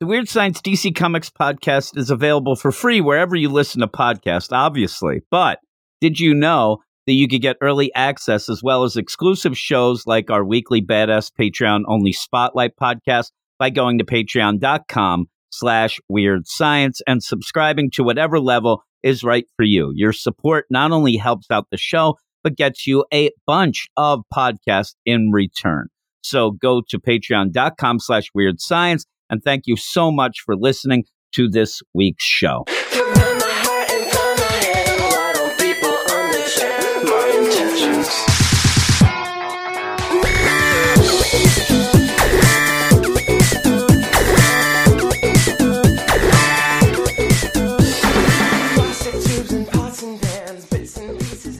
The Weird Science DC Comics podcast is available for free wherever you listen to podcasts, obviously. But did you know that you could get early access as well as exclusive shows like our weekly Badass Patreon only Spotlight podcast by going to patreon.com slash weird science and subscribing to whatever level is right for you. Your support not only helps out the show, but gets you a bunch of podcasts in return. So go to patreon.com slash weird science and thank you so much for listening to this week's show.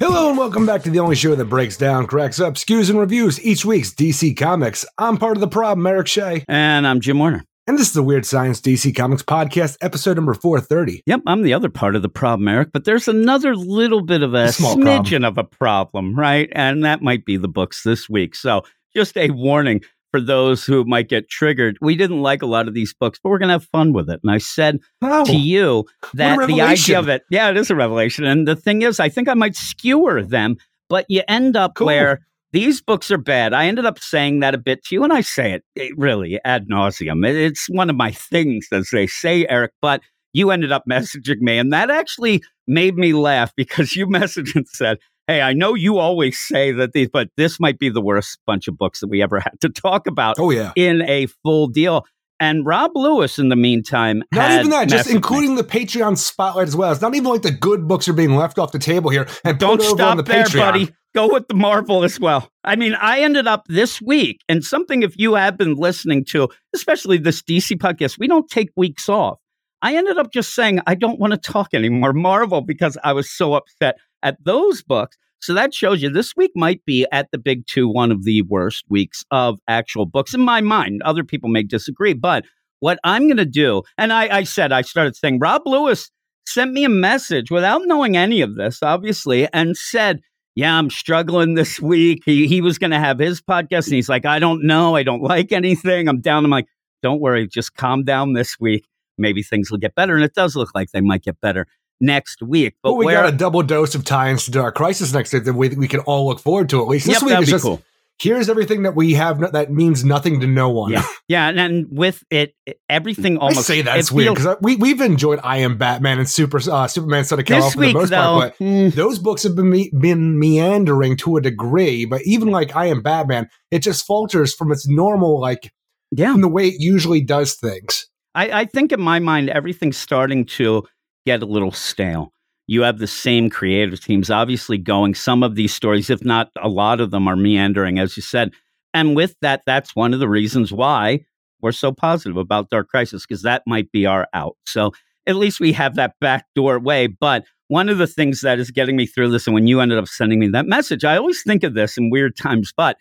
Hello and welcome back to the only show that breaks down, cracks up, skews, and reviews each week's DC Comics. I'm part of the problem, Eric Shea, And I'm Jim Warner. And this is the Weird Science DC Comics podcast, episode number 430. Yep, I'm the other part of the problem, Eric, but there's another little bit of a, A small smidgen of a problem, right? And that might be the books this week. So just a warning for those who might get triggered. We didn't like a lot of these books, but we're going to have fun with it. And I said Oh, to you that the idea of it, yeah, it is a revelation. And the thing is, I think I might skewer them, but you end up Cool. where these books are bad. I ended up saying that a bit to you, and I say it, eh, really ad nauseum. It- It's one of my things, as they say, Eric. But you ended up messaging me, and that actually made me laugh because you messaged and said, "Hey, I know you always say that these, but this might be the worst bunch of books that we ever had to talk about oh yeah. in a full deal." And Rob Lewis, in the meantime, Not even that, just messaged me. including the Patreon spotlight as well. It's not even like the good books are being left off the table here and Don't put over stop on the there, Patreon. buddy. Go with the Marvel as well. I mean, I ended up this week, and something if you have been listening to, especially this DC podcast, we don't take weeks off. I ended up just saying, I don't want to talk anymore Marvel because I was so upset at those books. So that shows you this week might be at the big two, one of the worst weeks of actual books in my mind. Other people may disagree, but what I'm going to do, and I, I said, I started saying, Rob Lewis sent me a message without knowing any of this, obviously, and said, yeah, I'm struggling this week. He, he was going to have his podcast, and he's like, I don't know. I don't like anything. I'm down. I'm like, don't worry. Just calm down this week. Maybe things will get better. And it does look like they might get better next week. But But we where, got a double dose of tie-ins to Dark Crisis next week that we, we can all look forward to at least. This Yep, week that'd is be just cool. Here's everything that we have no, that means nothing to no one. Yeah. Yeah. And, and with it, everything I say that it weird because we we've enjoyed I Am Batman and Super uh, Superman Son of Kal for the most though, part, but mm, those books have been me- been meandering to a degree. But even like I Am Batman, it just falters from its normal like yeah. from the way it usually does things. I, I think in my mind, everything's starting to get a little stale. You have the same creative teams obviously going. Some of these stories, if not a lot of them, are meandering, as you said. And with that, that's one of the reasons why we're so positive about Dark Crisis, because that might be our out. So at least we have that backdoor way. But one of the things that is getting me through this, and when you ended up sending me that message, I always think of this in weird times, but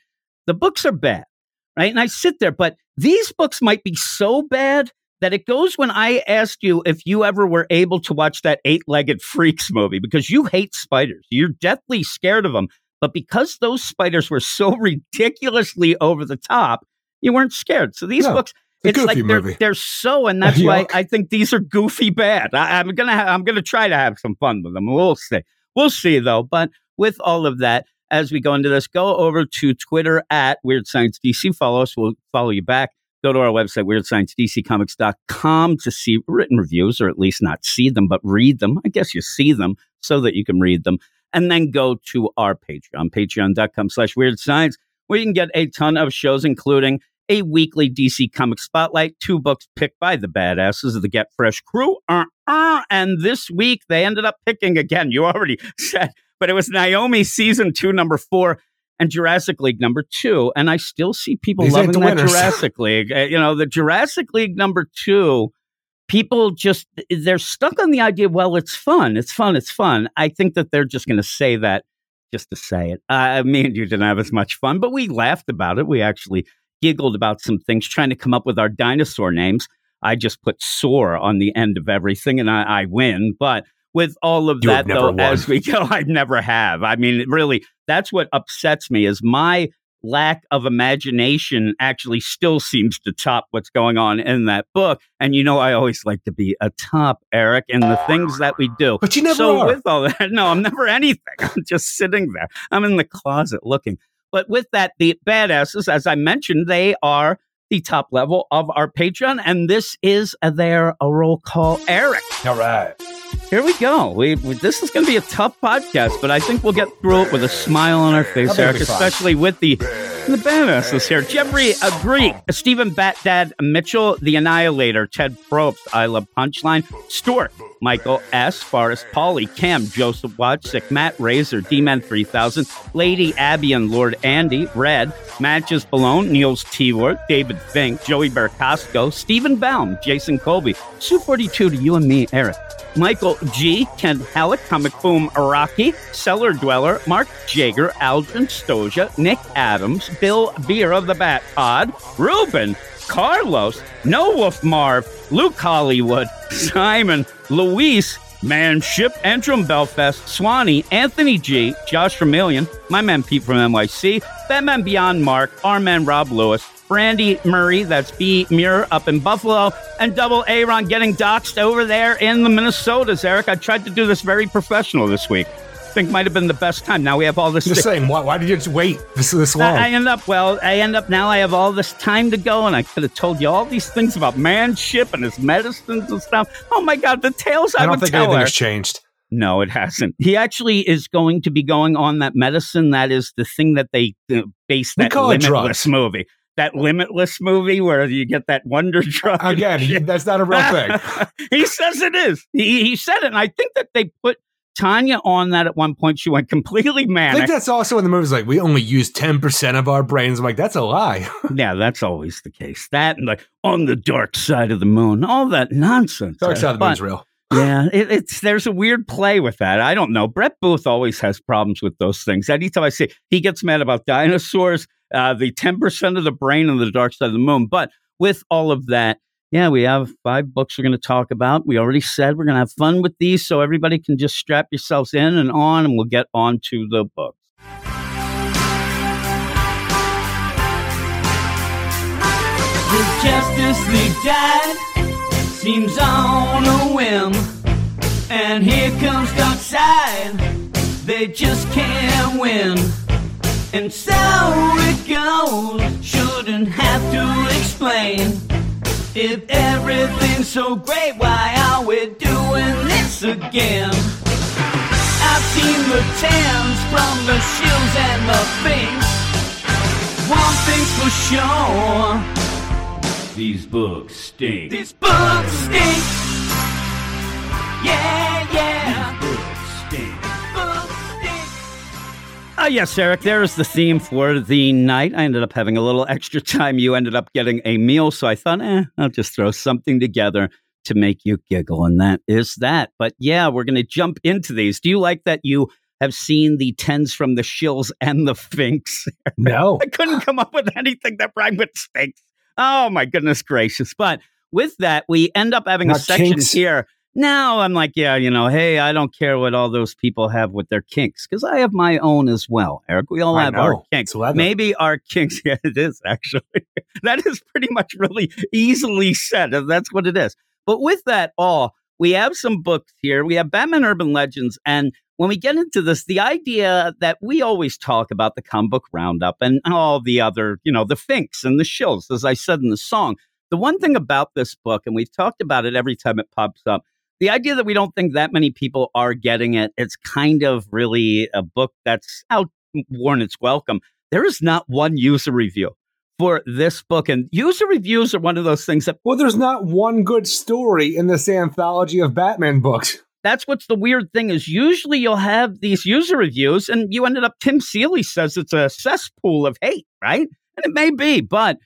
the books are bad, right? And I sit there, but these books might be so bad that it goes when I asked you if you ever were able to watch that eight legged freaks movie because you hate spiders. You're deathly scared of them. But because those spiders were so ridiculously over the top, you weren't scared. So these No, books, It's it's like they're, movie. they're so, and that's why I think these are goofy bad. I, I'm gonna ha- I'm gonna try to have some fun with them. We'll see. We'll see though. But with all of that, as we go into this, go over to Twitter at Weird Science DC. Follow us. We'll follow you back. Go to our website, weirdsciencedccomics.com to see written reviews, or at least not see them, but read them. I guess you see them so that you can read them. And then go to our Patreon, patreon.com slash weird science, where you can get a ton of shows, including a weekly DC Comic Spotlight, two books picked by the badasses of the Get Fresh crew. Uh, uh, and this week they ended up picking again. You already said, but it was Naomi season two, number four, and Jurassic League number two. And I still see people These loving that winners. Jurassic League. Uh, you know, the Jurassic League number two. People just they're stuck on the idea. Well, it's fun. It's fun. It's fun. I think that they're just going to say that just to say it. Uh, me and you didn't have as much fun, but we laughed about it. We actually giggled about some things, trying to come up with our dinosaur names. I just put "sore" on the end of everything, and I, I win. But with all of You that, though, won. as we go, I never have. I mean, really, that's what upsets me is my lack of imagination actually still seems to top what's going on in that book. And you know, I always like to be a top, Eric, in the things that we do. But you never so are. with all that, no, I'm never anything. I'm just sitting there. I'm in the closet looking. But with that, the badasses, as I mentioned, they are the top level of our Patreon, and this is their a roll call, Eric. All right. Here we go. We, we this is going to be a tough podcast, but I think we'll get through it with a smile on our face, Eric. it'll be fine. Especially with the the badasses here. Jeffrey Greek, Stephen Bat Dad Mitchell, The Annihilator, Ted Probst, I Love Punchline, Stuart, Michael S, Forrest, Pauly, Cam, Joseph Watchick, Matt Razor, D-Man 3000, Lady Abby and Lord Andy, Red, Matches Balone, Niels T. David Fink, Joey Bercasco, Stephen Baum, Jason Colby, Sue 42 to you and me, Eric. Michael G, Ken Halleck, Comic Boom Araki, Cellar Dweller, Mark Jager, Aldrin Stoja, Nick Adams, Bill Beer of the Bat Pod, Ruben, Carlos, No Wolf Marv, Luke Hollywood, Simon, Luis, Manship, Antrim Belfast, Swanee, Anthony G, Josh Vermillion, my man Pete from NYC, Batman Beyond Mark, our man Rob Lewis, Brandy Murray, that's B Muir up in Buffalo, and Double Aaron getting doxxed over there in the Minnesotas. Eric, I tried to do this very professional this week. I think might have been the best time. Now we have all this. Just saying, why, why did you just wait this this long? I end up well. I end up now. I have all this time to go, and I could have told you all these things about manship and his medicines and stuff. Oh my god, the tales I, I don't think tell anything her. has changed. No, it hasn't. He actually is going to be going on that medicine. That is the thing that they uh, base that limitless drugs. movie. That limitless movie where you get that wonder drug. Again, shit. that's not a real thing. he says it is. He, he said it, and I think that they put Tanya on that at one point. She went completely mad. I manic. think that's also in the movies like we only use 10% of our brains. I'm like, that's a lie. Yeah, that's always the case. That and like on the dark side of the moon, all that nonsense. Dark side of the moon's real. Yeah, it, it's there's a weird play with that. I don't know. Brett Booth always has problems with those things. Anytime I see he gets mad about dinosaurs, uh, the ten percent of the brain on the dark side of the moon. But with all of that, yeah, we have five books we're going to talk about. We already said we're going to have fun with these, so everybody can just strap yourselves in and on, and we'll get on to the books. The Justice League died, seems on a whim. And here comes Darkseid, they just can't win. And so it goes, shouldn't have to explain. If everything's so great, why are we doing this again? I've seen the tens from the shills and the finks. One thing's for sure. These books stink. These books stink. Yeah, yeah. Ah, yes, Eric, there is the theme for the night. I ended up having a little extra time. You ended up getting a meal, so I thought, eh, I'll just throw something together to make you giggle, and that is that. But yeah, we're going to jump into these. Do you like that you have seen the tens from the shills and the finks? No. I couldn't come up with anything that rhymed with stinks. Oh my goodness gracious! But with that, we end up having a section kinks. here. Now I'm like, yeah, you know, hey, I don't care what all those people have with their kinks because I have my own as well, Eric. We all I have our kinks. Maybe our kinks. Yeah, it is actually. that is pretty much really easily said. That's what it is. But with that all, we have some books here. We have Batman Urban Legends. And when we get into this, the idea that we always talk about the comic book roundup and all the other, you know, the finks and the shills, as I said in the song. The one thing about this book, and we've talked about it every time it pops up, the idea that we don't think that many people are getting it, it's kind of really a book that's outworn its welcome. There is not one user review for this book. And user reviews are one of those things that Well, there's not one good story in this anthology of Batman books. that's what's the weird thing is usually you'll have these user reviews and you ended up Tim Seeley says it's a cesspool of hate, right? And it may be, but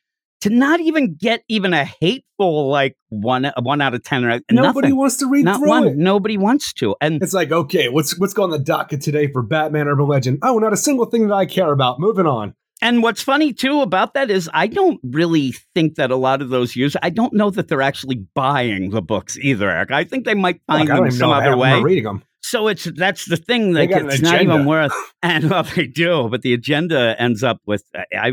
to not even get even a hateful like one one out of ten or Nobody nothing. wants to read Not through one. it. Nobody wants to. And It's like, okay, what's what's going on the docket today for Batman Urban Legend? Oh, not a single thing that I care about. Moving on. And what's funny too about that is I don't really think that a lot of those users, I don't know that they're actually buying the books either, Eric. I think they might find Look, them some other I'm way. reading them. So it's that's the thing that it's not even worth. And well, they do, but the agenda ends up with. I, I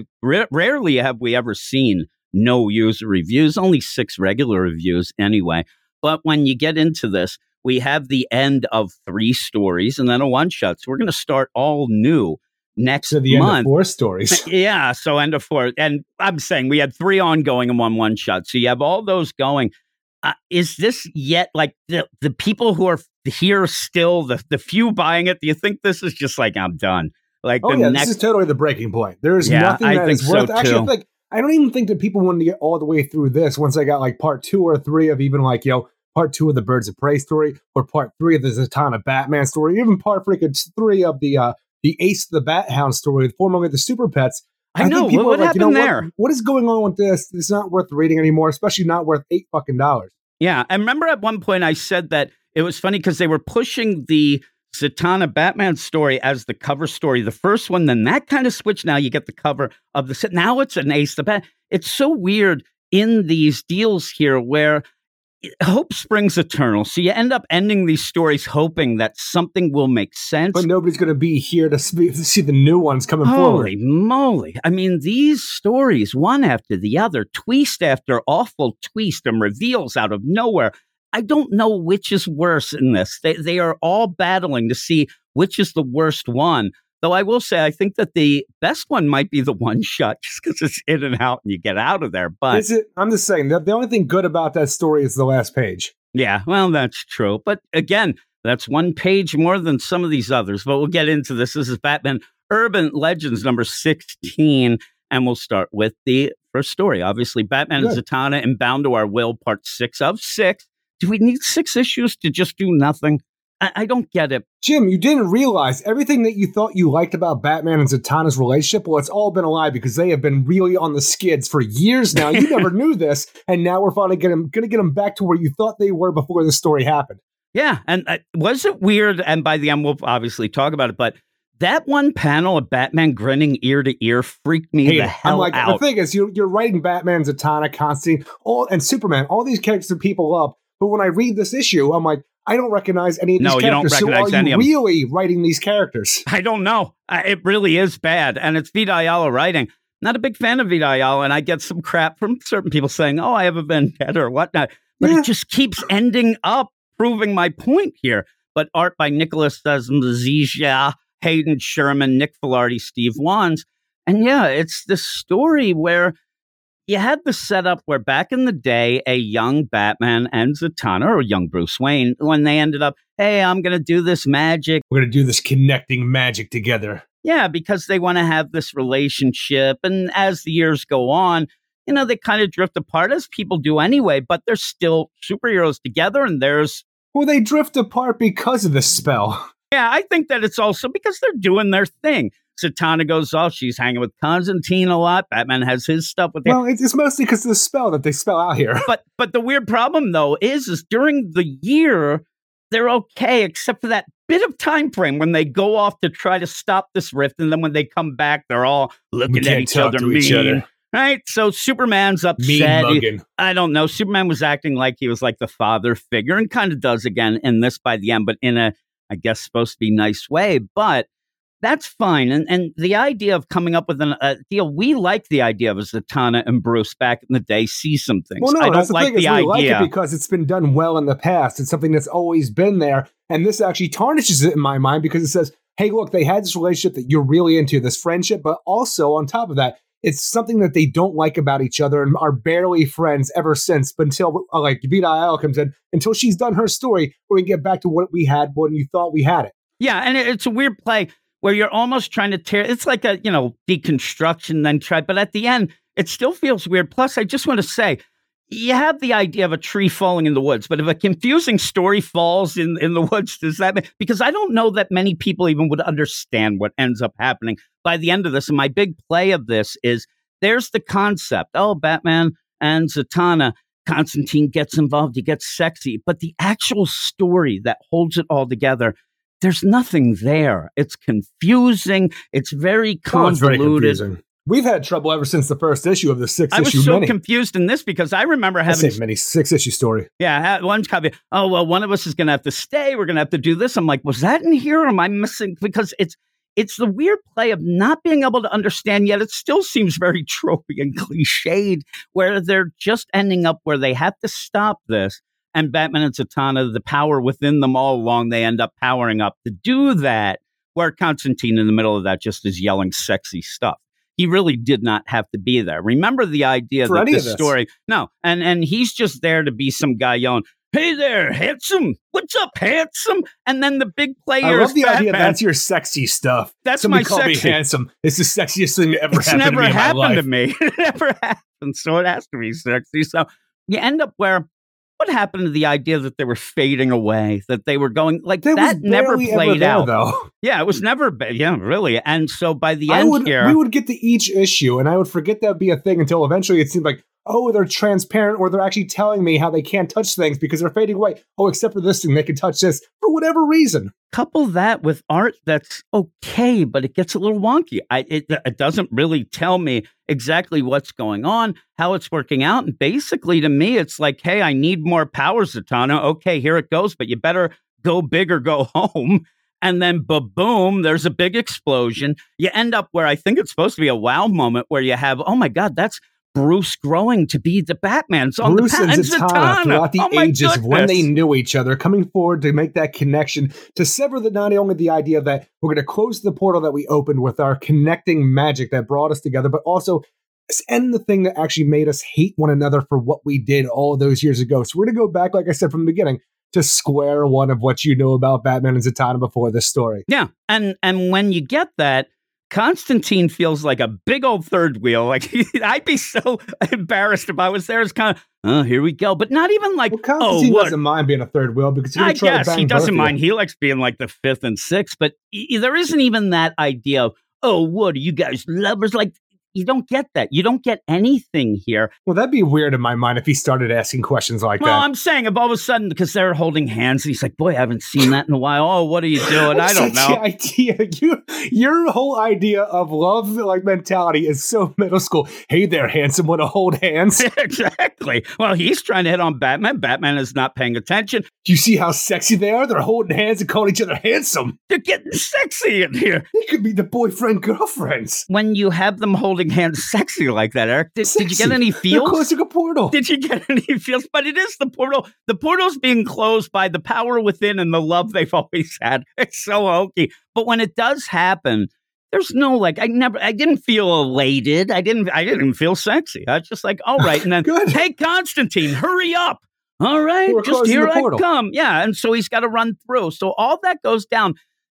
rarely have we ever seen no user reviews. Only six regular reviews anyway. But when you get into this, we have the end of three stories and then a one shot. So we're going to start all new next To the end of month. four stories. Yeah, so end of four, and I'm saying we had three ongoing and one one shot. So you have all those going. Uh, is this yet like the the people who are here still the the few buying it? Do you think this is just like I'm done? Like Oh the yeah, next, this is totally the breaking point. There is Yeah, nothing that is so, worth. Actually, too. like I don't even think that people wanted to get all the way through this once I got like part two or three of even like you know part two of the Birds of Prey story or part three of the Zatanna Batman story, even part freaking three of the uh the Ace of the Bat Hound story, the formerly the Super Pets. I know people what, what like, happened you know, there. What, what is going on with this? It's not worth reading anymore, especially not worth eight fucking dollars. Yeah, I remember at one point I said that it was funny because they were pushing the Zatanna Batman story as the cover story, the first one. Then that kind of switched. Now you get the cover of the set. Now it's an Ace the Bat. It's so weird in these deals here where hope springs eternal. So you end up ending these stories hoping that something will make sense. But nobody's going to be here to see, the new ones coming forward. Holy moly. I mean, these stories, one after the other, twist after awful twist and reveals out of nowhere. I don't know which is worse in this. They, they are all battling to see which is the worst one. Though I will say, I think that the best one might be the one shot just because it's in and out and you get out of there. But Is it? I'm just saying. The, the only thing good about that story is the last page. Yeah, well, that's true. But again, that's one page more than some of these others. But we'll get into this. This is Batman Urban Legends number 16. And we'll start with the first story. Obviously, Batman and Zatanna and Bound to Our Will, part six of six. Do we need six issues to just do nothing? I, I don't get it. Jim, you didn't realize everything that you thought you liked about Batman and Zatanna's relationship. Well, it's all been a lie because they have been really on the skids for years now. You never knew this, and now we're finally going to get them back to where you thought they were before the story happened. Yeah. And uh, was it weird? And by the end, we'll obviously talk about it. But that one panel of Batman grinning ear to ear freaked me Hate the hell I'm like, out. the thing is, you're, you're writing Batman, Zatanna, Constantine, all and Superman, all these characters that people love. But when I read this issue, I'm like, I don't recognize any of these No, you don't characters. so recognize are any you of really writing these characters? I don't know. I, it really is bad. And it's Vita Ayala writing. Not a big fan of Vita Ayala, and I get some crap from certain people saying, oh, I have a vendetta or whatnot. But Yeah. it just keeps ending up proving my point here. But art by Nicholas Zizia, Hayden Sherman, Nick Filardi, Steve Wands. And yeah, it's this story where you had the setup where back in the day, a young Batman and Zatanna, or young Bruce Wayne, when they ended up, hey, I'm going to do this magic. We're going to do this connecting magic together. Yeah, because they want to have this relationship. And as the years go on, you know, they kind of drift apart as people do anyway, but they're still superheroes together. And there's, Well, they drift apart because of the spell. yeah, I think that it's also because they're doing their thing. Zatanna goes off. She's hanging with Constantine a lot. Batman has his stuff with him. Well, it's, mostly because of the spell that they spell out here. but but the weird problem though is is during the year they're okay except for that bit of time frame when they go off to try to stop this rift and then when they come back they're all looking at each other mean each other. right so superman's upset He- i don't know superman was acting like he was like the father figure and kind of does again in this by the end but in a i guess supposed to be nice way but that's fine. And and the idea of coming up with an, a deal, we like the idea of Zatanna and Bruce back in the day see some things. Well, no, I don't the like thing. the we like idea. it because it's been done well in the past. It's something that's always been there, and this actually tarnishes it in my mind because it says, "Hey, look, they had this relationship that you're really into, this friendship, but also on top of that." It's something that they don't like about each other and are barely friends ever since. But until uh, like Vita Ayala comes in, until she's done her story, we're gonna get back to what we had when you thought we had it. Yeah, and it's a weird play where you're almost trying to tear. It's like a you know deconstruction, then try. But at the end, it still feels weird. Plus, I just want to say, you have the idea of a tree falling in the woods, but if a confusing story falls in in the woods, does that mean? Because I don't know that many people even would understand what ends up happening by the end of this. And my big play of this is there's the concept. Oh, Batman and Zatanna. Constantine gets involved, he gets sexy, but the actual story that holds it all together there's nothing there. It's confusing. It's very Oh, it's very confusing. We've had trouble ever since the first issue of the six I was issue so mini. confused in this because I remember having say mini six issue story. Yeah, one copy. Oh well, one of us is going to have to stay. We're going to have to do this. I'm like, was that in here? Or am I missing? Because it's it's the weird play of not being able to understand. Yet it still seems very tropey and cliched, where they're just ending up where they have to stop this. And Batman and Zatanna, the power within them all along, they end up powering up to do that. Where Constantine in the middle of that just is yelling sexy stuff he really did not have to be there. Remember the idea For that this of this. story, no, and and he's just there to be some guy yelling, "Hey there, handsome! What's up, handsome?" And then the big player I love the idea that's your sexy stuff. That's Somebody my call sexy. me handsome. It's the sexiest thing that ever it's happened never to me in my happened to me. it never happened, so it has to be sexy. So you end up where. What happened to the idea that they were fading away? That they were going like That that, never played there, out. though. Yeah, it was never. Yeah, really. And so by the I end would, here, we would get to each issue, and I would forget that would be a thing until eventually it seemed like, oh, they're transparent, or they're actually telling me how they can't touch things because they're fading away. Oh, except for this thing, they can touch this for whatever reason. couple that with art that's okay, but it gets a little wonky. I it, it doesn't really tell me exactly what's going on, how it's working out, and basically to me, it's like, hey, I need more power, Zatanna. Okay, here it goes, but you better go big or go home. And then, ba boom, there's a big explosion. You end up where I think it's supposed to be a wow moment where you have, oh my God, that's Bruce growing to be the Batman. It's on Bruce the and pa- Zatanna throughout the oh ages of when they knew each other, coming forward to make that connection, to sever the not only the idea that we're going to close the portal that we opened with our connecting magic that brought us together, but also end the thing that actually made us hate one another for what we did all those years ago. So we're going to go back, like I said from the beginning, to square one of what you know about Batman and Zatanna before this story. Yeah, and and when you get that, Constantine feels like a big old third wheel. Like I'd be so embarrassed if I was there. It's kind of, oh, here we go, but not even like, Well, Constantine oh, what? doesn't mind being a third wheel because he's I guess he doesn't mind. He likes being like the fifth and sixth, but there isn't even that idea of, oh, what are you guys lovers? Like you don't get that. You don't get anything here. Well, that'd be weird in my mind if he started asking questions like Well, that. I'm saying if all of a sudden because they're holding hands, and he's like, boy, I haven't seen that in a while. Oh, what are you doing? I don't know. the idea. You, your whole idea of love like mentality is so middle school. Hey there, handsome, want to hold hands? exactly. Well, he's trying to hit on Batman. Batman is not paying attention. Do you see how sexy they are? They're holding hands and calling each other handsome. They're getting sexy in here. They could be the boyfriend girlfriends. When you have them holding hands sexy like that, Eric, did, did you get any They're feels? closing a portal. Did you get any feels? But it is the portal. The portal's being closed by the power within and the love they've always had. It's so hokey. But when it does happen, there's no like I never I didn't feel elated. I didn't I didn't feel sexy. I was just like, all right. And then hey Constantine, hurry up. All right, We're just here I come. Yeah. And so he's got to run through. So all that goes down.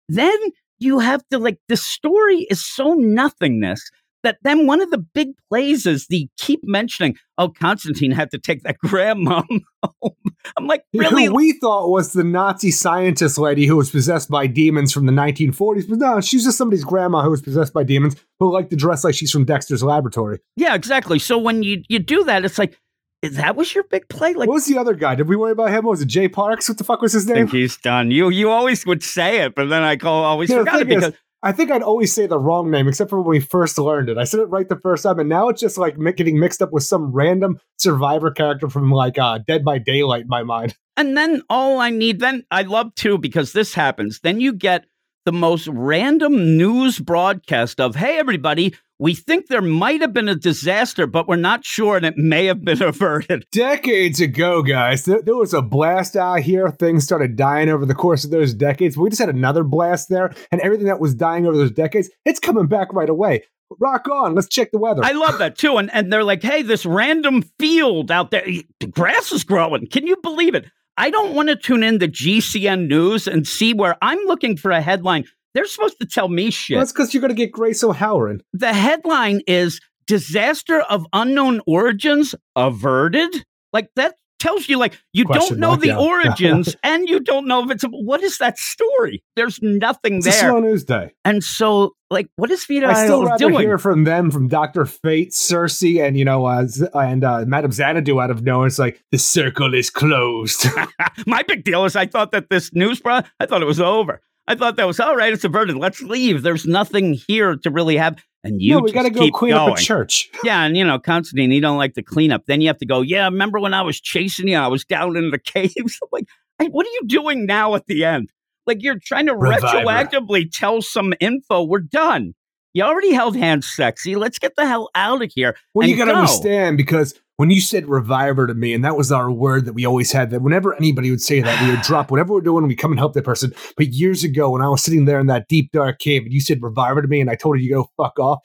Then you have to like the story is so nothingness that then one of the big plays is the keep mentioning, oh, Constantine had to take that grandma home. I'm like, really? Who we thought was the Nazi scientist lady who was possessed by demons from the 1940s, but no, she's just somebody's grandma who was possessed by demons who liked to dress like she's from Dexter's laboratory. Yeah, exactly. So when you you do that, it's like, that was your big play? Like, what was the other guy? Did we worry about him? What was it Jay Parks? What the fuck was his I name? think he's done. You you always would say it, but then I call always oh, Yeah, forgot it thing is, because I think I'd always say the wrong name, except for when we first learned it. I said it right the first time, and now it's just like getting mixed up with some random survivor character from like uh, Dead by Daylight in my mind. And then all I need, then I love too, because this happens. Then you get the most random news broadcast of, hey, everybody, we think there might have been a disaster, but we're not sure, and it may have been averted. Decades ago, guys, there, there was a blast out here. Things started dying over the course of those decades. We just had another blast there, and everything that was dying over those decades, it's coming back right away. Rock on. Let's check the weather. I love that too. And, and they're like, hey, this random field out there, the grass is growing. Can you believe it? I don't want to tune in to GCN News and see where I'm looking for a headline. They're supposed to tell me shit. That's because you're going to get Grace O'Halloran. the headline is disaster of unknown origins averted like that tells you like you Question don't know the yeah. origins and you don't know if it's what is that story there's nothing It's a there slow news day. and so like what is Vita I still rather doing hear from them, from Doctor Fate, Circe, and you know, uh, Z- and uh, Madame Xanadu out of nowhere. It's like the circle is closed. my big deal is i thought that this news bro i thought it was over I thought that was all right. It's averted. Let's leave. There's nothing here to really have. And you no, we got to go clean going. up a church. Yeah, and you know, Constantine, you don't like the cleanup. Then you have to go. Yeah, remember when I was chasing you? I was down in the caves. I'm like, hey, what are you doing now at the end? Like you're trying to Reviver. retroactively tell some info. We're done. You already held hands sexy. Let's get the hell out of here. Well, you got to go. understand because when you said reviver to me, and that was our word that we always had, that whenever anybody would say that, we would drop whatever we're doing, we come and help that person. But years ago, when I was sitting there in that deep dark cave, and you said reviver to me, and I told you to go fuck off.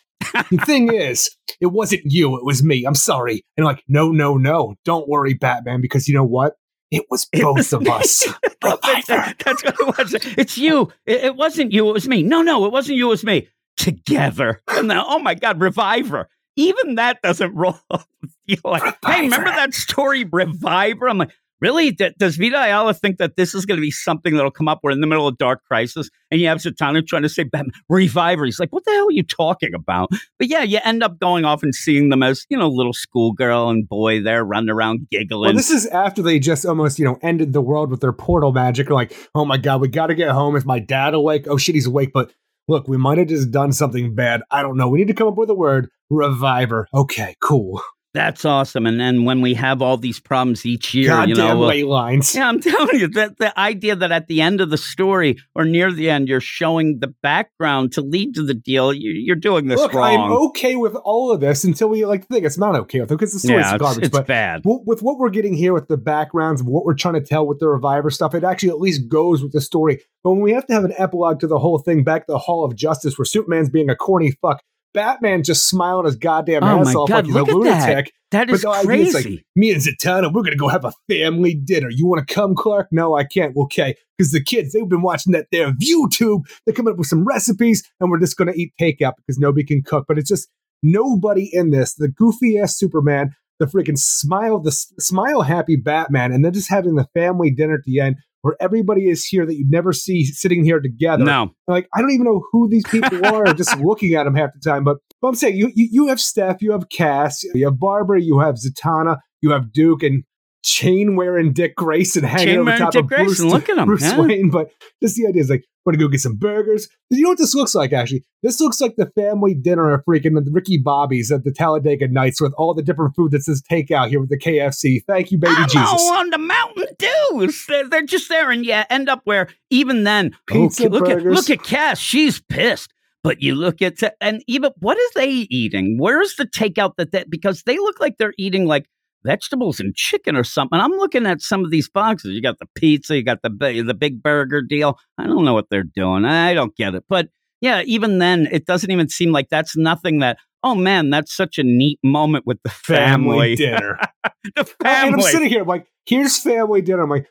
the thing is, it wasn't you, it was me. I'm sorry. And like, no, no, no, don't worry, Batman, because you know what? It was both of us. That's, that's what it was. It's you. It, it wasn't you. It was me. No, no, it wasn't you. It was me. Together. And now, oh my God, Reviver. Even that doesn't roll. off. You're like, hey, remember that story, Reviver? I'm like, really? D- does Vita Ayala think that this is going to be something that'll come up? We're in the middle of Dark Crisis, and you have Zatanna trying to say, Batman, Reviver. He's like, what the hell are you talking about? But yeah, you end up going off and seeing them as, you know, little schoolgirl and boy there running around giggling. Well, this is after they just almost, you know, ended the world with their portal magic. They're like, oh my God, we got to get home. Is my dad awake? Oh shit, he's awake. But look, we might have just done something bad. I don't know. We need to come up with a word. Reviver. Okay, cool. That's awesome. And then when we have all these problems each year, Goddamn you know, uh, lines. yeah, I'm telling you that the idea that at the end of the story or near the end, you're showing the background to lead to the deal, you, you're doing this Look, wrong. I'm okay with all of this until we like think it's not okay with it because the story's yeah, it's, garbage. it's but bad. w- with what we're getting here with the backgrounds of what we're trying to tell with the reviver stuff, it actually at least goes with the story. But when we have to have an epilogue to the whole thing, back to the Hall of Justice, where Superman's being a corny fuck, Batman just smiling his goddamn Oh ass off God, like he's look a at that. lunatic. That But is the idea like, crazy. Me and Zatanna, we're gonna go have a family dinner. You want to come, Clark? No, I can't. Okay, because the kids they've been watching that their YouTube. They're coming up with some recipes, and we're just gonna eat takeout because nobody can cook. But it's just nobody in this. The goofy ass Superman, the freaking smile, the s- smile happy Batman, and then just having the family dinner at the end where everybody is here that you never see sitting here together. no. Like I don't even know who these people are, just looking at them half the time. But, but I'm saying you, you you have Steph, you have Cass, you have Barbara, you have Zatanna, you have Duke, and chain wearing Dick Grayson hanging Chain over top Dick of Bruce, Grayson, look at him, Bruce yeah. Wayne. But just the idea is like, we're gonna go get some burgers. You know what this looks like? Actually, this looks like the family dinner of freaking Ricky Bobby's at the Talladega Nights with all the different food that says takeout here with the KFC. Thank you, baby I'm Jesus. all on the Mountain Dews. They're, they're just there, and yeah, end up where even then, Pizza, look at burgers. look at Cass. She's pissed. But you look at and even what are they eating? Where's the takeout that that because they look like they're eating like vegetables and chicken or something. I'm looking at some of these boxes. You got the pizza, you got the the big burger deal. I don't know what they're doing. I don't get it. But yeah, even then, it doesn't even seem like that's nothing that. Oh man, that's such a neat moment with the family. family dinner. the And I'm sitting here, I'm like, here's family dinner. I'm like,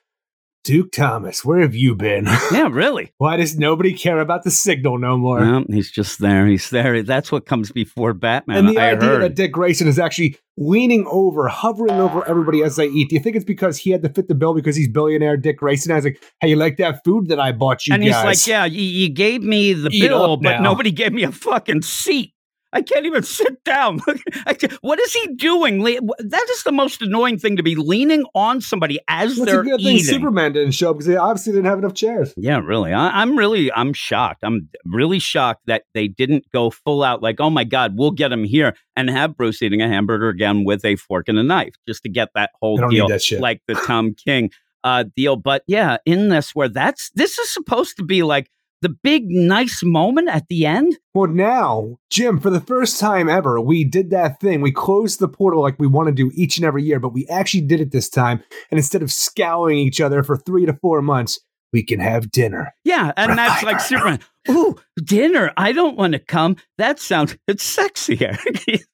Duke Thomas, where have you been? yeah, really. Why does nobody care about the signal no more? Well, he's just there. He's there. That's what comes before Batman. and the I idea heard. that Dick Grayson is actually leaning over, hovering over everybody as they eat. Do you think it's because he had to fit the bill because he's billionaire Dick Grayson? I was like, hey, you like that food that I bought you and he's like, "Yeah, you, you gave me the Eat bill, but now." nobody gave me a fucking seat. I can't even sit down. What is he doing? That is the most annoying thing to be leaning on somebody as they're a good eating. thing Superman didn't show up because they obviously didn't have enough chairs. Yeah, really. I, I'm really, I'm shocked. I'm really shocked that they didn't go full out like, oh my God, we'll get him here and have Bruce eating a hamburger again with a fork and a knife just to get that whole deal, that like the Tom King uh, deal. But yeah, in this, where that's, this is supposed to be like the big, nice moment at the end. Well, now, Jim, for the first time ever, we did that thing. We closed the portal like we want to do each and every year, but we actually did it this time. And instead of scowling each other for three to four months, we can have dinner. Yeah, and that's like Superman. Ooh, dinner. I don't want to come. That sounds it's sexier.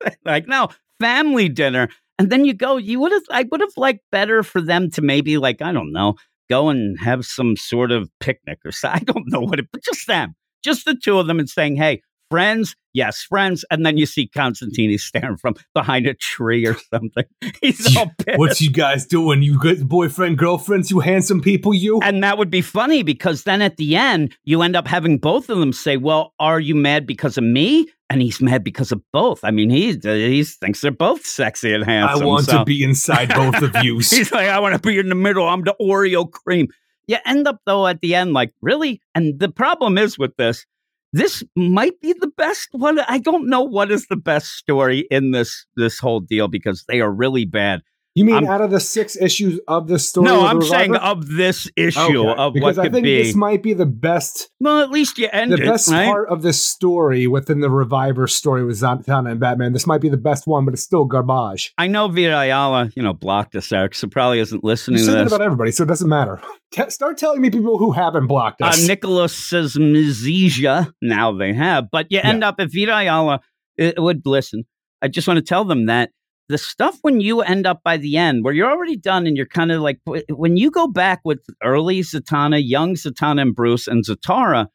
like no, family dinner. And then you go, you would have I would have liked better for them to maybe like, I don't know, go and have some sort of picnic or so. I don't know what it but just them. Just the two of them and saying, Hey, friends, yes, friends. And then you see Constantine staring from behind a tree or something. He's all pissed. What's you guys doing? You good boyfriend, girlfriends, you handsome people, you? And that would be funny because then at the end, you end up having both of them say, Well, are you mad because of me? And he's mad because of both. I mean, he, uh, he thinks they're both sexy and handsome. I want so- to be inside both of you. He's like, I want to be in the middle. I'm the Oreo cream. you end up though at the end like really. And the problem is with this, this might be the best one. I don't know what is the best story in this this whole deal because they are really bad. You mean I'm- out of the six issues of the story? No, I'm saying of this issue Okay, of because what I think be. this might be the best, well, at least you end the best right? part of this story within the Reviver story with Zatanna and Batman. This might be the best one, but it's still garbage. I know Vita Ayala, you know, blocked us, Eric, so probably isn't You listening say to that this. about everybody, so it doesn't matter. T- start telling me people who haven't blocked Uh, us. Nicholas says Mizija. Now they have, but you end up if Vita Ayala uh, would listen. I just want to tell them that the stuff when you end up by the end, where you're already done, and you're kind of like when you go back with early Zatanna, young Zatanna, and Bruce and Zatara.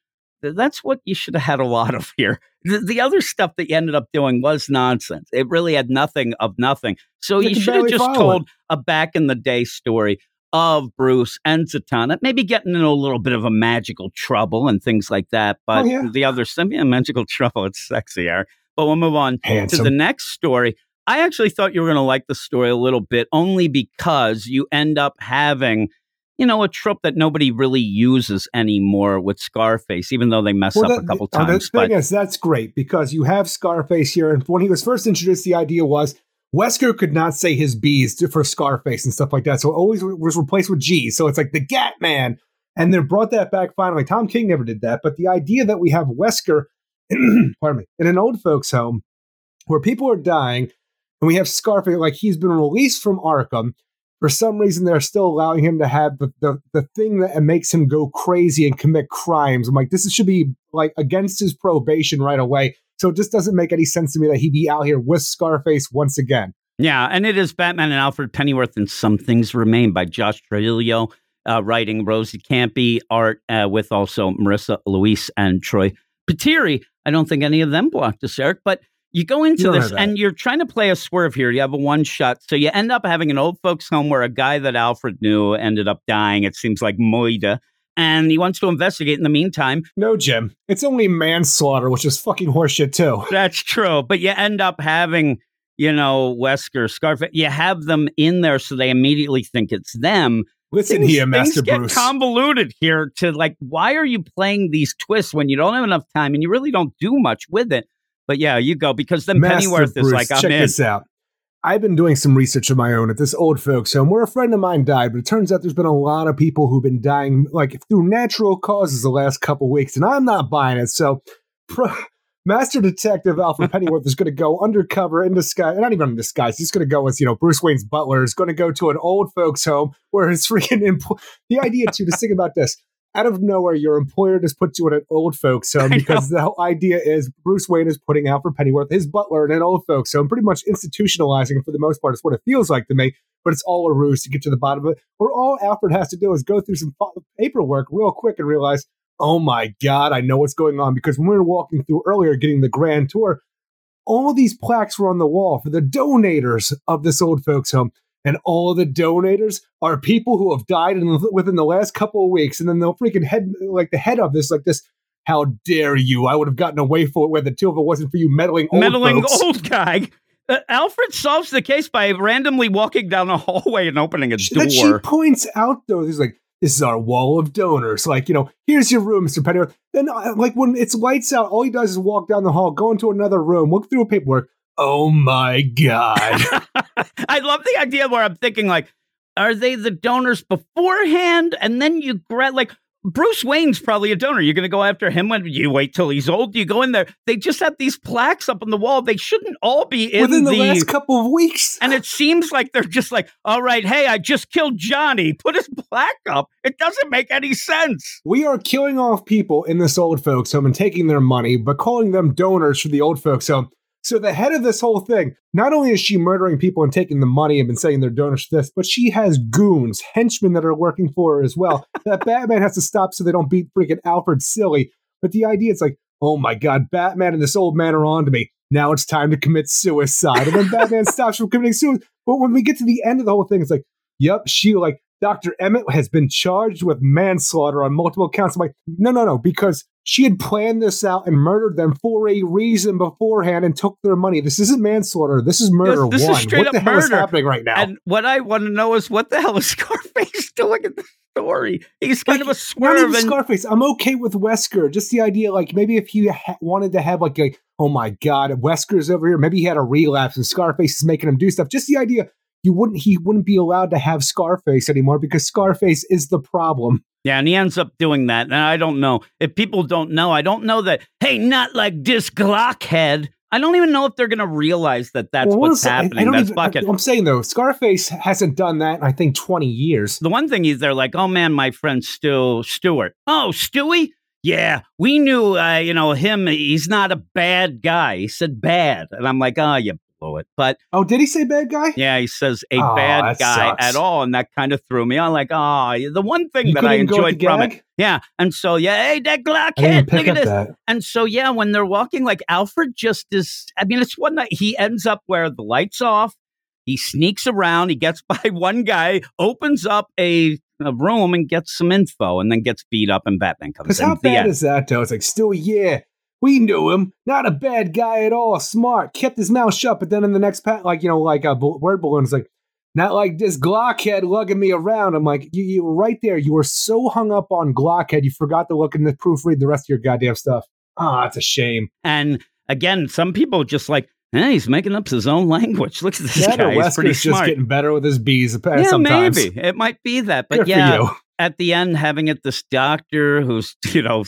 That's what you should have had a lot of here. The, the other stuff that you ended up doing was nonsense. It really had nothing of nothing. So You you should have just told a back in the day story of Bruce and Zatanna, maybe getting in a little bit of a magical trouble and things like that. But Oh, yeah. the other yeah, magical trouble, it's sexier. But we'll move on Handsome. to the next story. I actually thought you were going to like the story a little bit, only because you end up having, you know, a trope that nobody really uses anymore with Scarface, even though they mess Well, up that- a couple uh, times. The thing is, that's great because you have Scarface here, and when he was first introduced, the idea was Wesker could not say his B's to- for Scarface and stuff like that, so it always was replaced with G's. So it's like the Gat Man, and they brought that back finally. Tom King never did that, but the idea that we have Wesker, pardon me, in an old folks' home where people are dying, and we have Scarface like he's been released from Arkham. For some reason, they're still allowing him to have the, the, the thing that makes him go crazy and commit crimes. I'm like, this should be like against his probation right away. So it just doesn't make any sense to me that he'd be out here with Scarface once again. yeah, and it is Batman and Alfred Pennyworth and Some Things Remain by Josh Trujillo, uh, writing Rosi Kämpe, art uh, with also Marissa Louise and Troy Peteri. I don't think any of them blocked us, Eric, but you go into You this and you're trying to play a swerve here. You have a one shot. So you end up having an old folks home where a guy that Alfred knew ended up dying. It seems like Moida. And he wants to investigate in the meantime. No, Jim. It's only manslaughter, which is fucking horseshit too. That's true. But you end up having, you know, Wesker, Scarface, you have them in there so they immediately think it's them. Listen Things- here, Master things get Bruce. convoluted here to like, why are you playing these twists when you don't have enough time and you really don't do much with it? But yeah, you go because then Master Pennyworth is like, I'm check in. this out. I've been doing some research of my own at this old folks home where a friend of mine died, but it turns out there's been a lot of people who've been dying like through natural causes the last couple weeks, and I'm not buying it. So, pro- Master Detective Alfred Pennyworth is going to go undercover in disguise, not even in disguise. He's going to go as you know Bruce Wayne's butler is going to go to an old folks home where his freaking empl- the idea too. to think about this. Out of nowhere, your employer just puts you in an old folks home because the whole idea is Bruce Wayne is putting Alfred Pennyworth, his butler, in an old folks home, pretty much institutionalizing it for the most part. It's what it feels like to me, but it's all a ruse to get to the bottom of it. Where all Alfred has to do is go through some paperwork real quick and realize, oh my God, I know what's going on. Because when we were walking through earlier, getting the grand tour, all these plaques were on the wall for the donators of this old folks home. And all the donators are people who have died in, within the last couple of weeks. And then the freaking head, like the head of this, like this, how dare you? I would have gotten away for it with the two if it wasn't for you meddling old meddling folks. old guy. Uh, Alfred solves the case by randomly walking down a hallway and opening a door. That she points out though, he's like, "This is our wall of donors." Like, you know, here's your room, Mr. Pennyworth. Then, uh, like, when it's lights out, all he does is walk down the hall, go into another room, look through a paperwork. Oh my god! I love the idea where I'm thinking like, are they the donors beforehand, and then you grab like Bruce Wayne's probably a donor. You're going to go after him when you wait till he's old. You go in there. They just have these plaques up on the wall. They shouldn't all be in Within the, the. last couple of weeks, and it seems like they're just like, all right, hey, I just killed Johnny. Put his plaque up. It doesn't make any sense. we are killing off people in this old folks home and taking their money, but calling them donors for the old folks home. So the head of this whole thing, not only is she murdering people and taking the money and been saying they're donors to this, but she has goons, henchmen that are working for her as well. that Batman has to stop so they don't beat freaking Alfred silly. But the idea is like, oh my god, Batman and this old man are on to me. Now it's time to commit suicide. And then Batman stops from committing suicide. But when we get to the end of the whole thing, it's like, yep, she like Dr. Emmett has been charged with manslaughter on multiple counts. I'm like, no, no, no, because she had planned this out and murdered them for a reason beforehand and took their money. This isn't manslaughter. This is murder This- this is one. straight what the up hell is happening right now? And what I want to know is what the hell is Scarface doing? in this story. He's kind Like, of a Not swerve. even And, Scarface. I'm okay with Wesker. Just the idea, like maybe if he ha- wanted to have like, a, oh my god, Wesker's over here. Maybe he had a relapse and Scarface is making him do stuff. Just the idea, you wouldn't he wouldn't be allowed to have Scarface anymore because Scarface is the problem. yeah, and he ends up doing that. And I don't know if people don't know. I don't know that. Hey, not like this Glockhead. I don't even know if they're going to realize that that's Well, what's I- I happening. don't that's even- fucking. I'm saying though, Scarface hasn't done that in I think 20 years. The one thing is they're like, oh man, my friend Stu Stewart. Oh, Stewie? Yeah, we knew, uh, you know, him. He's not a bad guy. He said bad, and I'm like, oh, you it. But Oh, did he say bad guy? yeah, he says a Oh, bad guy sucks. at all, and that kind of threw me. I'm like, oh, the one thing You that I even go with enjoyed from it, yeah. And so yeah, hey, that Glock head, look at this. that. And so, yeah, when they're walking, like Alfred just is. I mean, it's one night he ends up where the lights off. He sneaks around. He gets by one guy, opens up a, a room, and gets some info, and then gets beat up. And Batman comes Because in. how bad end. is that though? It's like still, yeah, we knew him. Not a bad guy at all. Smart, kept his mouth shut. But then in the next pat, like you know, like a bl- word balloon is like, not like this Glockhead lugging me around. I'm like, you, you were right there. You were so hung up on Glockhead, you forgot to look in the proofread the rest of your goddamn stuff. Ah, it's a shame. and again, some people just like, hey, he's making up his own language. Look at this That guy. He's pretty Wesker's just smart. getting better with his bees. uh, yeah, sometimes. maybe it might be that, but Good yeah. At the end having it this doctor who's you know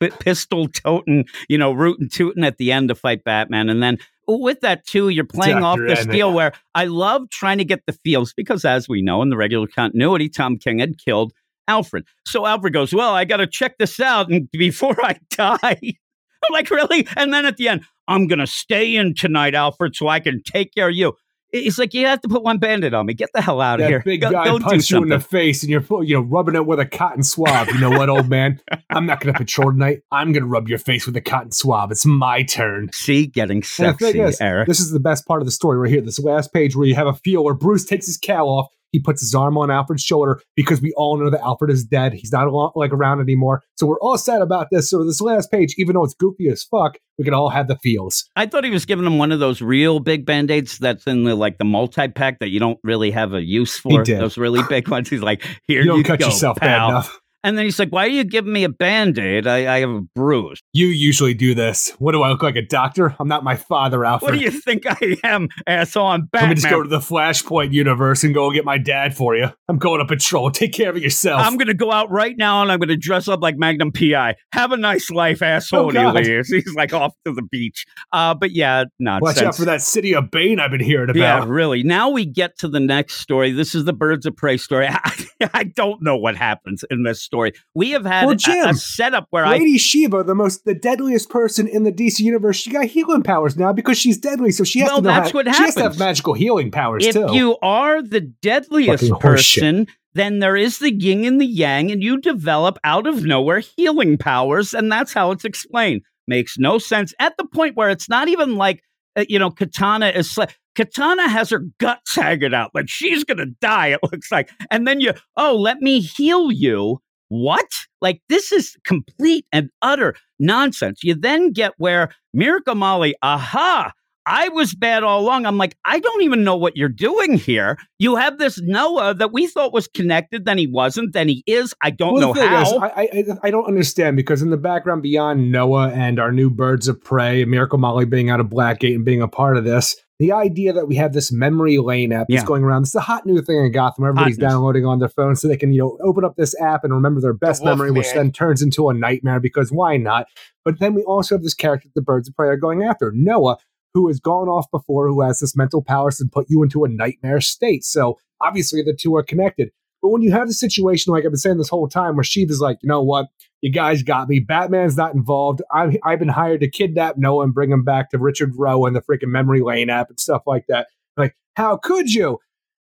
pistol toting you know rootin' tootin' at the end to fight batman. And then with that too you're playing off Dr. this deal where i love trying to get the feels because as we know in the regular continuity tom king had killed alfred. So alfred goes well i gotta check this out and before i die. I'm like really? And then at the end i'm gonna stay in tonight alfred so i can take care of you He's like, you have to put one bandit on me. Get the hell out of That here. big Go- guy go do you in the face, and you're you know rubbing it with a cotton swab. You know what, old man? I'm not going to patrol tonight. I'm going to rub your face with a cotton swab. It's my turn. See, getting sexy, is, Eric. this is the best part of the story right here. This last page where you have a feel where Bruce takes his cowl off. He puts his arm on Alfred's shoulder because we all know that Alfred is dead. He's not like around anymore. So we're all sad about this. So this last page, even though it's goofy as fuck, we can all have the feels. I thought he was giving him one of those real big band aids that's in the like the multi pack that you don't really have a use for. did. Those really big ones. He's like, here You you, don't cut go, yourself bad pal. enough. And then he's like, why are you giving me a band aid? I, I have a bruise. You usually do this. What do I look like, a doctor? I'm not my father, Alfred. What do you think I am, asshole? I'm Let Batman. me just go to the Flashpoint universe and go get my dad for you. I'm going to patrol. Take care of yourself. I'm going to go out right now and I'm going to dress up like Magnum PI. Have a nice life, asshole. Oh, and he leaves. He's like off to the beach. Uh, but yeah, nonsense. Watch out for that city of Bane I've been hearing about. Yeah, really. Now we get to the next story. This is the Birds of Prey story. I, I don't know what happens in this story. We have had Well, a- Jim, a, setup where I Lady Shiva, the most the deadliest person in the DC universe, she got healing powers now because she's deadly. So she has Well, to know that's how, what She has to have magical healing powers if too. you are the deadliest Fucking person, then there is the yin and the yang, and you develop out of nowhere healing powers, and that's how it's explained. Makes no sense at the point where it's not even like uh, you know Katana is. Sli- Katana has her guts hanging out, like she's gonna die. It looks like, and then you, oh, let me heal you. What? Like this is complete and utter nonsense. You then get where Miracle Molly, aha, I was bad all along. I'm like, I don't even know what you're doing here. You have this Noah that we thought was connected, then he wasn't, then he is. I don't Well, know how. is, I, I I don't understand because in the background beyond Noah and our new Birds of Prey, Miracle Molly being out of Blackgate and being a part of this, the idea that we have this memory lane app that's Yeah. going around. This is a hot new thing in Gotham. Everybody's Hotness. downloading on their phone so they can you know open up this app and remember their best Wolf memory, which then turns into a nightmare because why not? But then we also have this character the Birds of Prey are going after, Noah. Who has gone off before, who has this mental powers to put you into a nightmare state. So obviously the two are connected. But when you have the situation, like I've been saying this whole time, where Shiva's like, you know what, you guys got me. Batman's not involved. I've, I've been hired to kidnap Noah and bring him back to Richard Rowe and the freaking memory lane app and stuff like that. Like, how could you?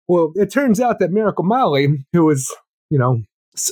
Well, it turns out that Miracle Molly, who was, you know,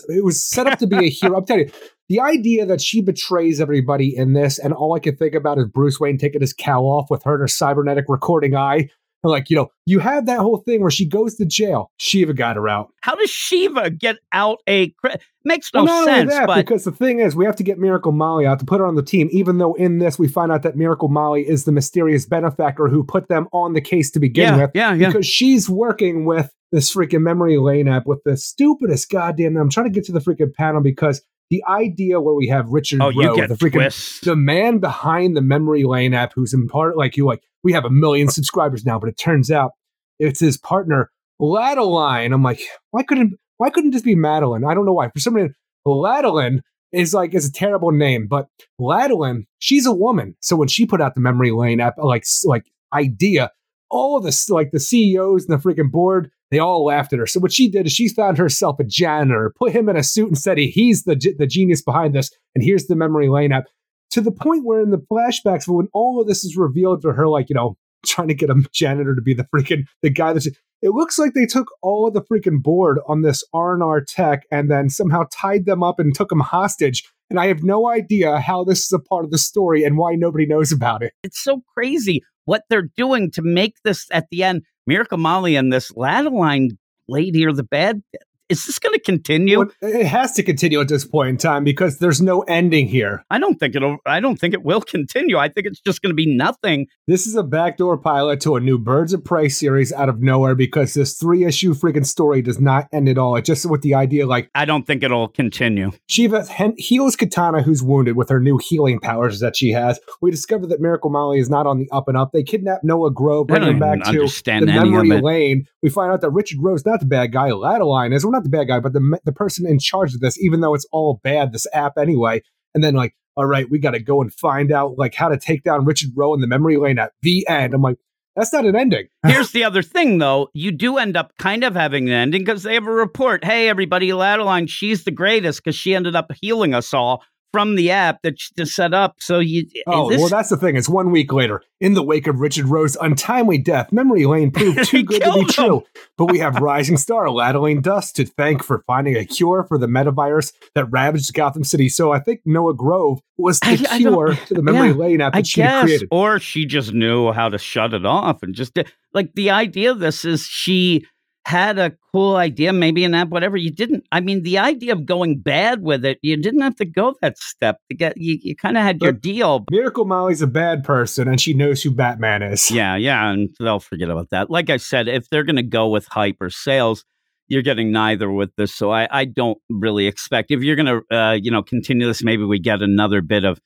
it was set up to be a hero. I'm telling you, the idea that she betrays everybody in this, and all I can think about is Bruce Wayne taking his cow off with her and her cybernetic recording eye. Like, you know, you have that whole thing where she goes to jail. Shiva got her out. how does Shiva get out a. Cre- Makes no Well, not sense, only that, but because the thing is, we have to get Miracle Molly out to put her on the team. Even though in this we find out that Miracle Molly is the mysterious benefactor who put them on the case to begin yeah, with, yeah, yeah. because she's working with this freaking memory lane app with the stupidest goddamn. I'm trying to get to the freaking panel because the idea where we have Richard Oh, Rowe, the freaking twists. the man behind the memory lane app, who's in part like you, like we have a million subscribers now, but it turns out it's his partner Ladeline. I'm like, why couldn't why couldn't this be Madeline? I don't know why. For some reason, Ladeline is like is a terrible name, but Ladeline, she's a woman. So when she put out the memory lane app, like like idea, all of the like the CEOs and the freaking board, they all laughed at her. So what she did is she found herself a janitor, put him in a suit, and said he's the the genius behind this. And here's the memory lane app. To the point where in the flashbacks, when all of this is revealed to her, like you know, trying to get a janitor to be the freaking the guy that's it looks like they took all of the freaking board on this R&R tech and then somehow tied them up and took them hostage. And I have no idea how this is a part of the story and why nobody knows about it. It's so crazy what they're doing to make this at the end. Miracle Molly and this Ladeline lady are the bad. Is this going to continue? Well, it has to continue at this point in time because there's no ending here. I don't think it'll. I don't think it will continue. I think it's just going to be nothing. This is a backdoor pilot to a new Birds of Prey series out of nowhere because this three issue freaking story does not end at all. It just with the idea like I don't think it'll continue. Shiva heals Katana, who's wounded with her new healing powers that she has. We discover that Miracle Molly is not on the up and up. They kidnap Noah Grove, bring him back to the memory lane. We find out that Richard Rowe's not the bad guy. Ladeline is. Well, not the bad guy, but the the person in charge of this. Even though it's all bad, this app anyway. And then like, all right, we got to go and find out like how to take down Richard Rowe in the memory lane at the end. I'm like, that's not an ending. Here's the other thing, though. You do end up kind of having an ending because they have a report. Hey, everybody, Ladeline, she's the greatest because she ended up healing us all from the app that she just set up. So you. Oh, this, well, that's the thing. It's one week later. In the wake of Richard Rowe's untimely death, Memory Lane proved too good to be killed him. true. But we have rising star Ladeline Dust to thank for finding a cure for the metavirus that ravaged Gotham City. So I think Noah Grove was the I- I cure to the Memory yeah, Lane app that I she guess, created. or she just knew how to shut it off and just did. Like the idea of this is she had a cool idea, maybe an app, whatever. You didn't. I mean, the idea of going bad with it, you didn't have to go that step to get. You, you kind of had your deal. Miracle Molly's a bad person, and she knows who Batman is. Yeah, yeah, and they'll forget about that. Like I said, if they're going to go with hype or sales, you're getting neither with this. So I, I don't really expect if you're going to, uh, you know, continue this. Maybe we get another bit of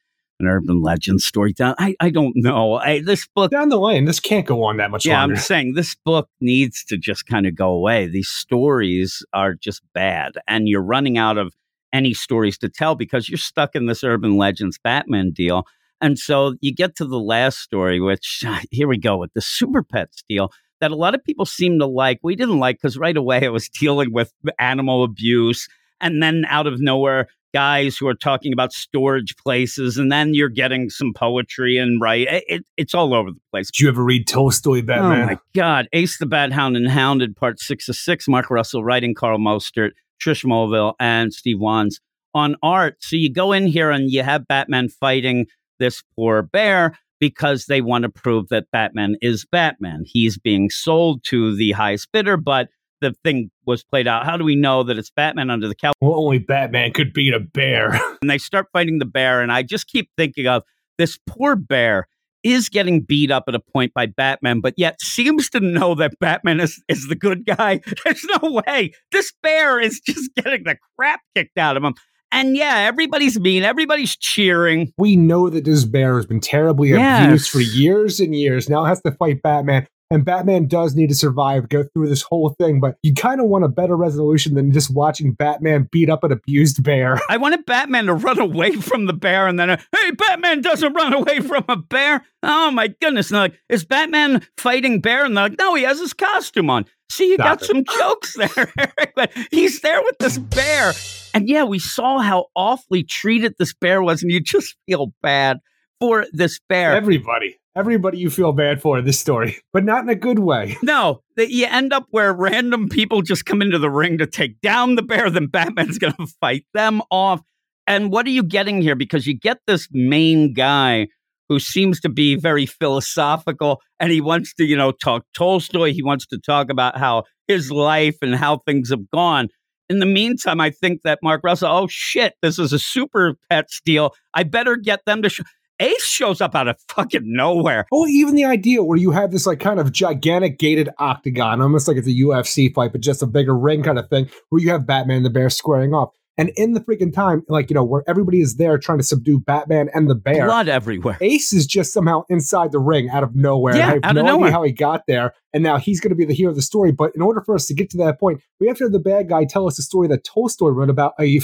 an urban legend story down. I, I don't know. I, this book, Down the lane, this can't go on that much yeah, longer. I'm saying this book needs to just kind of go away. These stories are just bad, and you're running out of any stories to tell because you're stuck in this urban legends Batman deal. And so you get to the last story, which ah, here we go with the Super Pets deal that a lot of people seem to like. We didn't like because right away it was dealing with animal abuse. And then out of nowhere, guys who are talking about storage places. And then you're getting some poetry and right. It, it- it's all over the place. Did you ever read Tolstoy Batman? Oh my God. Ace the Bat Hound and Hounded, part six of six. Mark Russell writing, Karl Mostert, Trish Mulvihill, and Steve Wands on art. So you go in here and you have Batman fighting this poor bear because they want to prove that Batman is Batman. He's being sold to the highest bidder, but the thing was played out. How do we know that it's Batman under the couch? Well, only Batman could beat a bear. and they start fighting the bear and i just keep thinking of this poor bear is getting beat up at a point by batman but yet seems to know that batman is, is the good guy there's no way this bear is just getting the crap kicked out of him and yeah everybody's mean everybody's cheering we know that this bear has been terribly Yes. abused for years and years. Now it has to fight Batman. And Batman does need to survive, go through this whole thing, but you kind of want a better resolution than just watching Batman beat up an abused bear. i wanted batman to run away from the bear and then uh, hey batman doesn't run away from a bear? Oh my goodness. And they're like is batman fighting bear? And they're like no he has his costume on. See you Stop got it. some jokes there Eric, but he's there with this bear. And yeah we saw how awfully treated this bear was and you just feel bad for this bear. Everybody, everybody you feel bad for in this story, but not in a good way. no that you end up where random people just come into the ring to take down the bear then batman's gonna fight them off and what are you getting here because you get this main guy who seems to be very philosophical and he wants to you know talk tolstoy he wants to talk about how his life and how things have gone in the meantime i think that mark russell oh shit this is a super pet deal i better get them to. Ace shows up out of fucking nowhere. Oh, even the idea where you have this like kind of gigantic gated octagon, almost like it's a UFC fight, but just a bigger ring kind of thing, where you have Batman and the Bear squaring off. And in the freaking time, like, you know, where everybody is there trying to subdue Batman and the bear. Blood everywhere. Ace is just somehow inside the ring out of nowhere. Yeah, I have out no of nowhere. idea how he got there. And now he's going to be the hero of the story. But in order for us to get to that point, we have to have the bad guy tell us a story that Tolstoy wrote about a,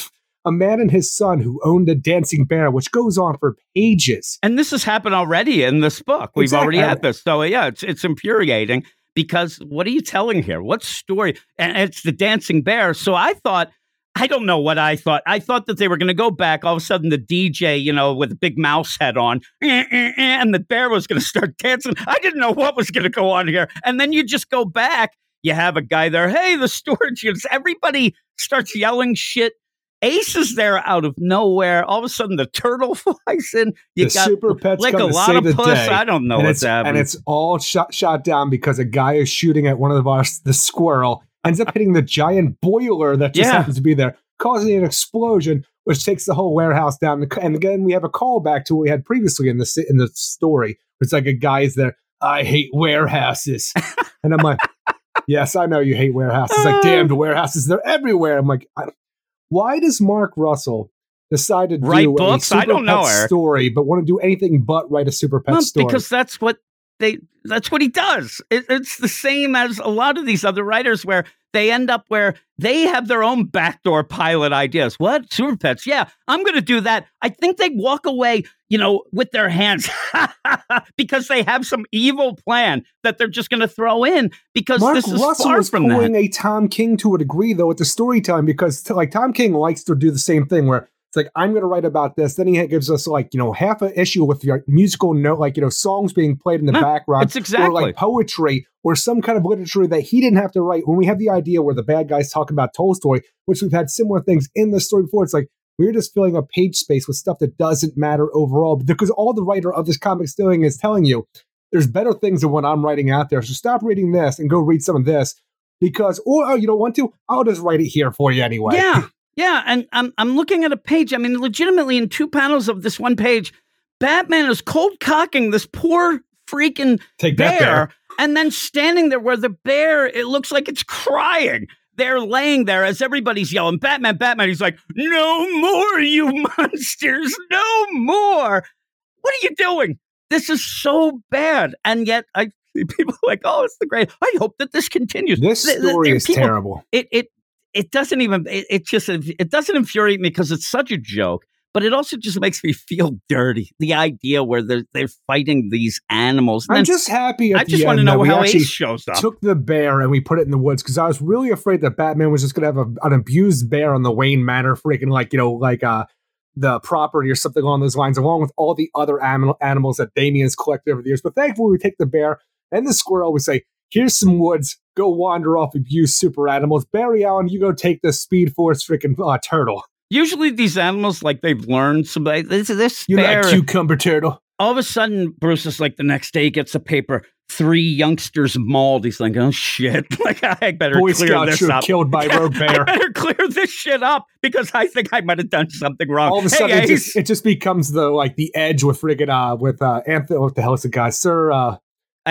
a man and his son who owned a dancing bear, which goes on for pages. And this has happened already in this book. We've Exactly. already had this. So yeah, it's it's infuriating because what are you telling here? What story? And it's the dancing bear. So I thought I don't know what I thought. I thought that they were going to go back. All of a sudden, the DJ, you know, with a big mouse head on, eh, eh, eh, and the bear was going to start dancing. I didn't know what was going to go on here. And then you just go back. You have a guy there. Hey, the storage units. Everybody starts yelling shit. Ace is there out of nowhere. All of a sudden, the turtle flies in. You the got super pets like a lot of puss. day. I don't know and what's happening. and it's all shot shot down because a guy is shooting at one of our the squirrel ends up hitting the giant boiler that just Yeah. happens to be there, causing an explosion, which takes the whole warehouse down. And again, we have a callback to what we had previously in the in the story. It's like a guy is there. I hate warehouses, and I'm like, yes, I know you hate warehouses. Like, damned warehouses, they're everywhere. I'm like, I, why does Mark Russell? Decide to Write do books? a I don't know, Eric. story, but want to do anything but write a super pet Well, story. because that's what they that's what he does. It, it's the same as a lot of these other writers where they end up where they have their own backdoor pilot ideas. What super pets? Yeah, I'm going to do that. I think they walk away, you know, with their hands because they have some evil plan that they're just going to throw in because Mark this is Russell far is from pulling that. a Tom King to a degree, though, with the story time because like Tom King likes to do the same thing where it's like I'm going to write about this. Then he gives us like you know half an issue with your musical note, like you know songs being played in the Yeah, background, it's exactly. or like poetry or some kind of literature that he didn't have to write. When we have the idea where the bad guys talk about Tolstoy, which we've had similar things in the story before, it's like we're just filling up page space with stuff that doesn't matter overall, because all the writer of this comic's doing is telling you there's better things than what I'm writing out there. So stop reading this and go read some of this. Because, or oh, you don't want to, I'll just write it here for you anyway. Yeah, yeah, and I'm I'm looking at a page. I mean, legitimately, in two panels of this one page, Batman is cold cocking this poor freaking Take bear, that bear. and then standing there where the bear it looks like it's crying. They're laying there as everybody's yelling, Batman, Batman. He's like, No more, you monsters, no more. What are you doing? This is so bad. And yet I people are like, oh, it's the great. I hope that this continues. This The- the- story the is people- terrible. it it it doesn't even it, it just it doesn't infuriate me because it's such a joke but it also just makes me feel dirty the idea where they're they're fighting these animals And I'm just happy i just want to know how ace shows up took the bear and we put it in the woods because I was really afraid that Batman was just going to have a, an abused bear on the Wayne Manor, freaking like, you know, like uh, the property or something along those lines, along with all the other animal, animals that Damian's collected over the years. But thankfully, we take the bear and the squirrel. We say, here's some woods. Go wander off abuse super animals. Barry Allen, you go take the Speed Force freaking uh, turtle. usually these animals like they've learned some like, this this You bear like cucumber turtle. all of a sudden bruce is like the next day he gets a paper three youngsters mauled he's like oh shit like i better Boy clear Scout this up killed by rogue I better clear this shit up because I think I might have done something wrong. all of a Hey, sudden it just, it just becomes the like the edge with friggin' uh with uh Anthony what the hell is the guy sir Uh,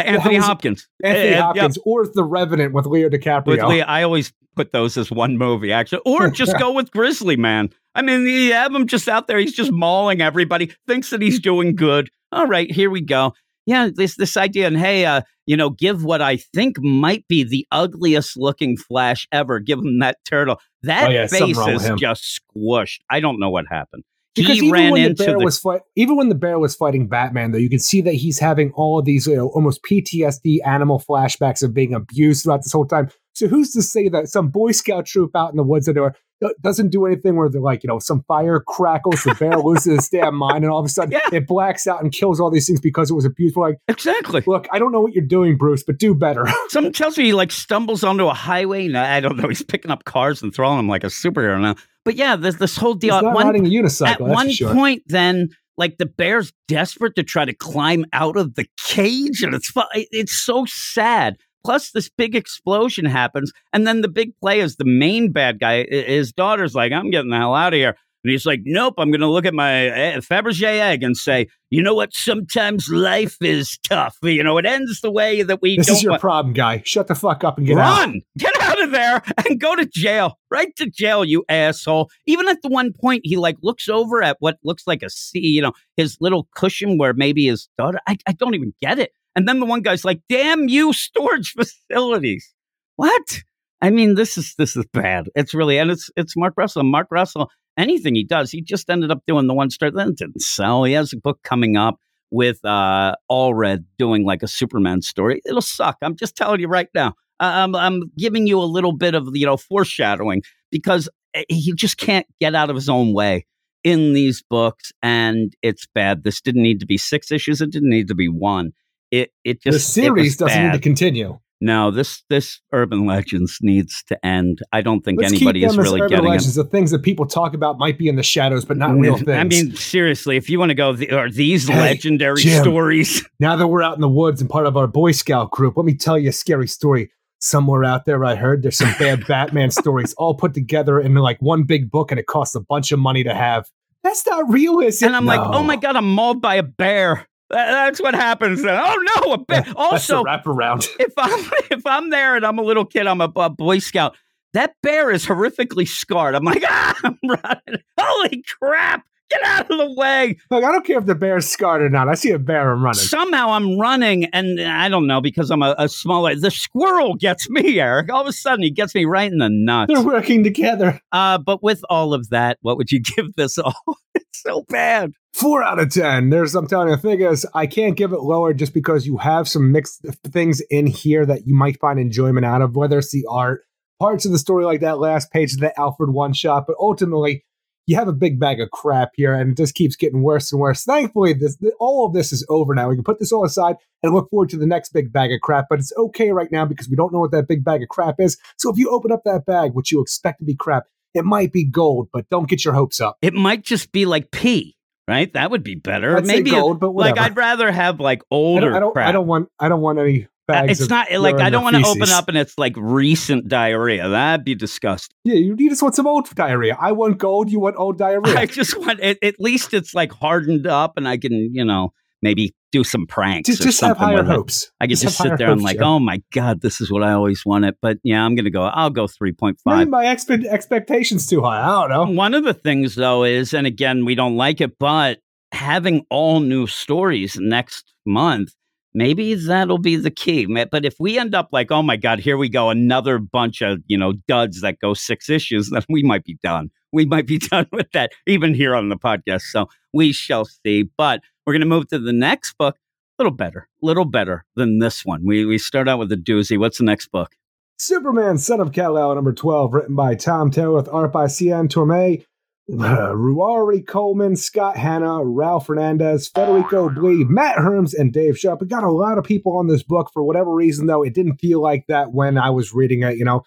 Anthony hell's- Hopkins. Anthony Uh, uh, Hopkins or the Revenant with Leo DiCaprio. With Lee, I always put those as one movie, actually, or just go with Grizzly Man. I mean, you have him just out there; he's just mauling everybody. Thinks that he's doing good. All right, here we go. Yeah, this this idea, and hey, uh, you know, give what I think might be the ugliest looking Flash ever. Give him that turtle. That Oh, yeah, face is just squished. I don't know what happened. Because he even ran when the bear the was fight, even when the bear was fighting Batman, though, you can see that he's having all of these you know, almost PTSD animal flashbacks of being abused throughout this whole time. So who's to say that some Boy Scout troop out in the woods that are, doesn't do anything where they're like, you know, some fire crackles, the bear loses his damn mind, and all of a sudden Yeah. it blacks out and kills all these things because it was abused. We're like, exactly. look, I don't know what you're doing, Bruce, but do better. Someone tells me he like stumbles onto a highway. No, I don't know. He's picking up cars and throwing them like a superhero now. But yeah, there's this whole deal. He's At not one, riding a unicycle. at one sure. point, then like the bear's desperate to try to climb out of the cage, and it's fu- it's so sad. Plus, this big explosion happens, and then the big play is the main bad guy. His daughter's like, "I'm getting the hell out of here." And he's like, nope, I'm going to look at my uh, Fabergé egg and say, you know what? Sometimes life is tough. You know, it ends the way that we This don't is your want. problem, guy. Shut the fuck up and get out. Run! Get out of there and go to jail. Right to jail, you asshole. Even at the one point, he like looks over at what looks like a sea, you know, his little cushion where maybe his daughter. I, I don't even get it. And then the one guy's like, "Damn you, storage facilities." What? I mean, this is this is bad. It's really, and it's it's Mark Russell. Mark Russell, anything he does, he just ended up doing the one star. Then it didn't sell. He has a book coming up with uh Allred doing like a Superman story. It'll suck. I'm just telling you right now. I'm I'm giving you a little bit of you know foreshadowing because eh, he just can't get out of his own way in these books, and it's bad. This didn't need to be six issues. It didn't need to be one. It it The just it series doesn't need to continue. No, this this urban legends needs to end. I don't think Let's anybody is really urban getting legends. The things that people talk about might be in the shadows, but not it. real things. I mean, seriously, if you want to go, the, are these Hey, legendary Jim. stories? now that we're out in the woods and part of our Boy Scout group, let me tell you a scary story. Somewhere out there, I heard there's some bad Batman stories all put together in like one big book, and it costs a bunch of money to have. That's not realistic. And I'm like, oh my god, I'm mauled by a bear. That's what happens. Then. Oh no, a bear. That's Also, wrap around. if I'm if I'm there and I'm a little kid, I'm a, a Boy Scout. That bear is horrifically scarred. I'm like, ah, I'm running. Holy crap! Get out of the way. Look, I don't care if the bear's scarred or not. I see a bear, I'm running. Somehow I'm running, and I don't know because I'm a, a smaller. The squirrel gets me, Eric. All of a sudden, he gets me right in the nuts. They're working together. Uh, but with all of that, what would you give this all? it's so bad. Four out of ten. There's I'm telling you, figures I can't give it lower just because you have some mixed things in here that you might find enjoyment out of, whether it's the art, parts of the story like that last page of the Alfred one shot, but ultimately you have a big bag of crap here, and it just keeps getting worse and worse. Thankfully, this all of this is over now. We can put this all aside and look forward to the next big bag of crap. But it's okay right now because we don't know what that big bag of crap is. So if you open up that bag, which you expect to be crap, it might be gold, but don't get your hopes up. It might just be like pee, right? That would be better. I'd Maybe gold, but like. I'd rather have like I older don't, I don't, crap. I don't want. I don't want any. Uh, it's of not like I don't want to open up and it's like recent diarrhea. That'd be disgusting. Yeah, you, you just want some old diarrhea. I want gold. You want old diarrhea. I just want it, at least it's like hardened up and I can, you know, maybe do some pranks. just or just have something higher with it. I could just, have sit there and hopes, like, Jim. oh my god, this is what I always wanted. But yeah, I'm gonna go. I'll go three point five. Maybe my expe- expectations too high. I don't know. One of the things though is, and again, we don't like it, but having all new stories next month, maybe that'll be the key. But if we end up like, oh my God, here we go, another bunch of, you know, duds that go six issues, then we might be done. We might be done with that, even here on the podcast. So we shall see. But we're going to move to the next book. A little better, a little better than this one. We, we start out with a doozy. What's the next book? Superman, Son of Kal-El, number 12, written by Tom Taylor with art by Cian Tormey, uh, Ruari Coleman, Scott Hanna, Ralph Fernandez, Federico Blee, Matt Herms, and Dave Sharpe. We got a lot of people on this book. For whatever reason, though, it didn't feel like that when I was reading it, you know.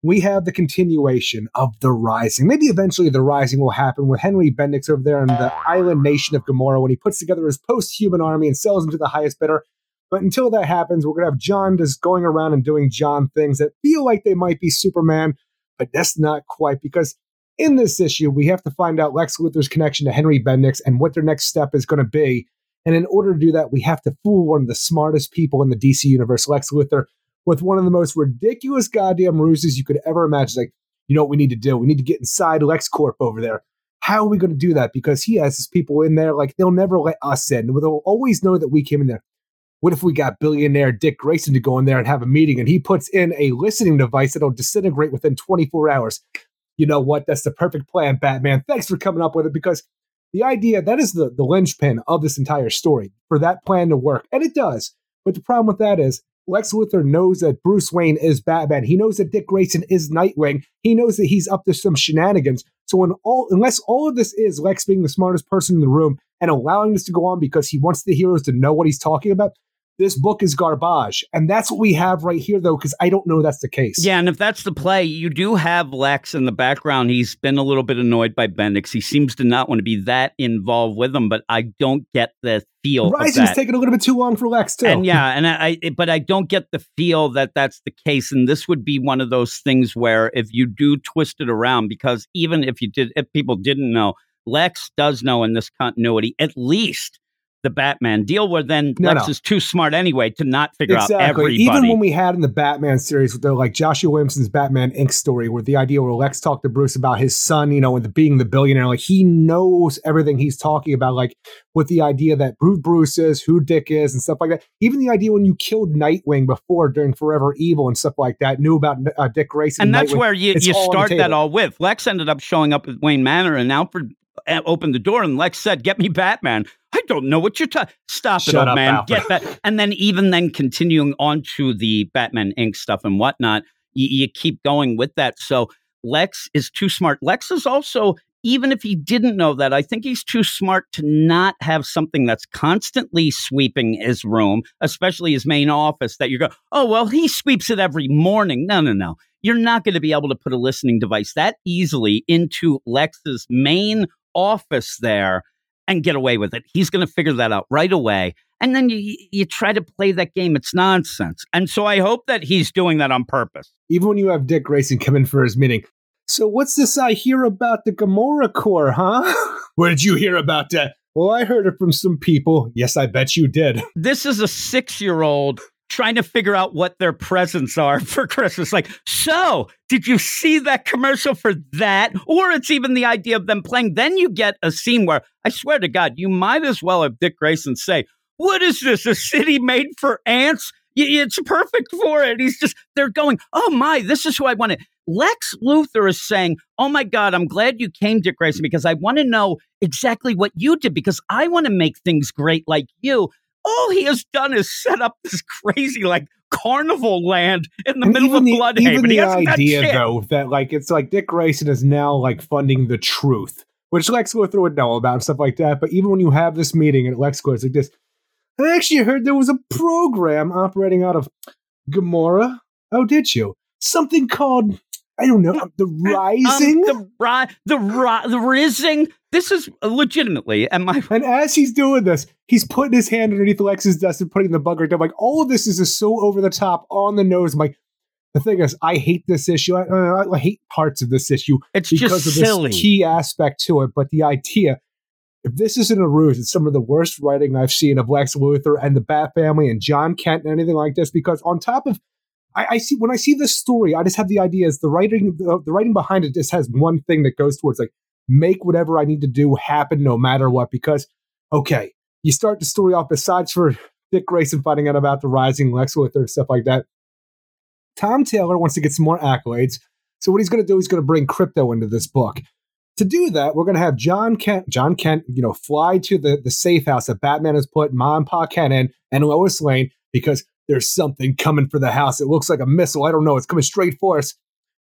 We have the continuation of The Rising. Maybe eventually The Rising will happen with Henry Bendix over there in the island nation of Gamorra when he puts together his post-human army and sells them to the highest bidder. But until that happens, we're going to have John just going around and doing John things that feel like they might be Superman, but that's not quite because in this issue, we have to find out Lex Luthor's connection to Henry Bendix and what their next step is going to be. And in order to do that, we have to fool one of the smartest people in the DC universe, Lex Luthor, with one of the most ridiculous goddamn ruses you could ever imagine. Like, you know what we need to do? We need to get inside LexCorp over there. How are we going to do that? Because he has his people in there, like they'll never let us in. They'll always know that we came in there. What if we got billionaire Dick Grayson to go in there and have a meeting and he puts in a listening device that'll disintegrate within 24 hours? You know what? That's the perfect plan, Batman. Thanks for coming up with it because the idea that is the, the linchpin of this entire story for that plan to work. And it does. But the problem with that is Lex Luthor knows that Bruce Wayne is Batman. He knows that Dick Grayson is Nightwing. He knows that he's up to some shenanigans. So all unless all of this is Lex being the smartest person in the room and allowing this to go on because he wants the heroes to know what he's talking about, this book is garbage. And that's what we have right here, though, because I don't know that's the case. Yeah, and if that's the play, you do have Lex in the background. He's been a little bit annoyed by Bendix. He seems to not want to be that involved with him, but I don't get the feel. Rising's taking a little bit too long for Lex, too. And yeah, and I, but I don't get the feel that that's the case. And this would be one of those things where if you do twist it around, because even if you did, if people didn't know, Lex does know in this continuity, at least the Batman deal, where then no, Lex no. is too smart anyway to not figure exactly. out everybody. Even when we had in the Batman series, with the like Joshua Williamson's Batman Inc. story, where the idea where Lex talked to Bruce about his son, you know, and the, being the billionaire, like he knows everything he's talking about, like with the idea that who Bruce is, who Dick is, and stuff like that. Even the idea when you killed Nightwing before during Forever Evil and stuff like that, knew about uh, Dick Grayson. And that's Nightwing. where you, you start that all with. Lex ended up showing up at Wayne Manor, and Alfred opened the door and Lex said, "Get me Batman." I don't know what you're talking. Stop Shut it, old up, man. Alfred. Get that. And then even then, continuing on to the Batman Inc. stuff and whatnot, you, you keep going with that. So Lex is too smart. Lex is also even if he didn't know that, I think he's too smart to not have something that's constantly sweeping his room, especially his main office. That you go, oh, well, he sweeps it every morning. No, no, no. You're not going to be able to put a listening device that easily into Lex's main office there and get away with it. He's going to figure that out right away. And then you, you try to play that game. It's nonsense. And so I hope that he's doing that on purpose. Even when you have Dick Grayson come in for his meeting. So what's this I hear about the Gamorra Corps, huh? Where did you hear about that? Well, I heard it from some people. Yes, I bet you did. This is a six year old trying to figure out what their presents are for Christmas. Like, so did you see that commercial for that? Or it's even the idea of them playing. Then you get a scene where I swear to God, you might as well have Dick Grayson say, What is this? A city made for ants? It's perfect for it. He's just, they're going, Oh my, this is who I want wanted. Lex Luthor is saying, Oh my God, I'm glad you came, Dick Grayson, because I want to know exactly what you did because I want to make things great like you all he has done is set up this crazy like carnival land in the and middle of the, Blüdhaven. Even the idea though that like it's like Dick Grayson is now like funding the truth, which Lex Luthor would know about and stuff like that. But even when you have this meeting at LexCorp, it's like this. I actually heard there was a program operating out of Gamorra. Oh, did you? Something called I don't know the um, rising, um, the ri- the ri- the rising. This is legitimately, and my and as he's doing this, he's putting his hand underneath Alexa's desk and putting the bugger down. Like all of this is just so over the top, on the nose. I'm like the thing is, I hate this issue. I, I, I hate parts of this issue. It's because just of silly. this key aspect to it. But the idea, if this isn't a ruse, it's some of the worst writing I've seen of Lex Luthor and the Bat Family and John Kent and anything like this. Because on top of I, I, see when I see this story, I just have the idea is the writing the, the writing behind it just has one thing that goes towards like make whatever I need to do happen no matter what. Because okay, you start the story off besides for Dick Grayson finding out about the rising Lex Luthor and stuff like that. Tom Taylor wants to get some more accolades. So what he's going to do, he's going to bring Krypto into this book. To do that, we're going to have John Kent, John Kent, you know, fly to the, the safe house that Batman has put Mom Pa Kent in and Lois Lane because there's something coming for the house. It looks like a missile. I don't know. It's coming straight for us.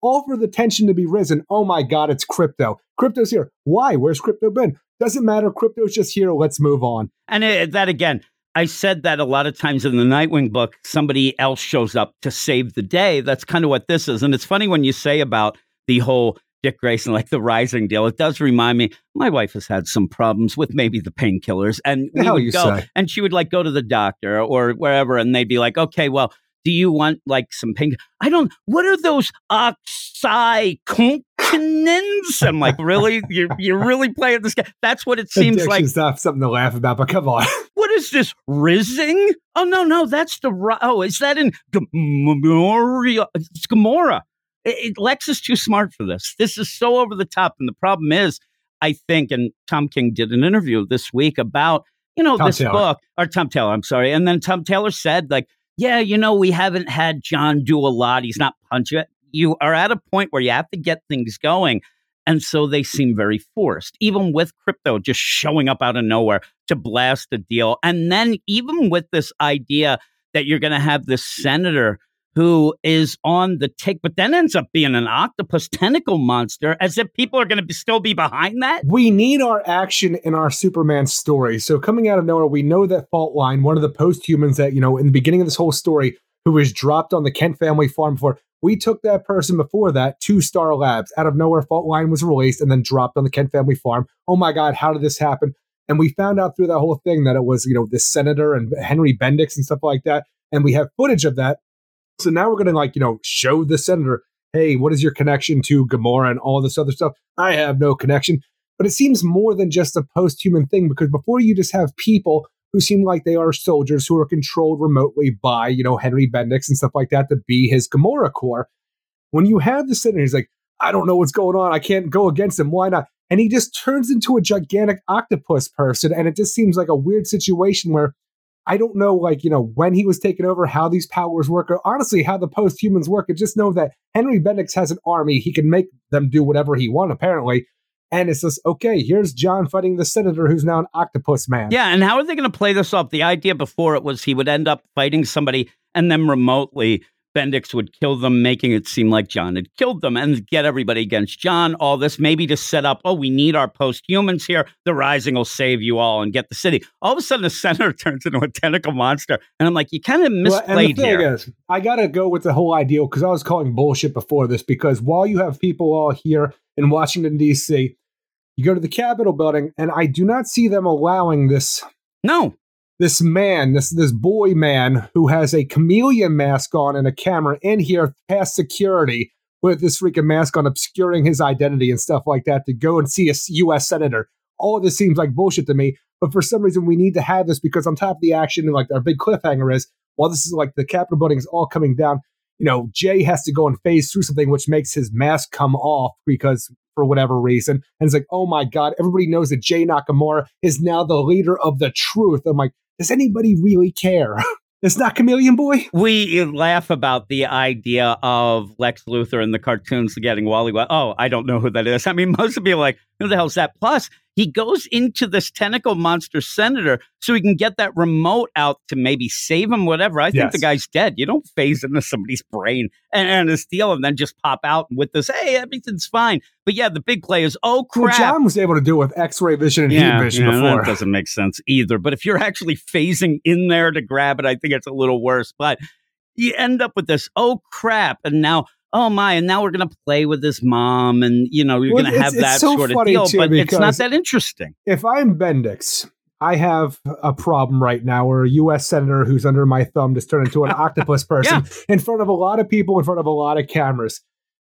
All for the tension to be risen. Oh my God, it's Krypto. Krypto's here. Why? Where's Krypto been? Doesn't matter. Krypto's just here. Let's move on. And it, that again, I said that a lot of times in the Nightwing book, somebody else shows up to save the day. That's kind of what this is. And it's funny when you say about the whole Dick Grayson, like the Rising deal. It does remind me. My wife has had some problems with maybe the painkillers, and we would go, say? and she would like go to the doctor or wherever, and they'd be like, "Okay, well, do you want like some pink? I don't. What are those oxycontinins? I'm like, really? You're you're really playing this game? That's what it seems like. Not something to laugh about, but come on. What is this? Rising? Oh no, no, that's the. Oh, is that in Gamorra? It's Gamorra. It, it, Lex is too smart for this. This is so over the top. And the problem is, I think, and Tom King did an interview this week about, you know, Tom this Taylor. book, or Tom Taylor, I'm sorry. And then Tom Taylor said, like, yeah, you know, we haven't had John do a lot. He's not punching. It. You are at a point where you have to get things going. And so they seem very forced, even with Krypto just showing up out of nowhere to blast a deal. And then even with this idea that you're going to have this senator who is on the take, but then ends up being an octopus tentacle monster, as if people are going to still be behind that. We need our action in our Superman story. So coming out of nowhere, we know that Fault Line, one of the post-humans that you know in the beginning of this whole story, who was dropped on the Kent family farm before. We took that person before that to Star Labs. Out of nowhere, Fault Line was released and then dropped on the Kent family farm. Oh my God, how did this happen? And we found out through that whole thing that it was, you know, this senator and Henry Bendix and stuff like that. And we have footage of that. So now we're going to, like, you know, show the senator, hey, what is your connection to Gamorra and all this other stuff? I have no connection. But it seems more than just a post human thing because before you just have people who seem like they are soldiers who are controlled remotely by, you know, Henry Bendix and stuff like that to be his Gamorra Corps. When you have the senator, he's like, I don't know what's going on. I can't go against him. Why not? And he just turns into a gigantic octopus person. And it just seems like a weird situation where I don't know, like, you know, when he was taken over, how these powers work, or honestly, how the post humans work. I just know that Henry Bendix has an army. He can make them do whatever he wants, apparently. And it's just, okay, here's John fighting the senator who's now an octopus man. Yeah. And how are they going to play this off? The idea before it was he would end up fighting somebody and then remotely Bendix would kill them, making it seem like John had killed them and get everybody against John. All this maybe to set up, oh, we need our post humans here. The Rising will save you all and get the city. All of a sudden, the senator turns into a tentacle monster. And I'm like, you kind of misplayed well, and the thing here. Is, I got to go with the whole ideal because I was calling bullshit before this because while you have people all here in Washington, D.C., you go to the Capitol building, and I do not see them allowing this. No. This man, this this boy man who has a chameleon mask on and a camera in here past security with this freaking mask on, obscuring his identity and stuff like that, to go and see a U.S. senator. All of this seems like bullshit to me, but for some reason we need to have this because on top of the action, like our big cliffhanger is, while this is like the Capitol building is all coming down, you know, Jay has to go and phase through something which makes his mask come off because for whatever reason. And it's like, oh my God, everybody knows that Jay Nakamura is now the leader of the truth. I'm like, does anybody really care? It's not Chameleon Boy. We laugh about the idea of Lex Luthor in the cartoons getting Wally. West. Oh, I don't know who that is. I mean, most of you are like, who the hell's that? Plus, he goes into this tentacle monster senator so he can get that remote out to maybe save him, whatever. I think yes. the guy's dead. You don't phase into somebody's brain and, and a steal and then just pop out with this, hey, everything's fine. But yeah, the big play is, oh crap. Well, John was able to do it with X-ray vision and yeah, heat vision yeah, before. That doesn't make sense either. But if you're actually phasing in there to grab it, I think it's a little worse. But you end up with this, oh crap. And now oh my, and now we're going to play with his mom, and you know you're well, going to have that so sort of deal, but it's not that interesting. If I'm Bendix, I have a problem right now where a U.S. senator who's under my thumb just turned into an octopus person yeah. in front of a lot of people, in front of a lot of cameras.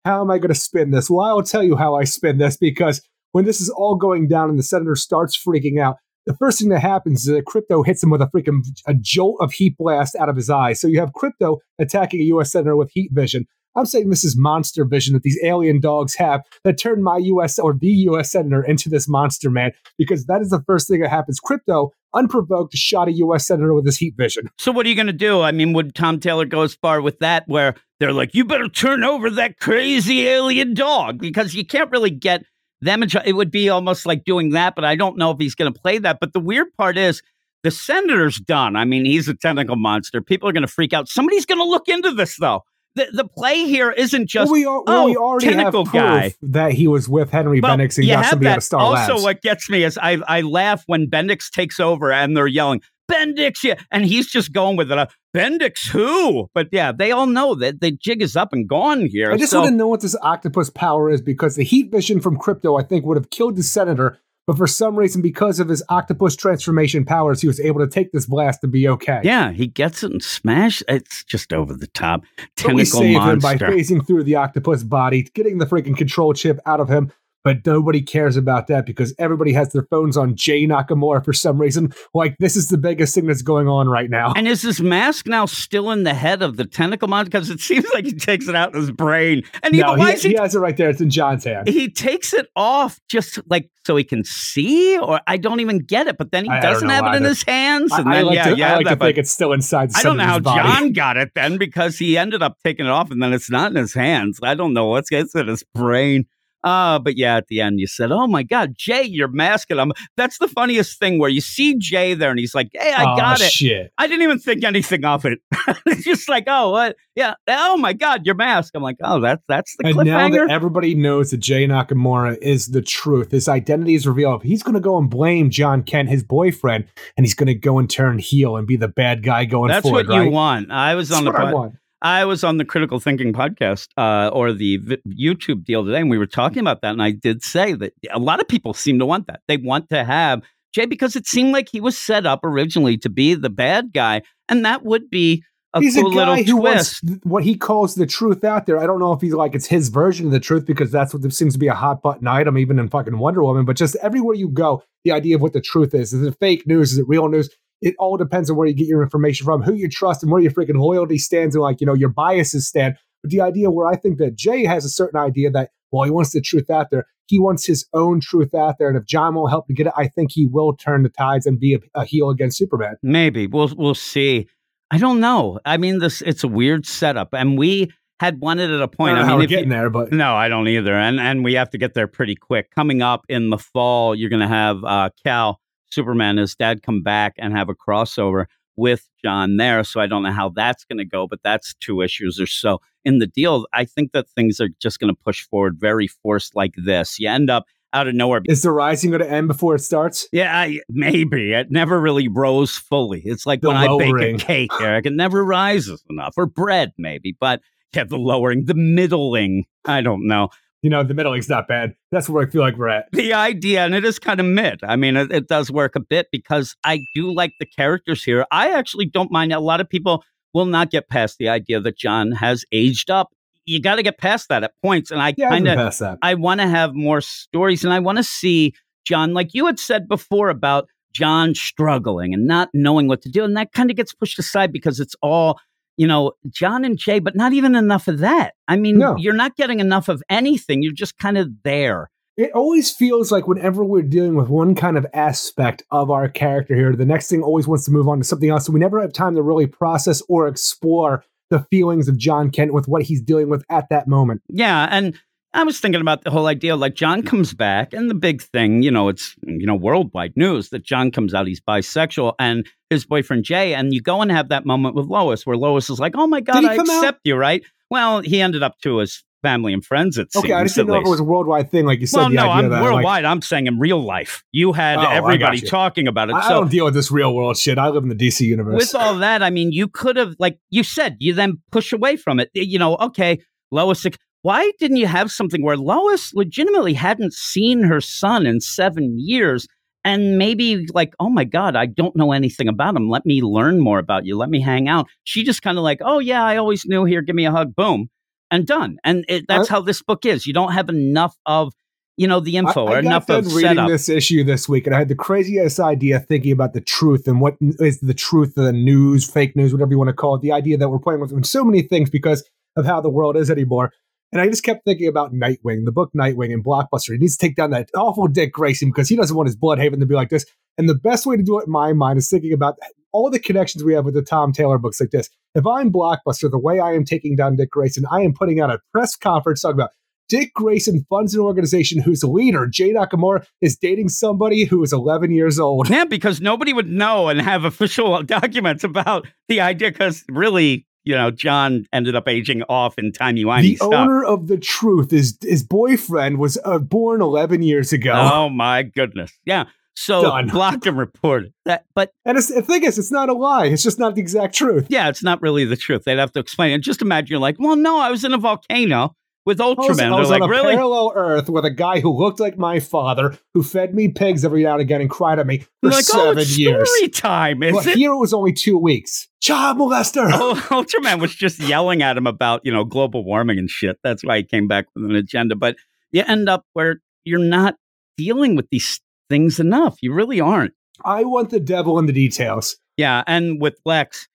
How am I going to spin this? Well, I'll tell you how I spin this because when this is all going down and the senator starts freaking out, the first thing that happens is that Krypto hits him with a freaking a jolt of heat blast out of his eye. So you have Krypto attacking a U.S. senator with heat vision. I'm saying this is monster vision that these alien dogs have that turned my US or the US senator into this monster man because that is the first thing that happens. Krypto, unprovoked, shot a US senator with his heat vision. So what are you going to do? I mean, would Tom Taylor go as far with that where they're like, you better turn over that crazy alien dog because you can't really get them. It would be almost like doing that, but I don't know if he's going to play that. But the weird part is, the senator's done. I mean, he's a technical monster. People are going to freak out. Somebody's going to look into this, though the, the play here isn't just well, we, are, well, oh, we already tentacle have guy that he was with Henry but Bendix and got somebody out of Star also, Labs. what gets me is I I laugh when Bendix takes over and they're yelling Bendix, yeah, and he's just going with it. Uh, Bendix, who? But yeah, they all know that the jig is up and gone here. I just so. want to know what this octopus power is because the heat vision from Krypto, I think, would have killed the senator but for some reason, because of his octopus transformation powers, he was able to take this blast and be okay. Yeah, he gets it and smash. It's just over the top. Tentacle but we save monster. him by phasing through the octopus body, getting the freaking control chip out of him, but nobody cares about that because everybody has their phones on Jay Nakamura for some reason. Like this is the biggest thing that's going on right now. And is this mask now still in the head of the tentacle monster? Because it seems like he takes it out of his brain. And no, he, he, he, has it right there. It's in John's hand. He takes it off just like so he can see, or I don't even get it. But then he I, doesn't I have it in his hands. And I, then, like yeah, to, yeah, I like that, to think it's still inside. I don't know how body. John got it then because he ended up taking it off, and then it's not in his hands. I don't know what's it's in his brain. Uh, but yeah, at the end you said, "Oh my God, Jay, you're masking him." That's the funniest thing where you see Jay there, and he's like, "Hey, I oh, got it." Shit. I didn't even think anything of it. it's just like, "Oh, what? Yeah. Oh my God, your mask." I'm like, "Oh, that's that's the And now that everybody knows that Jay Nakamura is the truth, his identity is revealed. He's going to go and blame John Kent, his boyfriend, and he's going to go and turn heel and be the bad guy going forward. that's forward. what you want. I was That's on the what I pod- want. I was on the Critical Thinking podcast uh, or the vi- YouTube deal today, and we were talking about that. And I did say that a lot of people seem to want that. They want to have Jay because it seemed like he was set up originally to be the bad guy, and that would be a he's cool a guy little who twist. wants what he calls the truth out there. I don't know if he's like it's his version of the truth because that's what seems to be a hot button item, even in fucking Wonder Woman. But just everywhere you go, the idea of what the truth is is it fake news? Is it real news? It all depends on where you get your information from, who you trust, and where your freaking loyalty stands, and like you know your biases stand. But the idea where I think that Jay has a certain idea that well, he wants the truth out there. He wants his own truth out there, and if John won't help to get it, I think he will turn the tides and be a, a heel against Superman. Maybe we'll we'll see. I don't know. I mean, this it's a weird setup, and we had wanted at a point. I, how mean, we're if you- getting there, but No, I don't either. And and we have to get there pretty quick. Coming up in the fall, you're going to have uh, Cal Superman, his dad, come back and have a crossover with John there. So I don't know how that's going to go, but that's two issues or so in the deal. I think that things are just going to push forward very forced like this. You end up out of nowhere. is the rising going to end before it starts? Yeah, I, maybe it never really rose fully. It's like The when I bake a cake, Eric, it never rises enough, or bread, maybe. But yeah, the lowering, the middling. I don't know. You know, the middling's not bad. That's where I feel like we're at. the idea, and it is kind of mid. I mean, it, it does work a bit because I do like the characters here. I actually don't mind. A lot of people will not get past the idea that John has aged up. You got to get past that at points, and I Yeah, kind of. I want to have more stories, and I want to see John, like you had said before about John struggling and not knowing what to do, and that kind of gets pushed aside because it's all you know, John and Jay, but not even enough of that. I mean, No. you're not getting enough of anything. You're just kind of there. It always feels like whenever we're dealing with one kind of aspect of our character here, the next thing always wants to move on to something else. So we never have time to really process or explore the feelings of John Kent with what he's dealing with at that moment. Yeah, and I was thinking about the whole idea like John mm-hmm. comes back and the big thing, you know, it's you know worldwide news that John comes out he's bisexual and his boyfriend Jay and you go and have that moment with Lois where Lois is like, "Oh my god, I come out? accept you," right? Well, he ended up to his family and friends it Okay, seems, I just at didn't know if it was a worldwide thing, like you said. well, no, I'm that, like, worldwide. I'm saying in real life, you had Oh, everybody you. talking about it. I, I don't deal with this real world shit. I live in the DC universe. with all that, I mean, you could have, like you said, you then push away from it. You know, okay, Lois, why didn't you have something where Lois legitimately hadn't seen her son in seven years? And maybe like, oh my God, I don't know anything about him. Let me learn more about you. Let me hang out. She just kind of like, oh yeah, I always knew. Here, give me a hug. Boom, and done. And it, that's I- how this book is. You don't have enough of, you know, the info I, or I got enough of reading setup. this issue this week, and I had the craziest idea thinking about the truth and what is the truth of the news, fake news, whatever you want to call it. The idea that we're playing with so many things because of how the world is anymore. And I just kept thinking about Nightwing, the book Nightwing and Blockbuster. He needs to take down that awful Dick Grayson because he doesn't want his Blüdhaven to be like this. And the best way to do it in my mind is thinking about all the connections we have with the Tom Taylor books like this. If I'm Blockbuster, the way I am taking down Dick Grayson, I am putting out a press conference talking about Dick Grayson funds an organization whose leader, Jay Nakamura, is dating somebody who is 11 years old. Yeah, because nobody would know and have official documents about the idea. Because really, you know, John ended up aging off in timey wimey The stuff. owner of the truth, his his boyfriend, was uh, born 11 years ago. Oh my goodness! Yeah, so Done. blocked and reported that, but And it's, the thing is, it's not a lie. It's just not the exact truth. yeah, it's not really the truth. They'd have to explain it. Just imagine you're like, well, no, I was in a volcano with I was, Ultraman. I was They're on a really? parallel Earth with a guy who looked like my father, who fed me pigs every now and again and cried at me for like, oh, seven it's years. story time, is But it? here it was only two weeks. Child molester. Oh, Ultraman was just yelling at him about, you know, global warming and shit. That's why he came back with an agenda. But you end up where you're not dealing with these things enough. You really aren't. I want the devil in the details. Yeah. And with Lex,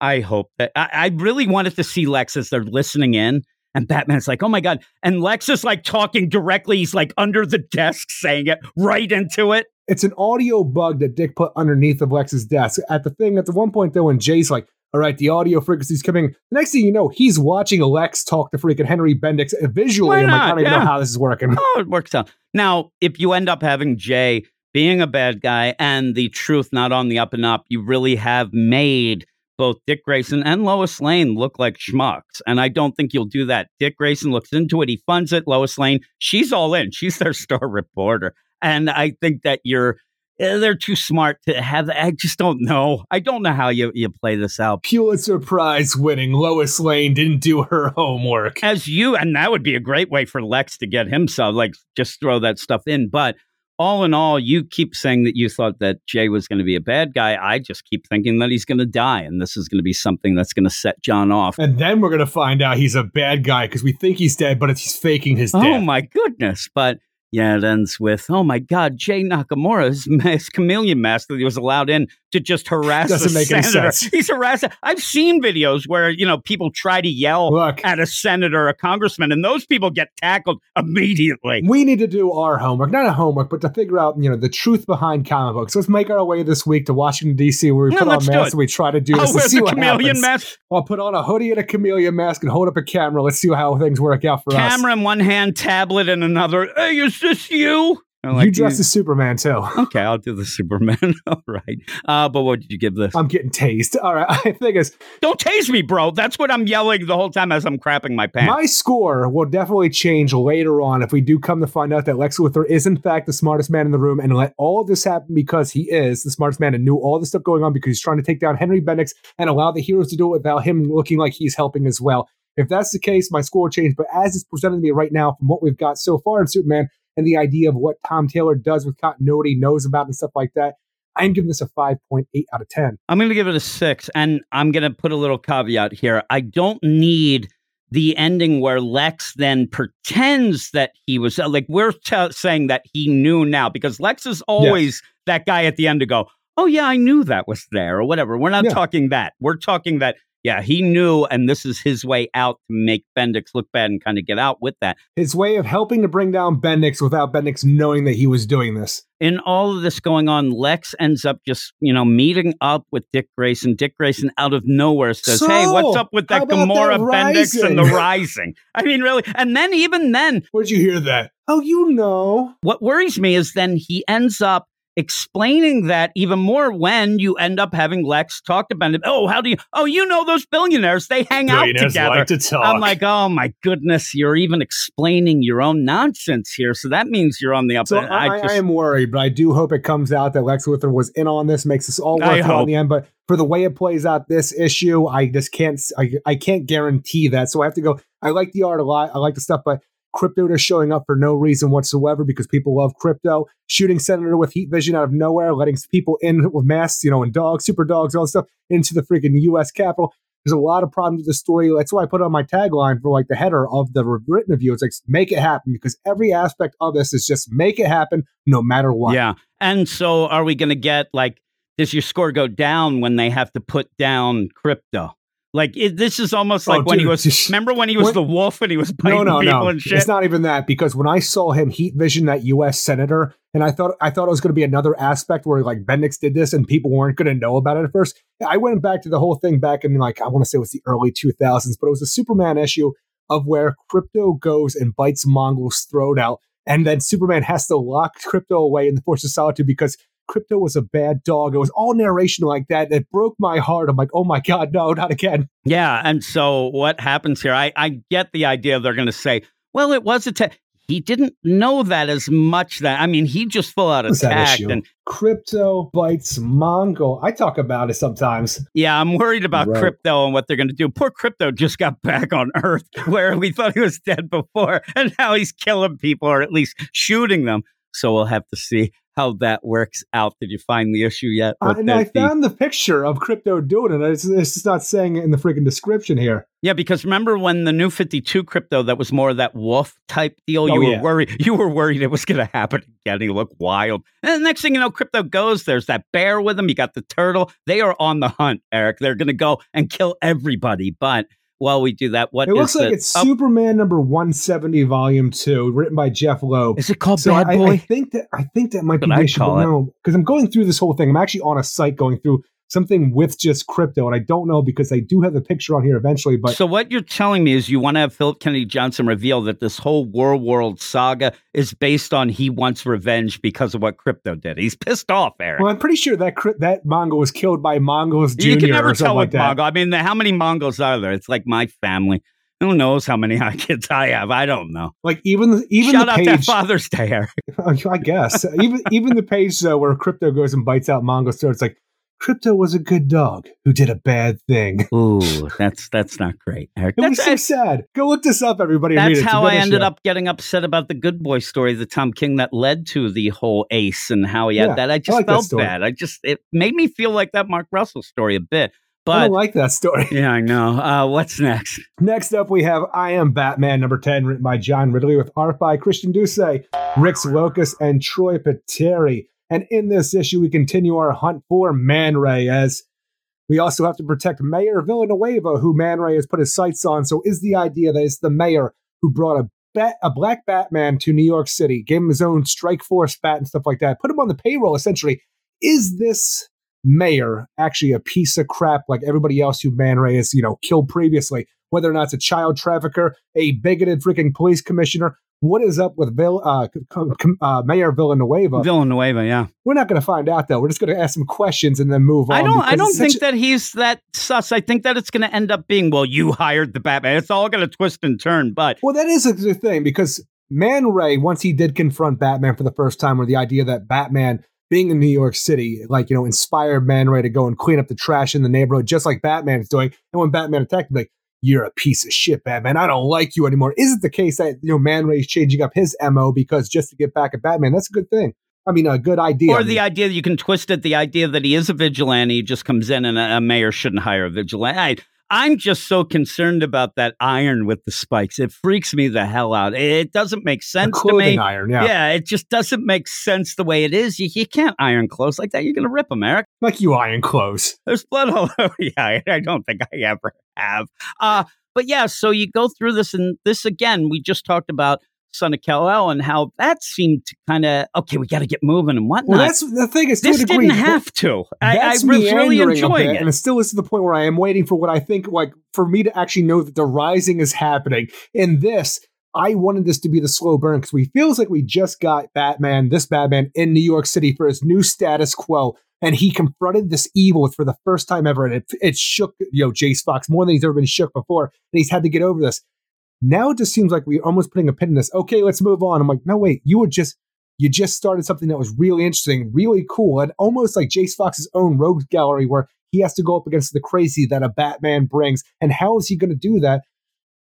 I hope that I, I really wanted to see Lex as they're listening in. And Batman's like, oh my God. And Lex is like talking directly. He's like under the desk saying it right into it. It's an audio bug that Dick put underneath of Lex's desk. At the thing, at the one point though, when Jay's like, All right, the audio frequency's coming. The next thing you know, he's watching Lex talk to freaking Henry Bendix visually. Why I'm like, I don't even know how this is working. Oh, it works out. Now, if you end up having Jay being a bad guy and the truth not on the up and up, you really have made both Dick Grayson and Lois Lane look like schmucks. And I don't think you'll do that. Dick Grayson looks into it, he funds it. Lois Lane, she's all in. She's their star reporter. And I think that you're eh, they're too smart to have I just don't know. I don't know how you, you play this out. Pulitzer Prize winning Lois Lane didn't do her homework. as you and that would be a great way for lex to get himself like just throw that stuff in but all in all you keep saying that you thought that jay was going to be a bad guy i just keep thinking that he's going to die and this is going to be something that's going to set john off And then we're gonna find out he's a bad guy because we think he's dead, but it's, he's faking his oh death. oh my goodness but yeah it ends with oh my god jay nakamura's his chameleon mask that he was allowed in to just harass Doesn't make any sense. he's harassing i've seen videos where you know people try to yell Look, at a senator, a congressman, and those people get tackled immediately. we need to do our homework, not a homework, but to figure out, you know, the truth behind comic books. Let's make our way this week to Washington D.C. where we No, put on masks and we try to do Oh, this with see the what chameleon happens. mask, I'll put on a hoodie and a chameleon mask and hold up a camera. Let's see how things work out for us. camera in one hand, tablet in another. Hey, is this you? I'm you dress as Superman too. Okay, I'll do the Superman. All right. Uh, but what did you give this? I'm getting tased. All right, I think it's Don't tase me, bro. That's what I'm yelling the whole time as I'm crapping my pants. my score will definitely change later on if we do come to find out that Lex Luthor is in fact the smartest man in the room and let all of this happen because he is the smartest man and knew all this stuff going on because he's trying to take down Henry Bendix and allow the heroes to do it without him looking like he's helping as well. If that's the case, my score will change. But as it's presented to me right now from what we've got so far in Superman and the idea of what Tom Taylor does with continuity, knows about and stuff like that, I'm giving this a 5.8 out of 10. I'm going to give it a six, and I'm going to put a little caveat here. I don't need the ending where Lex then pretends that he was uh, like we're t- saying that he knew now because Lex is always that guy at the end to go, "Oh yeah, I knew that was there" or whatever. We're not Yeah. talking that. We're talking that yeah, he knew, and this is his way out to make Bendix look bad and kind of get out with that. His way of helping to bring down Bendix without Bendix knowing that he was doing this. in all of this going on, Lex ends up just, you know, meeting up with Dick Grayson. Dick Grayson out of nowhere says, Hey, what's up with that Gamorra that Bendix and the Rising?" Rising? I mean, really? And then, even then, Where'd you hear that? Oh, you know. what worries me is then he ends up explaining that even more when you end up having Lex talk to Bendix. Oh, how do you? Oh, you know those billionaires, they hang out together. Like to talk. I'm like, oh my goodness, you're even explaining your own nonsense here. So that means you're on the up. so I, I, just, am worried, but I do hope it comes out that Lex Luthor was in on this, makes us all I worth it hope. on the end. But for the way it plays out this issue, I just can't. I, I can't guarantee that. So I have to go. I like the art a lot. I like the stuff, but Krypto just showing up for no reason whatsoever because people love Krypto. Shooting Senator with heat vision out of nowhere, letting people in with masks, you know, and dogs, super dogs, all stuff into the freaking U.S. Capitol. There's a lot of problems with the story. That's why I put on my tagline for like the header of the written review. It's like make it happen because every aspect of this is just make it happen no matter what. Yeah. And so are we going to get like, does your score go down when they have to put down Krypto? Like, it, this is almost Oh, like when he was, remember when he was when- the wolf and he was biting No, no, people no. and shit? It's not even that because when I saw him heat vision that U.S. senator, and I thought I thought it was going to be another aspect where like Bendix did this and people weren't going to know about it at first. I went back to the whole thing back in like I want to say it was the early 2000s, but it was a Superman issue of where Krypto goes and bites Mongul's throat out, and then Superman has to lock Krypto away in the Fortress of Solitude because. Crypto was a bad dog. It was all narration like that. It broke my heart. I'm like, oh my God, no, not again. Yeah. And so what happens here? I, I get the idea they're going to say, well, it was a He didn't know that as much that, I mean, he just full out that attacked. And Crypto bites Mongul. I talk about it sometimes. yeah, I'm worried about Right. Krypto and what they're going to do. Poor Krypto just got back on Earth where we thought he was dead before. And now he's killing people or at least shooting them. So we'll have to see how that works out. Did you find the issue yet? I the- found the picture of Krypto doing it. It's, it's just not saying it in the freaking description here. Yeah, because remember when the new 52 Krypto that was more of that wolf type deal, Oh, you were yeah. worried you were worried it was gonna happen again. He looked wild. And the next thing you know, Krypto goes, there's that bear with him, you got the turtle. They are on the hunt, Eric. They're gonna go and kill everybody. But while we do that, what It looks like the- it's oh, Superman number 170, volume two, written by Jeph Loeb. is it called So Bad I, Boy? I think that I think that might be But the I'd issue. No, because I'm going through this whole thing. I'm actually on a site going through something with just Krypto. And I don't know because I do have the picture on here eventually. But so what you're telling me is you want to have Philip Kennedy Johnson reveal that this whole Warworld saga is based on he wants revenge because of what Krypto did. He's pissed off, Eric. Well, I'm pretty sure that that Mongo was killed by Monguls Jr. You can never tell like with Mongo. I mean, how many Monguls are there? It's like my family. Who knows how many kids I have? I don't know. Like even even shout the out page, to Father's Day, Eric. Oh, I guess even even the page though where Krypto goes and bites out Mongo's throat. It's like Crypto was a good dog who did a bad thing. Ooh, that's that's not great, Eric. It that's, was so sad. Go look this up, everybody. That's how I ended up getting upset about the Good Boy story, the Tom King that led to the whole Ace and how he had Yeah, that. I just like felt bad. I just it made me feel like that Mark Russell story a bit. I But don't like that story. yeah, I know. Uh, what's next? Next up, we have I Am Batman number 10, written by John Ridley with art by Christian Duce, Rex Lokus, and Troy Peteri. And in this issue, we continue our hunt for Man Ray as we also have to protect Mayor Villanueva, who Man Ray has put his sights on. So, is the idea that it's the mayor who brought a bat, a black Batman to New York City, gave him his own strike force bat and stuff like that, put him on the payroll essentially. Is this mayor actually a piece of crap like everybody else who Man Ray has, you know, killed previously? Whether or not it's a child trafficker, a bigoted freaking police commissioner, what is up with Vill- uh, uh, Mayor Villanueva? Villanueva, yeah. We're not going to find out though. We're just going to ask some questions and then move on. I don't. I don't think that he's that sus. I think that it's going to end up being well. You hired the Batman. It's all going to twist and turn. But Well, that is a good thing because Man Ray, once he did confront Batman for the first time, or the idea that Batman being in New York City, like, you know, inspired Man Ray to go and clean up the trash in the neighborhood, just like Batman is doing. And when Batman attacked him, like, you're a piece of shit, Batman. I don't like you anymore. Is it the case that, you know, Man Ray's changing up his MO because just to get back at Batman? That's a good thing. I mean, a good idea. or I the idea that you can twist it, the idea that he is a vigilante, he just comes in and a, a mayor shouldn't hire a vigilante. I, I'm just so concerned about that iron with the spikes. It freaks me the hell out. It doesn't make sense to me. iron, yeah. Yeah, it just doesn't make sense the way it is. You, you can't iron clothes like that. You're going to rip them, Eric. Like you iron clothes. There's blood all over. Yeah, I, I don't think I ever have. Uh, but yeah, so you go through this, and this again, we just talked about Son of Kal-El and how that seemed to kind of okay. We got to get moving and whatnot. Well, that's the thing is, this degree, didn't have to. I, I was really enjoying it. and it still is to the point where I am waiting for what I think, like, for me to actually know that the rising is happening. In this, I wanted this to be the slow burn because we feels like we just got Batman, this Batman, in New York City for his new status quo, and he confronted this evil for the first time ever, and it, it shook, you know, Jace Fox more than he's ever been shook before, and he's had to get over this. Now it just seems like we're almost putting a pin in this. Okay, let's move on. I'm like, no, wait, you were just you just started something that was really interesting, really cool, and almost like Jace Fox's own rogues gallery where he has to go up against the crazy that a Batman brings. And how is he going to do that?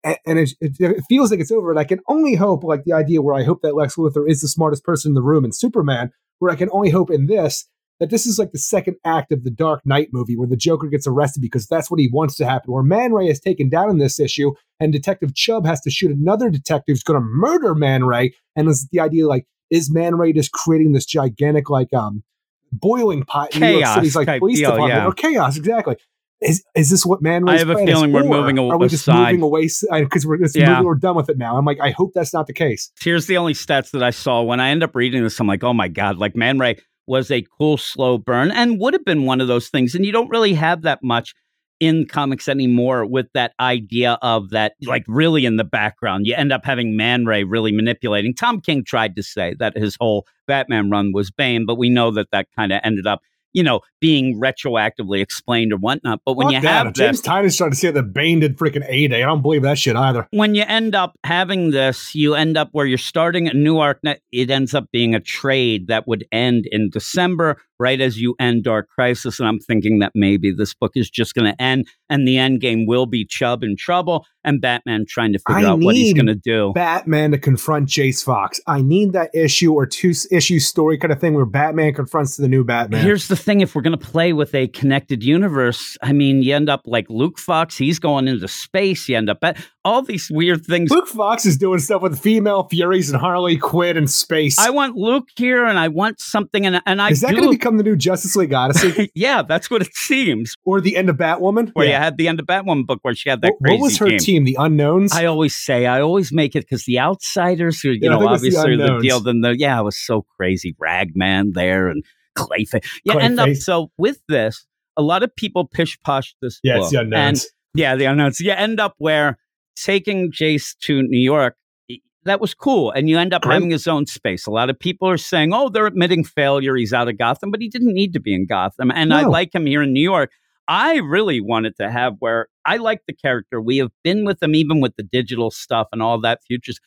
And, it, it, it feels like it's over. And I can only hope, like the idea where I hope that Lex Luthor is the smartest person in the room and Superman, where I can only hope in this that this is like the second act of the Dark Knight movie where the Joker gets arrested because that's what he wants to happen. Where Man Ray is taken down in this issue, and Detective Chubb has to shoot another detective who's going to murder Man Ray. And it's the idea like, is Man Ray just creating this gigantic like um boiling pot in New York Chaos City's like police deal, department yeah. or chaos exactly? Is is this what Man Ray's I have a plan is? feeling we're Or moving a- Are we just aside. moving away because we're Yeah. movie we're done with it now? I'm like, I hope that's not the case. Here's the only stats that I saw when I end up reading this. I'm like, oh my god, like Man Ray was a cool slow burn and would have been one of those things. And you don't really have that much in comics anymore with that idea of that, like really in the background. You end up having Man Ray really manipulating. Tom King tried to say that his whole Batman run was Bane, but we know that that kind of ended up, you know, being retroactively explained or whatnot. But when Fuck you that. have James this, Tynion's trying to say that Bane did freaking A Day. I don't believe that shit either. when you end up having this, you end up where you're starting a new arc. It ends up being a trade that would end in December, right as you end Dark Crisis. And I'm thinking that maybe this book is just going to end, and the end game will be Chubb in trouble and Batman trying to figure I out what he's going to do. Batman to confront Jace Fox. I need that issue or two issue story kind of thing where Batman confronts the new Batman. Here's the thing: if we're going to play with a connected universe, I mean, you end up like Luke Fox. He's going into space. You end up at all these weird things. Luke Fox is doing stuff with female Furies and Harley Quinn and space. I want Luke here, and I want something, and and I is that going to become the new Justice League Odyssey yeah, that's what it seems. or the end of Batwoman? where you had the end of Batwoman book where she had that What, crazy what was her team. team? The Unknowns. I always say I always make it because the outsiders who you Yeah, know think it's the obviously the deal. Then the yeah, it was so crazy. Ragman there and Clayface. You end up so with this. a lot of people pish posh this Yeah, book. it's the and unknowns. yeah, the unknowns. You end up where taking Jace to New York, that was cool. And you end up Great. having his own space. A lot of people are saying, oh, they're admitting failure. He's out of Gotham, but he didn't need to be in Gotham. And I like him here in New York. I really wanted to have where I like the character. We have been with him even with the digital stuff and all that futures.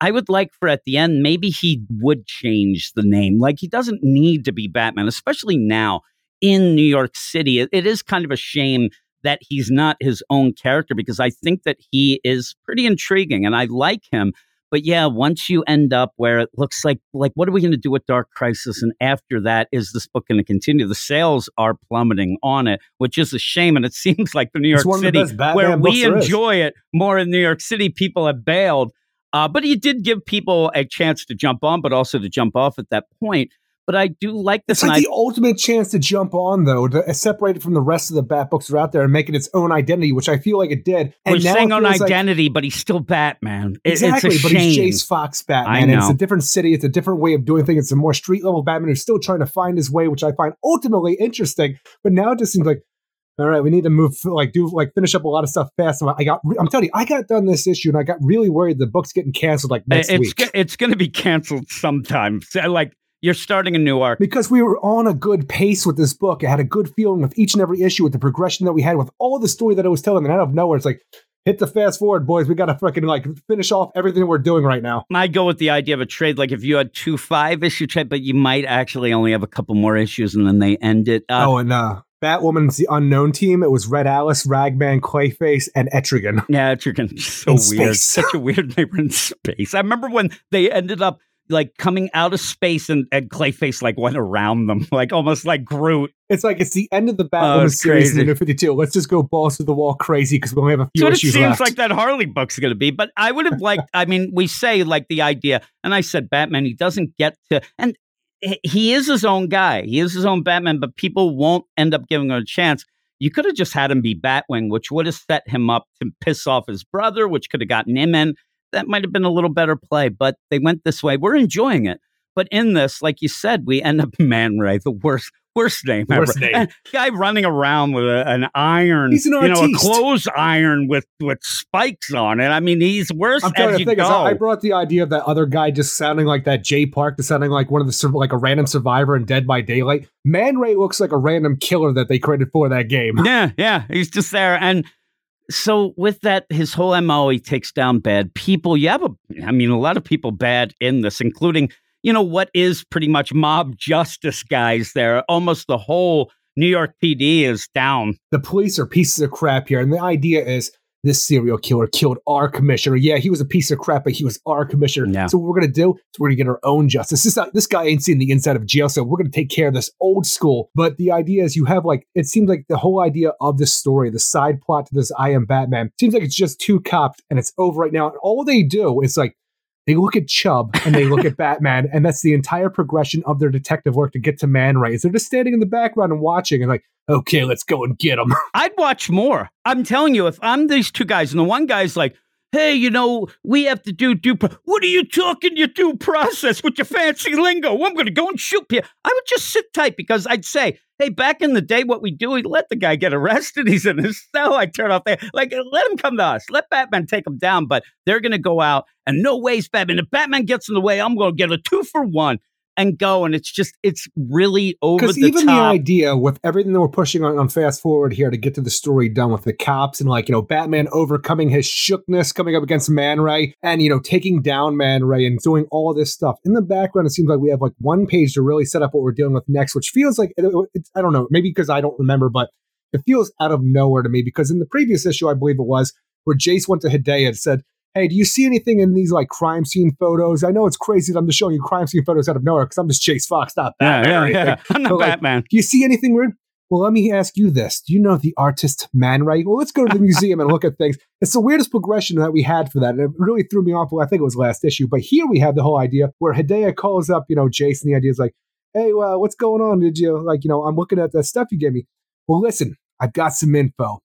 I would like for at the end, maybe he would change the name. Like he doesn't need to be Batman, especially now in New York City. It- it is kind of a shame that he's not his own character because I think that he is pretty intriguing and I like him. But yeah, once you end up where it looks like like what are we going to do with Dark Crisis and after that is this book going to continue? The sales are plummeting on it, which is a shame and it seems like the New York the City where we there is. enjoy it more in New York City people have bailed. Uh, but he did give people a chance to jump on, but also to jump off at that point. But I do like this, It's like I the ultimate chance to jump on, though, to separate it from the rest of the Bat books that are out there and make it its own identity, which I feel like it did. we're And now saying on feels like- identity, but he's still Batman. It- Exactly, it's a but shame. he's Jace Fox Batman. And it's a different city. It's a different way of doing things. It's a more street level Batman who's still trying to find his way, which I find ultimately interesting. But now it just seems like, all right, we need to move, like, do, like, finish up a lot of stuff fast. I got, I'm telling you, I got done this issue and I got really worried the book's getting canceled like next it's week. it's going to be canceled sometime. Like you're starting a new arc. because we were on a good pace with this book. It had a good feeling with each and every issue, with the progression that we had, with all the story that it was telling. And out of nowhere, it's like, hit the fast forward, boys. We got to freaking like finish off everything we're doing right now. I go with the idea of a trade. Like if you had two five issue trade, but you might actually only have a couple more issues, and then they end it. Uh, oh, and uh, Batwoman's the unknown team. It was Red Alice, Ragman, Clayface, and Etrigan. Yeah, freaking so In weird. space. Such a weird were in space. I remember when they ended up like coming out of space and, and Clayface like went around them, like almost like Groot. It's like it's the end of the Oh, Batwoman it's series in the crazy. 52. Let's just go balls to the wall crazy because we only have a few So it seems left. like that Harley book's going to be. But I would have liked. I mean, we say like the idea, and I said Batman. He doesn't get to, and he is his own guy. He is his own Batman, but people won't end up giving him a chance. You could have just had him be Batwing, which would have set him up to piss off his brother, which could have gotten him in. That might have been a little better play, but they went this way. We're enjoying it. But in this, like you said, we end up Man Ray, the worst, worst name Worst ever. name. And guy running around with a, an iron, He's an you know, a clothes iron with with spikes on it. I mean, he's worse I'm as you go. is I I brought the idea of that other guy just sounding like that Jay Park, to sounding like one of the sur- like a random survivor in Dead by Daylight. Man Ray looks like a random killer that they created for that game. yeah, yeah, he's just there. And so with that, his whole mo, he takes down bad people. You have a, I mean, a lot of people bad in this, including you know what is pretty much mob justice guys there. Almost the whole New York PD is down. The police are pieces of crap here, and the idea is this serial killer killed our commissioner. Yeah, he was a piece of crap, but he was our commissioner. Yeah. So what we're gonna do is we're gonna get our own justice. This, this guy ain't seen the inside of jail, so we're gonna take care of this old school. But the idea is you have like it seems like the whole idea of this story, the side plot to this I am Batman, seems like it's just two cops and it's over right now. And all they do is like they look at Chubb and they look at Batman, and that's the entire progression of their detective work to get to Man Ray. Is they're just standing in the background and watching and like, okay, let's go and get him. I'd watch more. I'm telling you, if I'm these two guys, and the one guy's like, hey, you know, we have to do due. Pro- what are you talking your due process with your fancy lingo? I'm going to go and shoot you. I would just sit tight because I'd say, hey, back in the day, what we do, we let the guy get arrested. He's in his cell. I turn off there. Like, let him come to us. Let Batman take him down. But they're going to go out and no ways, Batman. If Batman gets in the way, I'm going to get a two for one and go. And it's just, it's really over the even the idea with everything that we're pushing on, on fast forward here to get to the story done with the cops and like, you know, Batman overcoming his shookness coming up against Man Ray and, you know, taking down Man Ray and doing all this stuff. In the background, it seems like we have like one page to really set up what we're dealing with next, which feels like, I don't know, maybe because I don't remember, but it feels out of nowhere to me because in the previous issue, I believe it was, where Jace went to Hideo and said, Hey, do you see anything in these like crime scene photos? I know it's crazy that I'm just showing you crime scene photos out of nowhere because I'm just Jace Fox, not yeah, Batman. or yeah, yeah. I'm not But, like, Batman. Do you see anything weird? Well, let me ask you this. Do you know the artist Man Ray? Well, let's go to the museum and look at things. It's the weirdest progression that we had for that. And it really threw me off. Well, I think it was last issue. But here we have the whole idea where Hideo calls up, you know, Jason. The idea is like, hey, well, what's going on? Did you, like, you know, I'm looking at that stuff you gave me. Well, listen, I've got some info.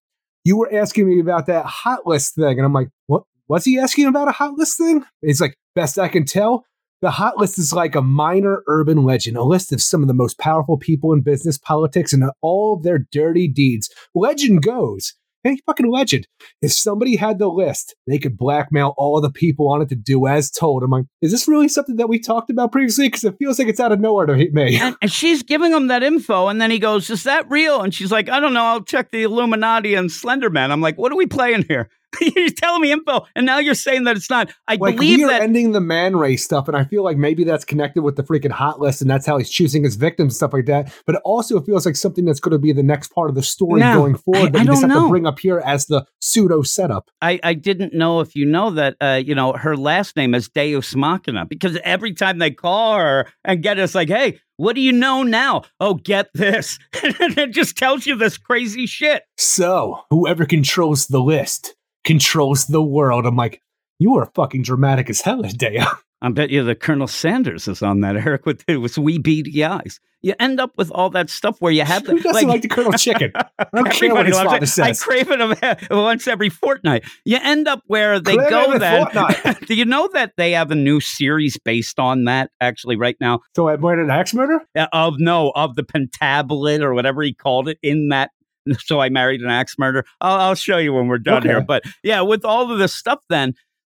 You were asking me about that hot list thing. And I'm like, what? Was he asking about a hot list thing? It's like, best I can tell, The hot list is like a minor urban legend, a list of some of the most powerful people in business, politics, and all of their dirty deeds. Legend goes Hey, fucking legend. If somebody had the list, they could blackmail all the people on it to do as told. I'm like, is this really something that we talked about previously? Because it feels like it's out of nowhere to me. And, and, she's giving him that info, and then he goes, "Is that real?" And she's like, "I don't know. I'll check the Illuminati and Slenderman." I'm like, "What are we playing here?" you're telling me info, and now you're saying that it's not. I like, believe we are that ending the man race stuff, and I feel like maybe that's connected with the freaking hot list, and that's how he's choosing his victims, and stuff like that. But also, it also feels like something that's going to be the next part of the story No, going forward I- that I you just have know. to bring up here as the pseudo setup. I, I didn't know if you know that uh, you know her last name is Deus Machina because every time they call her and get us like, hey, what do you know now? Oh, get this, and it just tells you this crazy shit. So whoever controls the list controls the world. I'm like, you are fucking dramatic as hell, Dea. I bet you the Colonel Sanders is on that, Eric, with, with wee beady eyes. You end up with all that stuff where you have to Who doesn't like, the Colonel Chicken? I don't care what his father it. says. I crave it once every fortnight. You end up where they go that. Do you know that they have a new series based on that actually right now? so I avoided an axe murder? Uh, Of no, of the pentablet or whatever he called it in that. So I married an axe murder. I'll, I'll show you when we're done Okay. here. But yeah, with all of this stuff, then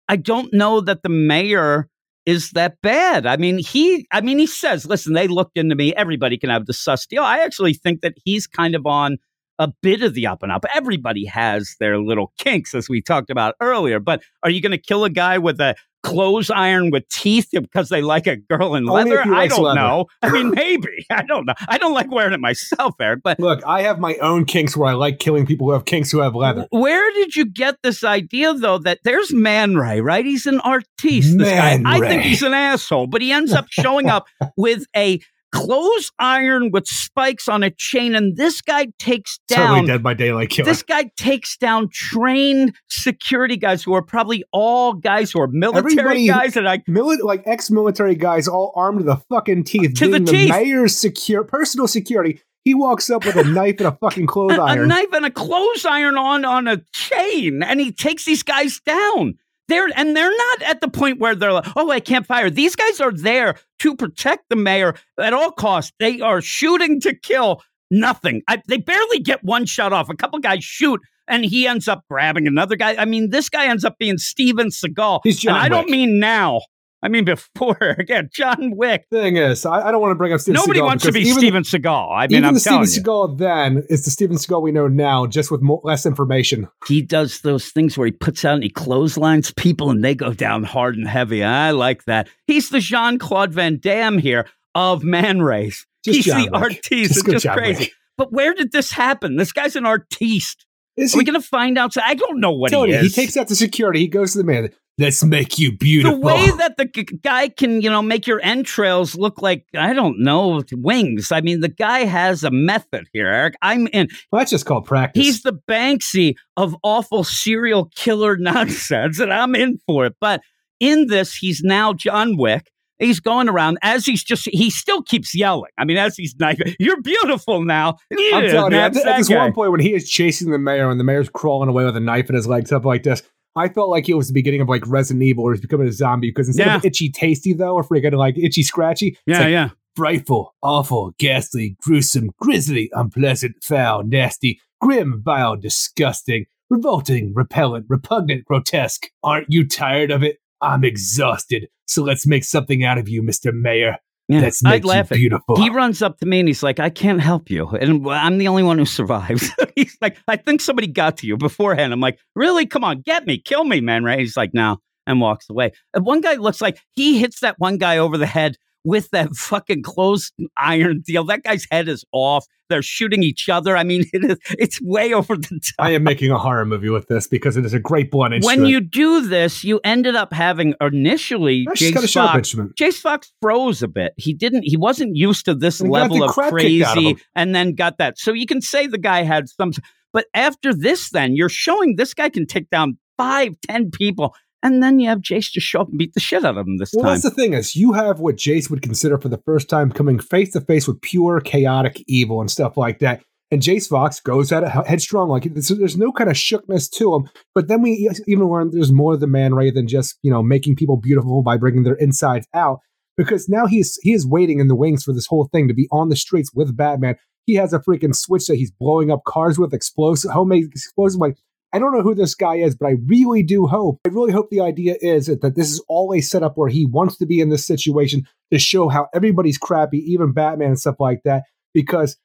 I don't know that the mayor is that bad. I mean, he, I mean, he says, listen, they looked into me. Everybody can have the sus deal. I actually think that he's kind of on a bit of the up and up. Everybody has their little kinks, as we talked about earlier. But are you going to kill a guy with a clothes iron with teeth because they like a girl in Only leather? I don't leather. know. I mean, maybe. I don't know. I don't like wearing it myself, Eric. But Look, I have my own kinks where I like killing people who have kinks who have leather. where did you get this idea, though, that there's Man Ray, right? He's an artiste. This guy. Man I think he's an asshole, but he ends up showing up with a clothes iron with spikes on a chain, and this guy takes down totally dead by daylight killer. This guy takes down trained security guys who are probably all guys who are military Everybody- guys, and I Mili- like ex-military guys all armed to the fucking teeth, To the teeth. mayor's secure personal security. He walks up with a knife and a fucking clothes a, a knife and a clothes iron on on a chain, and he takes these guys down. They're and they're not at the point where they're like, oh, I can't fire. These guys are there to protect the mayor at all costs. They are shooting to kill. Nothing. I, they barely get one shot off. A couple guys shoot, and he ends up grabbing another guy. I mean, this guy ends up being Steven Seagal. He's John and I don't mean now. I mean before. Again, John Wick. Thing is, I, I don't want to bring up Steven Nobody Seagal wants to be even, Steven Seagal. I mean, even I'm the telling Steven you. Seagal then is the Steven Seagal we know now, just with more, less information. he does those things where he puts out and he clotheslines people and they go down hard and heavy. I like that. He's the Jean Claude Van Damme here of Man Race. Just He's John the Wick. artiste. Just It's just John crazy. Wick. But where did this happen? This guy's an artiste. Is Are we he? going to find out? I don't know what Tony, he he, takes out the security. He goes to the man. Let's make you beautiful. the way that the guy can, you know, make your entrails look like I don't know wings. I mean, the guy has a method here, Eric. I'm in. well, that's just called practice. He's the Banksy of awful serial killer nonsense, and I'm in for it. But in this, he's now John Wick. He's going around as he's just, he still keeps yelling. I mean, as he's knifing, you're beautiful now. I'm Yeah, telling you, at, that's th- at that this one point when he is chasing the mayor and the mayor's crawling away with a knife in his leg, stuff like this, I felt like it was the beginning of like Resident Evil or he's becoming a zombie because instead of itchy tasty though, or freaking like itchy scratchy, it's Yeah, like yeah. frightful, awful, ghastly, gruesome, grisly, unpleasant, foul, nasty, grim, vile, disgusting, revolting, repellent, repugnant, grotesque. Aren't you tired of it? I'm exhausted. So let's make something out of you, Mr. Mayor. Yeah. I'd laugh at beautiful. He runs up to me and he's like, I can't help you. And I'm the only one who survives. he's like, I think somebody got to you beforehand. I'm like, really? Come on, get me, kill me, man. Right? He's like, no, and walks away. And one guy looks like he hits that one guy over the head with that fucking clothes iron deal. That guy's head is off. They're shooting each other. I mean, it is, it's way over the top. I am making a horror movie with this because it is a great blunt instrument. When you do this, you ended up having initially That's just got a Jace Fox. Jace Fox froze a bit. He didn't. He wasn't used to this And level of out of crazy, and then got that. So you can say the guy had some. But after this, then you're showing this guy can take down five, ten people, and then you have Jace to show up and beat the shit out of him this Well, time. that's the thing is you have what Jace would consider for the first time coming face to face with pure chaotic evil and stuff like that. And Jace Fox goes at it headstrong, like there's, there's no kind of shookness to him. But then we even learn there's more of the man ray than just you know making people beautiful by bringing their insides out. because now he's he is waiting in the wings for this whole thing to be on the streets with Batman. He has a freaking switch that he's blowing up cars with explosive homemade explosive. Like I don't know who this guy is, but I really do hope. I really hope the idea is that this is all a setup where he wants to be in this situation to show how everybody's crappy, even Batman and stuff like that. Because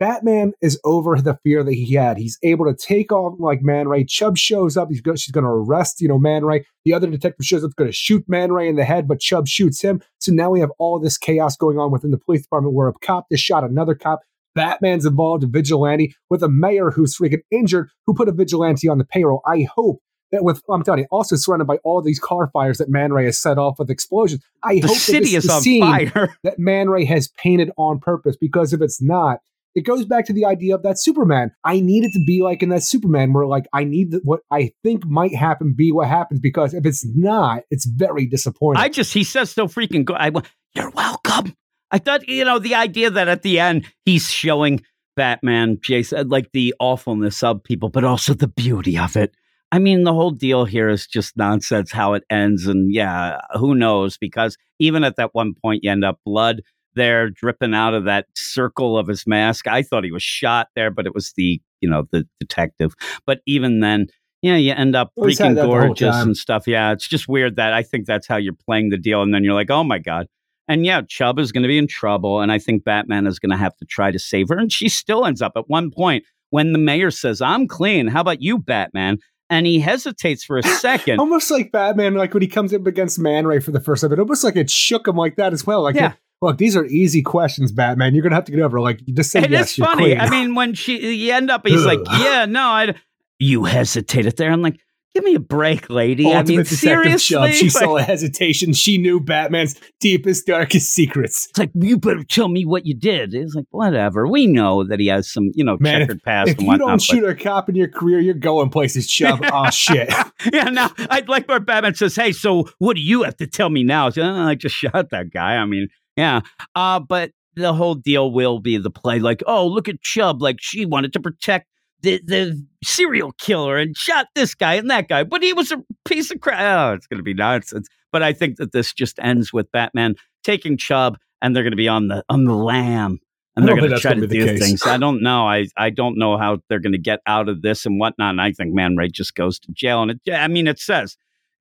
Batman is over the fear that he had. He's able to take off like Man Ray. Chubb shows up. He's go- she's going to arrest, you know, Man Ray. The other detective shows up, going to shoot Man Ray in the head, but Chubb shoots him. So now we have all this chaos going on within the police department where a cop just shot another cop. Batman's involved, a vigilante with a mayor who's freaking injured, who put a vigilante on the payroll. I hope that with I'm telling you, also surrounded by all these car fires that Man Ray has set off with explosions. I hope the hope city is on fire. that Man Ray has painted on purpose. Because if it's not, it goes back to the idea of that Superman. I need it to be like in that Superman, where like I need what I think might happen be what happens. Because if it's not, it's very disappointing. I just he says so freaking good. I you're welcome. I thought you know the idea that at the end he's showing Batman, Jason, like the awfulness of people, but also the beauty of it. I mean, the whole deal here is just nonsense how it ends, and yeah, who knows? Because even at that one point, you end up blood there dripping out of that circle of his mask. I thought he was shot there, but it was the you know the detective. But even then, yeah, you end up Well, he's had freaking gorgeous and stuff. Yeah, it's just weird that I think that's how you're playing the deal, and then you're like, oh my god. And yeah, Chubb is going to be in trouble, and I think Batman is going to have to try to save her. And she still ends up at one point when the mayor says, "I'm clean. How about you, Batman?" And he hesitates for a second. almost like Batman, like when he comes up against Man Ray for the first time, it almost like it shook him like that as well. Like, Yeah. look, these are easy questions, Batman. You're gonna have to get over. Like, just say It is yes. you're funny. clean. I mean, when she you end up, he's like, "Yeah, no, I." You hesitated there. I'm like, "Give me a break, lady." I mean, Detective Chubb. seriously. She Like, saw a hesitation. She knew Batman's deepest, darkest secrets. it's like you better tell me what you did. It's like whatever. We know that he has some, you know, Man, checkered past If and you don't but- shoot a cop in your career, you're going places, Chubb. oh shit. yeah, now I'd like where Batman says, "Hey, so what do you have to tell me now?" So, "Oh, I just shot that guy. I mean, yeah, uh, but the whole deal will be the play. Like, oh, look at Chubb. Like she wanted to protect the the serial killer and shot this guy and that guy, but he was a piece of crap. Oh, it's going to be nonsense. But I think that this just ends with Batman taking Chubb, and they're going to be on the on the lam. I And they're going to try to do things. I don't know. I, I don't know how they're going to get out of this and whatnot. And I think Man Ray just goes to jail. And it, I mean, it says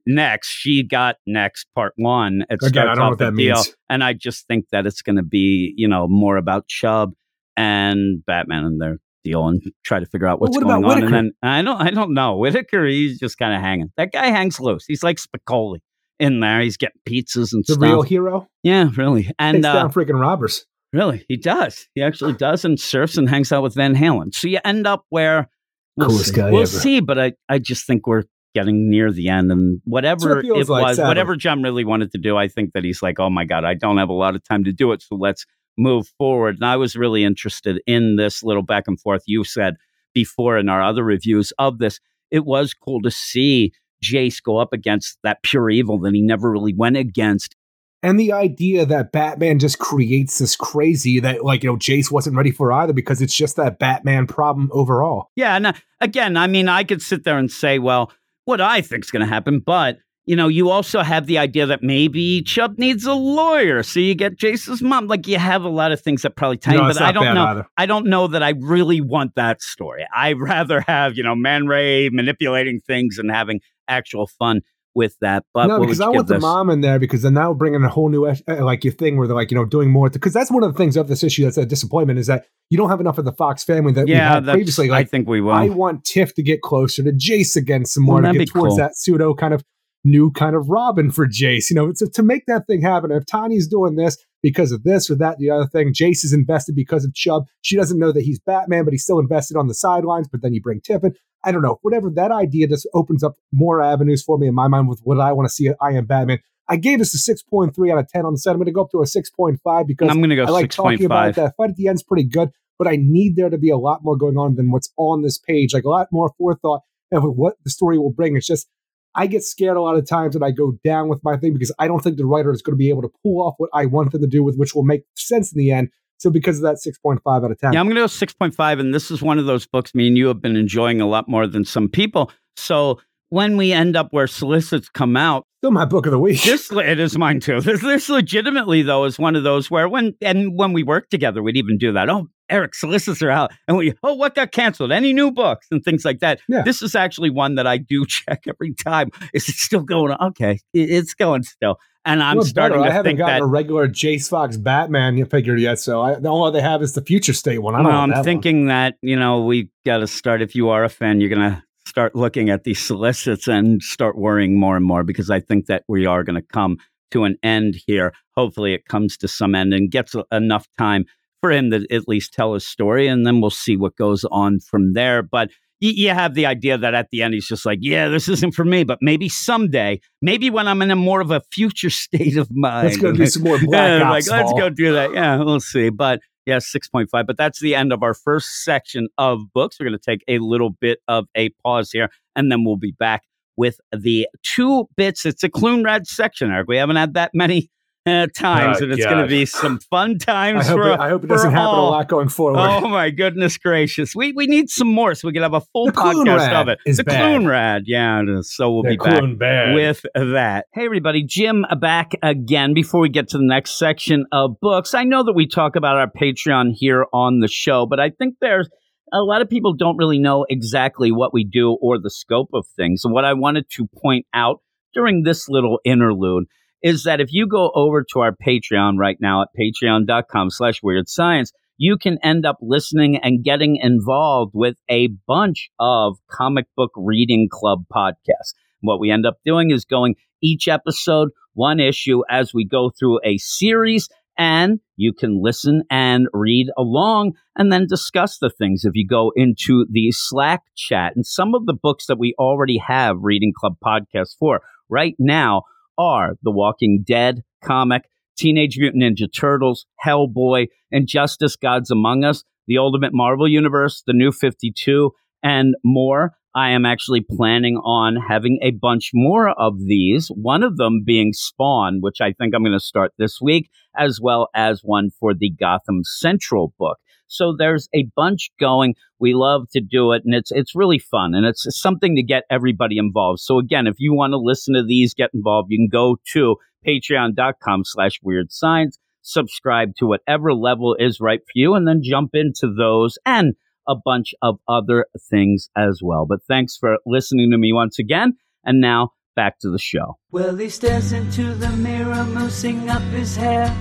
next. She got next part one. It Again, starts I don't know off what the that deal, means. and I just think that it's going to be you know more about Chubb and Batman and their deal, and try to figure out Well, what's what going on. And then I don't I don't know Whitaker. He's just kind of hanging. That guy hangs loose. He's like Spicoli in there. He's getting pizzas and stuff. The stuff. real hero yeah, really. And takes uh, down freaking robbers. Really, he does. He actually does, and surfs and hangs out with Van Halen. So you end up where we'll Coolest see. guy We'll ever. see, but I, I just think we're getting near the end, and whatever it it like, was, sadly. whatever John really wanted to do, I think that he's like, oh my god, I don't have a lot of time to do it, so let's move forward. And I was really interested in this little back and forth. You said before in our other reviews of this, it was cool to see Jace go up against that pure evil that he never really went against And the idea that Batman just creates this crazy that, like, you know, Jace wasn't ready for either because it's just that Batman problem overall. Yeah, and uh, again, I mean, I could sit there and say, well, what I think's going to happen, but you know, you also have the idea that maybe Chubb needs a lawyer, so you get Jace's mom. Like you have a lot of things that probably tie in, No, but I don't know. either. I don't know that I really want that story. I'd rather have you know Man Ray manipulating things and having actual fun with that. But no, because I want give the mom in there because then that will bring in a whole new uh, like your thing where they're like you know doing more because that's one of the things of this issue that's a disappointment is that you don't have enough of the Fox family that we yeah, had that's, previously. I think we will. I want Tiff to get closer to Jace again some more Well, to get towards cool. that pseudo kind of new kind of Robin for Jace. You know, to, to make that thing happen. If Tanya's doing this because of this or that, the other thing, Jace is invested because of Chubb. She doesn't know that he's Batman, but he's still invested on the sidelines. But then you bring Tiff in. I don't know. Whatever that idea just opens up more avenues for me in my mind with what I want to see. at I am Batman. I gave this a six point three out of ten on the set. I'm going to go up to a six point five because I'm going to go I like six point talking about that. Fight at the end's pretty good, but I need there to be a lot more going on than what's on this page. Like a lot more forethought of what the story will bring. It's just I get scared a lot of times and I go down with my thing because I don't think the writer is going to be able to pull off what I want them to do with which will make sense in the end. So because of that 6.5 out of 10. Yeah, I'm going to go 6.5. And this is one of those books me and you have been enjoying a lot more than some people. So when we end up where solicits come out Still my book of the week. This it is mine too. This, this legitimately though is one of those where when and when we work together, we'd even do that. Oh, Eric solicits are out, and we oh what got canceled? Any new books and things like that. Yeah. This is actually one that I do check every time. Is it still going? on? Okay, it- it's going still, and I'm Well, starting better. I haven't think gotten that. a regular Jace Fox Batman figure yet, so I, the only they have is the Future State one. I don't Well, want I'm that one. thinking that you know we got to start. If you are a fan, you're gonna start looking at these solicits and start worrying more and more because I think that we are going to come to an end here. Hopefully, it comes to some end and gets enough time for him to at least tell his story, and then we'll see what goes on from there. But y- you have the idea that at the end he's just like, "Yeah, this isn't for me," but maybe someday, maybe when I'm in a more of a future state of mind, Let's go do some more Black Ops. like let's go do that. Yeah, we'll see. But yeah, 6.5. But that's the end of our first section of books. We're going to take a little bit of a pause here, and then we'll be back with the two bits. It's a Clunrad section, Eric. We haven't had that many uh, times, Oh, and it's going to be some fun I times hope, for, it, I hope it doesn't happen a lot going forward. Oh my goodness gracious! We we need some more so we can have a full The podcast of it. the bad. Clunrad, yeah. So we'll They're be back bad. with that. Hey, everybody, Jim back again. Before we get to the next section of books, I know that we talk about our Patreon here on the show, but I think there's a lot of people don't really know exactly what we do or the scope of things. And what I wanted to point out during this little interlude is that if you go over to our Patreon right now at patreon.com slash weird science, you can end up listening and getting involved with a bunch of comic book reading club podcasts. What we end up doing is going each episode, one issue as we go through a series, and you can listen and read along and then discuss the things if you go into the Slack chat. And some of the books that we already have Reading Club podcasts for right now are The Walking Dead comic, Teenage Mutant Ninja Turtles, Hellboy, Injustice Gods Among Us, The Ultimate Marvel Universe, The New 52, and more. I am actually planning on having a bunch more of these, one of them being Spawn, which I think I'm going to start this week, as well as one for the Gotham Central book. So there's a bunch going. We love to do it, and it's it's really fun, and it's something to get everybody involved. So again, if you want to listen to these, get involved, you can go to patreon.com slash weird science, subscribe to whatever level is right for you, and then jump into those and a bunch of other things as well. But thanks for listening to me once again, and now back to the show. Well, he stares into the mirror, moosing up his hair.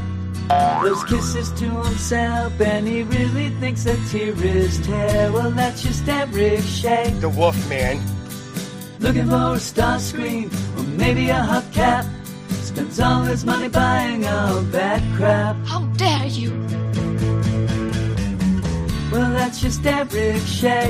Those kisses to himself, and he really thinks that tear is tear. Well, that's just Eric Shea. The Wolf Man. Looking for a star screen, or maybe a hot hubcap. Spends all his money buying all that crap. How dare you! Well, that's just Eric Shea.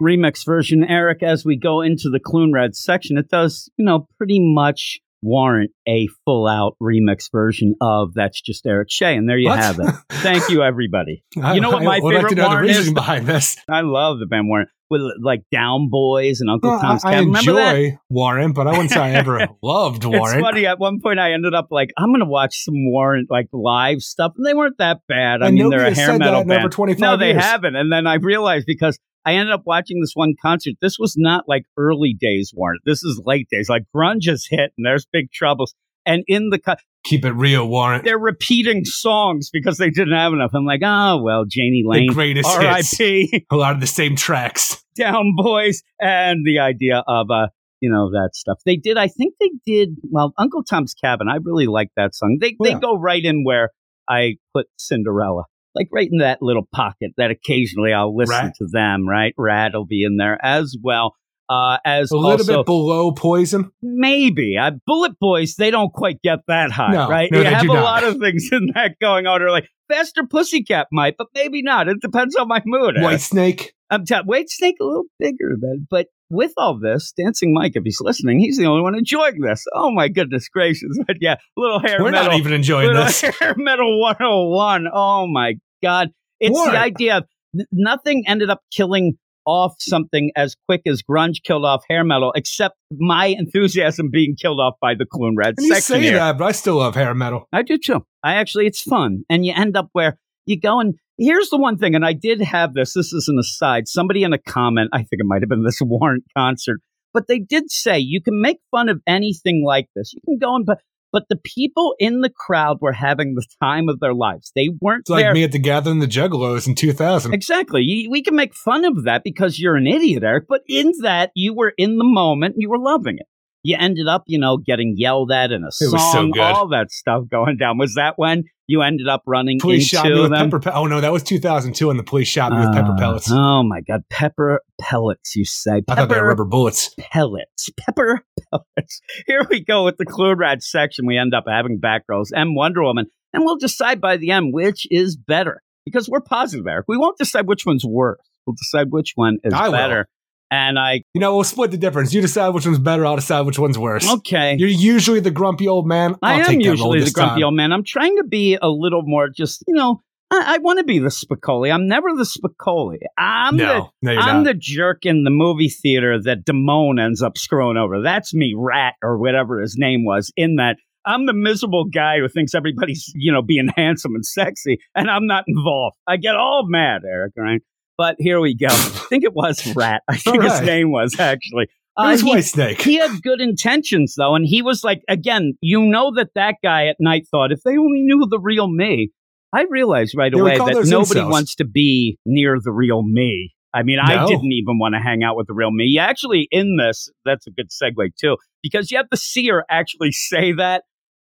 remix version, Eric, as we go into the Cloonrad section, it does, you know, pretty much warrant a full out remix version of That's Just Eric Shea. And there you What? have it. Thank you, everybody. You know what my I would like to favorite know the reasoning is? behind this. I love the band Warrant with like Down Boys and Uncle Well, Tom's I that? enjoy Warrant, but I wouldn't say I ever loved Warrant. It's funny. At one point, I ended up like, I'm going to watch some Warrant like live stuff, and they weren't that bad. I And mean, they're a hair metal band. 25 no, they years. haven't. And then I realized because I ended up watching this one concert. This was not like early days Warrant. This is late days. Like grunge has hit, and there's big troubles. And in the co- Keep it real, Warrant. they're repeating songs because they didn't have enough. I'm like, oh well, Jani Lane, The greatest hits. R.I.P. A lot of the same tracks. Down Boys, and the idea of uh, you know, that stuff. They did. I think they did. Well, Uncle Tom's Cabin. I really like that song. They they go right in where I put Cinderella. Like right in that little pocket that occasionally I'll listen Rat. to them, right? Ratt will be in there as well. Uh, as A little also, bit below poison. maybe uh, Bullet Boys. They don't quite get that high, No, right? no, you have a not. lot of things in that going on. Or like Faster Pussycat might, but maybe not. It depends on my mood. Whitesnake. I'm t- Whitesnake a little bigger than, but with all this, Dancing Mike, if he's listening, he's the only one enjoying this. Oh my goodness gracious! But yeah, little hair We're metal, not even enjoying this. hair metal 101. Oh my god! It's the idea of nothing ended up killing off something as quick as grunge killed off hair metal, except my enthusiasm being killed off by the Cloonrad And you say here. that, but I still love hair metal. I do too. I actually, it's fun. And you end up where you go and here's the one thing, and I did have this. This is an aside. Somebody in a comment, I think it might have been this Warrant concert, but they did say you can make fun of anything like this. You can go and but but the people in the crowd were having the time of their lives. They weren't It's like there. me at the Gathering the Juggalos in 2000. Exactly. We can make fun of that because you're an idiot, Eric, but in that you were in the moment you were loving it. You ended up, you know, getting yelled at in a so song, good. all that stuff going down. Was that when you ended up running Police shot me into with them? pepper. Pe- oh no, that was 2002, and the police shot me with pepper Uh, pellets. Oh my God. Pepper pellets, you say. I thought they were rubber bullets. pellets. Pepper pellets. Here we go with the Cloonrad section. We end up having Batgirls and Wonder Woman, and we'll decide by the end which is better because we're positive, Eric. We won't decide which one's worse. We'll decide which one is I will. And I, You know, we'll split the difference. You decide which one's better. I'll decide which one's worse. okay. You're usually the grumpy old man. I I'll am take usually the grumpy time. old man. I'm trying to be a little more just, you know, I, I want to be the Spicoli. I'm never the Spicoli. I'm the No, no, you're I'm not. the jerk in the movie theater that Damone ends up screwing over. That's me, Rat, or whatever his name was, in that I'm the miserable guy who thinks everybody's, you know, being handsome and sexy, and I'm not involved. I get all mad, Eric, right? But here we go. I think it was Rat. I think his name was actually. Uh, was he- Snake. he had good intentions though and he was like again you know that that guy at night thought if they only knew the real me i realized right would away that nobody incels. wants to be near the real me i mean i didn't even want to hang out with the real me actually in this that's a good segue too because you have the seer actually say that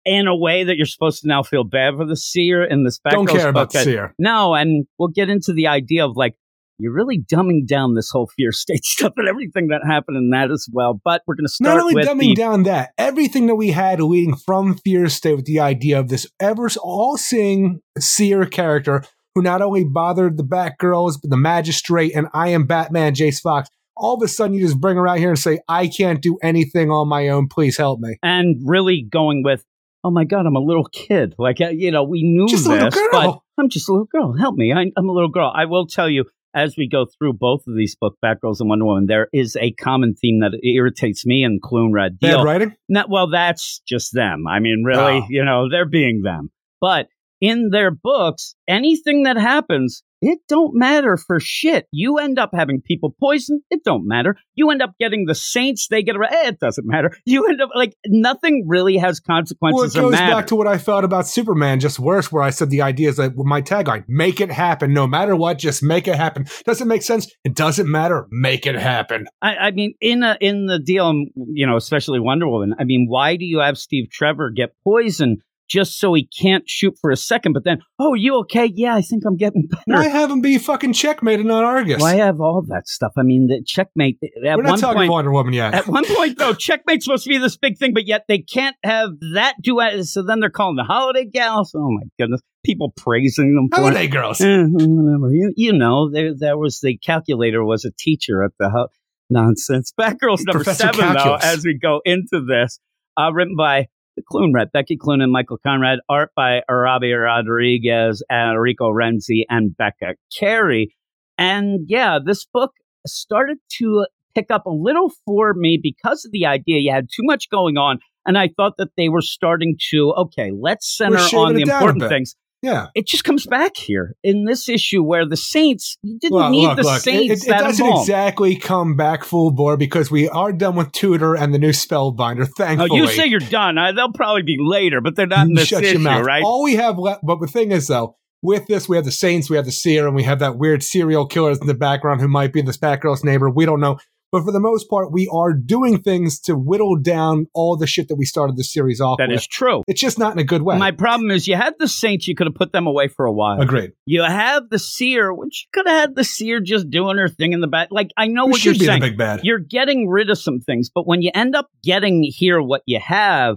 in a way that you're supposed to now feel bad for the seer in this Don't care about the seer. no and we'll get into the idea of like you're really dumbing down this whole fear state stuff and everything that happened in that as well. But we're going to start Not only dumbing the down that, everything that we had leading from Fear State with the idea of this ever all seeing seer character who not only bothered the Batgirls, but the Magistrate and I am Batman, Jace Fox. All of a sudden, you just bring her out here and say, I can't do anything on my own. Please help me. and really going with, oh my God, I'm a little kid. Like, uh, you know, we knew Just a this, little girl. but I'm just a little girl. Help me. I, I'm a little girl. I will tell you, as we go through both of these book, Batgirls and Wonder Woman, there is a common theme that irritates me and Cloonrad Bad Deal. writing? Not, well, that's just them. I mean, really, Oh. you know, they're being them. But in their books, anything that happens, it don't matter for shit. You end up having people poisoned. It don't matter. You end up getting the saints. They get around. Eh, it doesn't matter. You end up like nothing really has consequences. Well, it goes back to what I felt about Superman, just worse, where I said the idea is that with my tagline, make it happen. No matter what, just make it happen. Doesn't make sense. It doesn't matter. Make it happen. I, I mean, in a, in the deal, um, you know, especially Wonder Woman. I mean, why do you have Steve Trevor get poisoned just so he can't shoot for a second? But then, oh, you okay? Yeah, I think I'm getting better. Why have him be fucking checkmated on Argus? Why have all that stuff? I mean, the checkmate at We're not one talking point. Wonder Woman yet. At one point, though, checkmate's supposed to be this big thing, but yet they can't have that do it. So then they're calling the holiday gals. Oh my goodness, people praising them for it. Holiday girls. Eh, whatever. You, you know, there there was the calculator was a teacher at the ho- nonsense. Batgirls number Professor seven Calculus. though. As we go into this, uh, written by the Cloonrad, Becky Cloonan and Michael Conrad, art by Robbi Rodriguez, uh, Enrico Renzi, and Becca Carey. And yeah, this book started to pick up a little for me because of the idea you had too much going on. And I thought that they were starting to, okay, let's center on the it down a important things Yeah. it just comes back here in this issue where the Saints you didn't Well, need look, the look. It, Saints it, it that doesn't involved. exactly come back full bore because we are done with Tutor and the new Spellbinder. Oh, Thankfully, you say you're done. I, they'll probably be later, but they're not in this shut issue, your mouth. right? All we have left, but the thing is, though, with this, we have the Saints, we have the Seer, and we have that weird serial killers in the background who might be the Batgirl's neighbor. We don't know. But for the most part, we are doing things to whittle down all the shit that we started the series off That with. is true. it's just not in a good way. My problem is you had the Saints, you could have put them away for a while. Agreed. You have the Seer, which you could have had the Seer just doing her thing in the back. Like I know Who what you're should be saying. the big bad? you're getting rid of some things, but when you end up getting here what you have,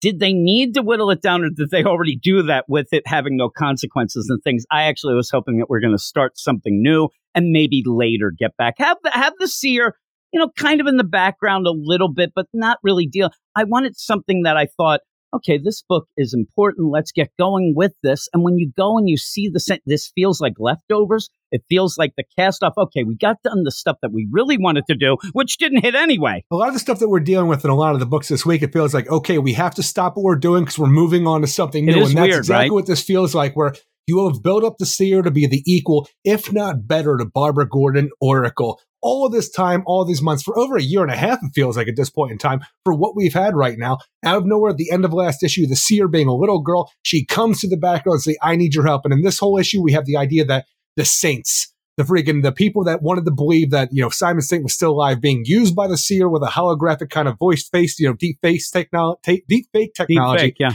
did they need to whittle it down or did they already do that with it having no consequences and things? I actually was hoping that we're going to start something new and maybe later get back. Have the have the seer, you know, kind of in the background a little bit, but not really deal. I wanted something that I thought, okay, this book is important. Let's get going with this. And when you go and you see the sen- this feels like leftovers. It feels like the cast off. Okay, we got done the stuff that we really wanted to do, which didn't hit anyway. A lot of the stuff that we're dealing with in a lot of the books this week, it feels like, okay, we have to stop what we're doing because we're moving on to something new. and that's weird, exactly right? what this feels like, where You have built up the seer to be the equal, if not better, to Barbara Gordon Oracle. All of this time, all these months, for over a year and a half, it feels like at this point in time, for what we've had right now. Out of nowhere, at the end of last issue, the seer being a little girl, she comes to the background and say, I need your help. And in this whole issue, we have the idea that the saints, the freaking the people that wanted to believe that you know Simon Saint was still alive, being used by the seer with a holographic kind of voice face, you know, deep face technology, deep fake technology. Deep fake, yeah.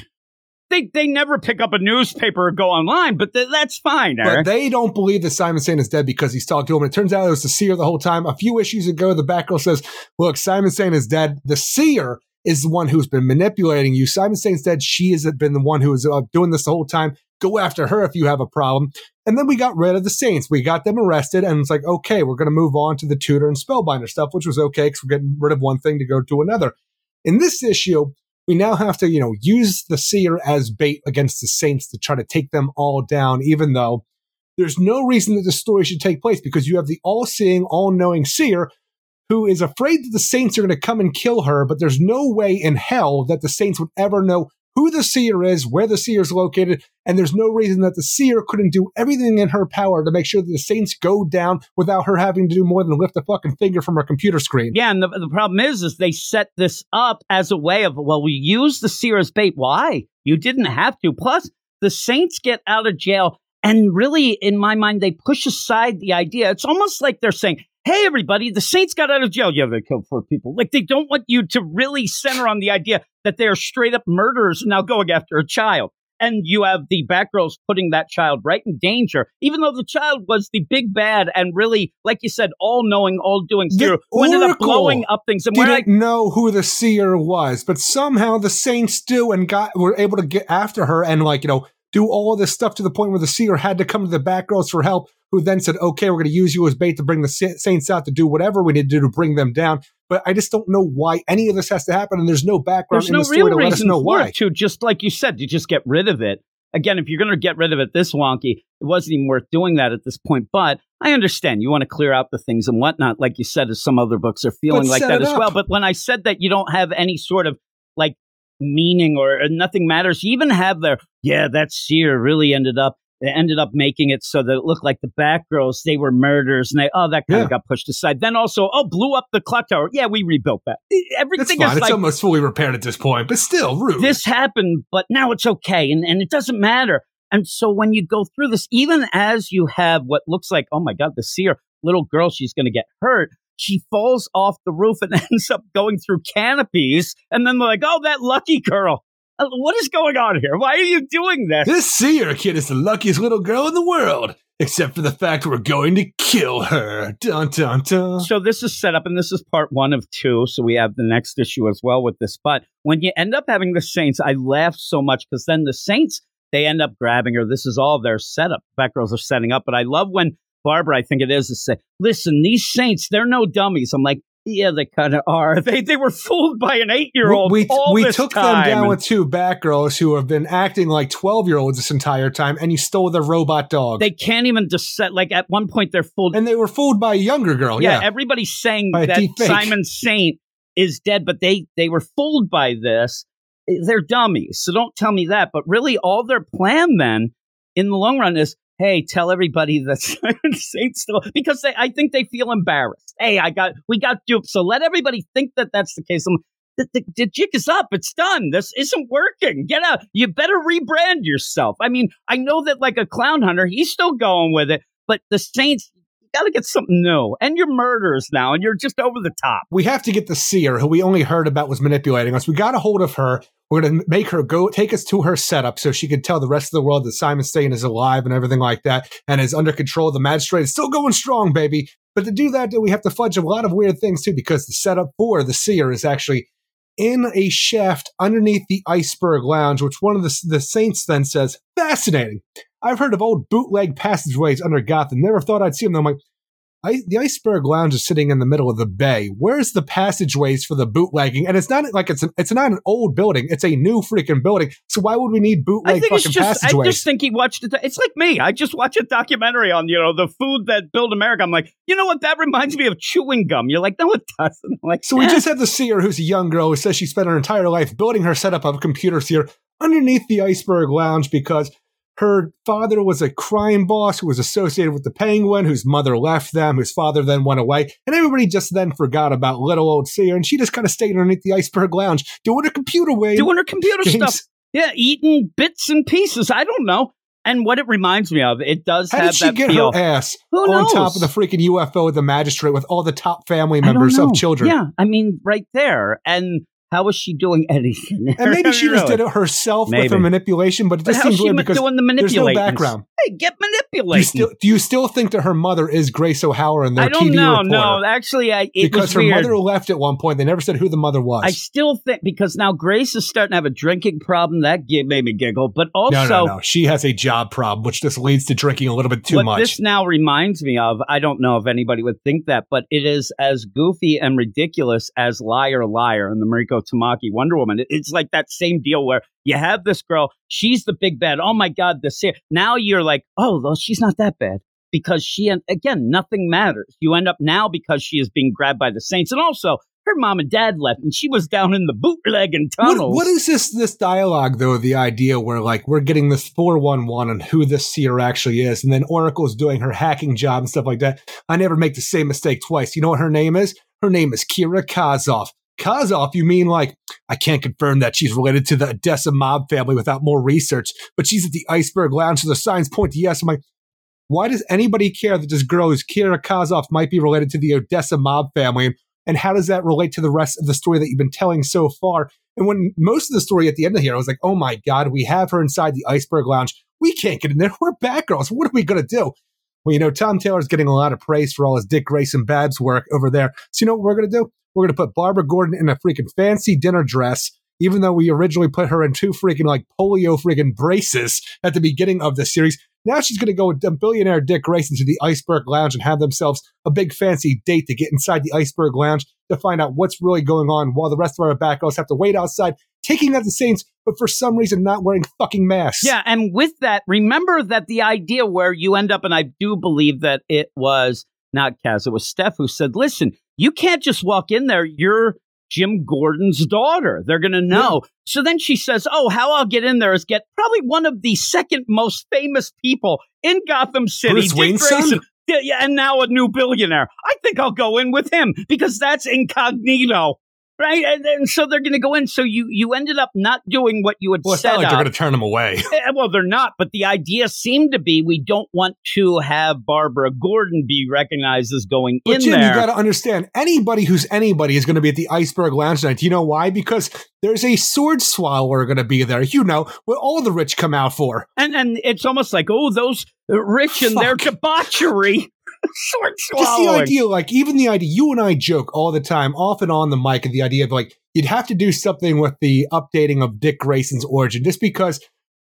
They they never pick up a newspaper or go online, but th- that's fine. Eric. But they don't believe that Simon Saint is dead because he's talked to him. And it turns out it was the seer the whole time. A few issues ago, the Batgirl says, "Look, Simon Saint is dead. The seer." Is the one who's been manipulating you. Simon Saint's dead. She has been the one who is uh, doing this the whole time. Go after her if you have a problem. And then we got rid of the Saints. We got them arrested, and it's like, okay, we're going to move on to the Tutor and Spellbinder stuff, which was okay because we're getting rid of one thing to go to another. In this issue, we now have to, you know, use the Seer as bait against the Saints to try to take them all down, even though there's no reason that the story should take place because you have the all seeing, all knowing Seer who is afraid that the Saints are going to come and kill her, but there's no way in hell that the Saints would ever know who the seer is, where the seer is located, and there's no reason that the seer couldn't do everything in her power to make sure that the saints go down without her having to do more than lift a fucking finger from her computer screen. Yeah, and the, the problem is, is they set this up as a way of, well, we use the seer as bait. Why? You didn't have to. Plus, the saints get out of jail, and really, in my mind, they push aside the idea. It's almost like they're saying, hey, everybody, the Saints got out of jail. Yeah, they killed four people. Like, they don't want you to really center on the idea that they are straight up murderers now going after a child. And you have the Batgirls putting that child right in danger, even though the child was the big bad and really, like you said, all knowing, all doing zero, who ended up blowing up things. And didn't we're like, know who the seer was, but somehow the Saints do and got were able to get after her and like you know do all of this stuff to the point where the seer had to come to the Batgirls for help who then said, okay, we're going to use you as bait to bring the Saints out to do whatever we need to do to bring them down. But I just don't know why any of this has to happen. And there's no background there's in no the story real to let us reason know for why. it to just like you said, to just get rid of it. Again, if you're going to get rid of it this wonky, it wasn't even worth doing that at this point. But I understand you want to clear out the things and whatnot, like you said, as some other books are feeling But like that as well. But when I said that you don't have any sort of like meaning or, or nothing matters, you even have their yeah, that seer really ended up they ended up making it so that it looked like the Batgirls they were murders and they oh that kind Yeah. of got pushed aside. Then also oh blew up the clock tower. Yeah, we rebuilt that. Everything fine. is It's like almost fully repaired at this point, but still rude. this happened, but now it's okay, and, and it doesn't matter. And so when you go through this, even as you have what looks like, oh my God, the seer little girl, she's going to get hurt. She falls off the roof and ends up going through canopies. And then they're like, oh, that lucky girl. Uh, What is going on here? Why are you doing this? This seer kid is the luckiest little girl in the world, except for the fact we're going to kill her. Dun dun dun. So this is set up, and this is part one of two. So we have the next issue as well with this. But when you end up having the Saints, I laugh so much because then the Saints they end up grabbing her. This is all their setup. Batgirls are setting up. But I love when Barbara, I think it is, is say, "Listen, these Saints, they're no dummies." I'm like, yeah, they kind of are. They they were fooled by an eight year old. We, we this took time. them down with two Batgirls who have been acting like 12 year olds this entire time, and you stole their robot dog. They can't even just set like at one point they're fooled. and they were fooled by a younger girl. yeah, Yeah. everybody's saying By that. Simon Saint is dead, but they they were fooled by this. They're dummies, so don't tell me that. But really, all their plan then, in the long run, is hey, tell everybody that Simon Saint still because they, I think they feel embarrassed. Hey, I got we got duped, so let everybody think that that's the case. I'm, the, the, the jig is up. It's done. This isn't working. Get out. You better rebrand yourself. I mean, I know that like a clown hunter, he's still going with it, but the Saints, got to get something new. And you're murderers now, and you're just over the top. we have to get the seer, who we only heard about was manipulating us. We got a hold of her. We're going to make her go take us to her setup so she can tell the rest of the world that Simon Saint is alive and everything like that and is under control. The magistrate is still going strong, baby. But to do that, we have to fudge a lot of weird things too, because the setup for the seer is actually in a shaft underneath the iceberg lounge, which one of the, the saints then says, fascinating. I've heard of old bootleg passageways under Gotham. Never thought I'd see them. I'm like, I, the iceberg lounge is sitting in the middle of the bay. Where's the passageways for the bootlegging? And it's not like it's an, it's not an old building. It's a new freaking building. So why would we need bootlegging? I bootleg think it's fucking just, I just think he watched it. It's like me. I just watch a documentary on, you know, the food that built America. I'm like, you know what? That reminds me of chewing gum. You're like, no, it doesn't. I'm like, so we eh. just have the seer who's a young girl who says she spent her entire life building her setup of a computer seer underneath the iceberg lounge because her father was a crime boss who was associated with the Penguin, whose mother left them, whose father then went away, and everybody just then forgot about little old Seer, and she just kind of stayed underneath the iceberg lounge doing her computer way. Doing her computer James. stuff. Yeah, eating bits and pieces. I don't know. And what it reminds me of, it does How have did she that get feel. her ass Who on knows? top of the freaking UFO with the magistrate with all the top family members of children? Yeah, I mean, right there. And how was she doing anything? And maybe she just did it herself with her manipulation, but it just how's seems she weird ma- because doing the there's no background. Hey, get Do you still do you still think that her mother is Grace O'Halloran, their I don't TV know. reporter? No, actually, I, it because was her weird. mother left at one point. They never said who the mother was. I still think because now Grace is starting to have a drinking problem. That gi- made me giggle. But also, no, no, no. She has a job problem, which just leads to drinking a little bit too what much. this now reminds me of, I don't know if anybody would think that, but it is as goofy and ridiculous as Liar Liar and the Mariko Tamaki Wonder Woman. It's like that same deal where you have this girl, she's the big bad. Oh my God, this here. Now you're like, oh, well, she's not that bad. Because she, and again, nothing matters. You end up now because she is being grabbed by the Saints. And also, her mom and dad left, and she was down in the bootleg What, tunnels. what is this this dialogue though? The idea where like we're getting this four one one on who this seer actually is, and then Oracle's doing her hacking job and stuff like that. I never make the same mistake twice. You know what her name is? Her name is Kira Kazov. Kazov, you mean like I can't confirm that she's related to the Odessa mob family without more research, but she's at the Iceberg Lounge, so the signs point to yes. I'm like, why does anybody care that this girl who's Kira Kazov might be related to the Odessa mob family? And how does that relate to the rest of the story that you've been telling so far? And when most of the story at the end of here, I was like, oh my God, we have her inside the Iceberg Lounge. We can't get in there. We're Batgirls. What are we going to do? Well, you know, Tom Taylor's getting a lot of praise for all his Dick Grayson Babs work over there. So, you know what we're going to do? We're going to put Barbara Gordon in a freaking fancy dinner dress, even though we originally put her in two freaking like polio freaking braces at the beginning of the series. Now she's going to go with billionaire Dick Grayson to the Iceberg Lounge and have themselves a big fancy date to get inside the Iceberg Lounge to find out what's really going on while the rest of our Batgirls have to wait outside, taking out the Saints, but for some reason not wearing fucking masks. Yeah, and with that, remember that the idea where you end up, and I do believe that it was not Kaz, it was Steph who said, listen, you can't just walk in there. You're Jim Gordon's daughter. They're going to know. So then she says, oh, how I'll get in there is get probably one of the second most famous people in Gotham City. Bruce Dick Wayne's son? Grayson. Yeah, yeah, and now a new billionaire. I think I'll go in with him because that's incognito. Right, and, and so they're going to go in. So you you ended up not doing what you had Well, it's set not like up. they're going to turn them away. Eh, well, they're not, but the idea seemed to be we don't want to have Barbara Gordon be recognized as going But in Jim, there. you got to understand, anybody who's anybody is going to be at the Iceberg Lounge tonight. Do you know why? Because there's a sword swallower going to be there. You know what all the rich come out for. and and it's almost like, oh, those rich and their Fuck. debauchery. Sword Just the idea, like even the idea, you and I joke all the time, off and on the mic, of the idea of like you'd have to do something with the updating of Dick Grayson's origin, just because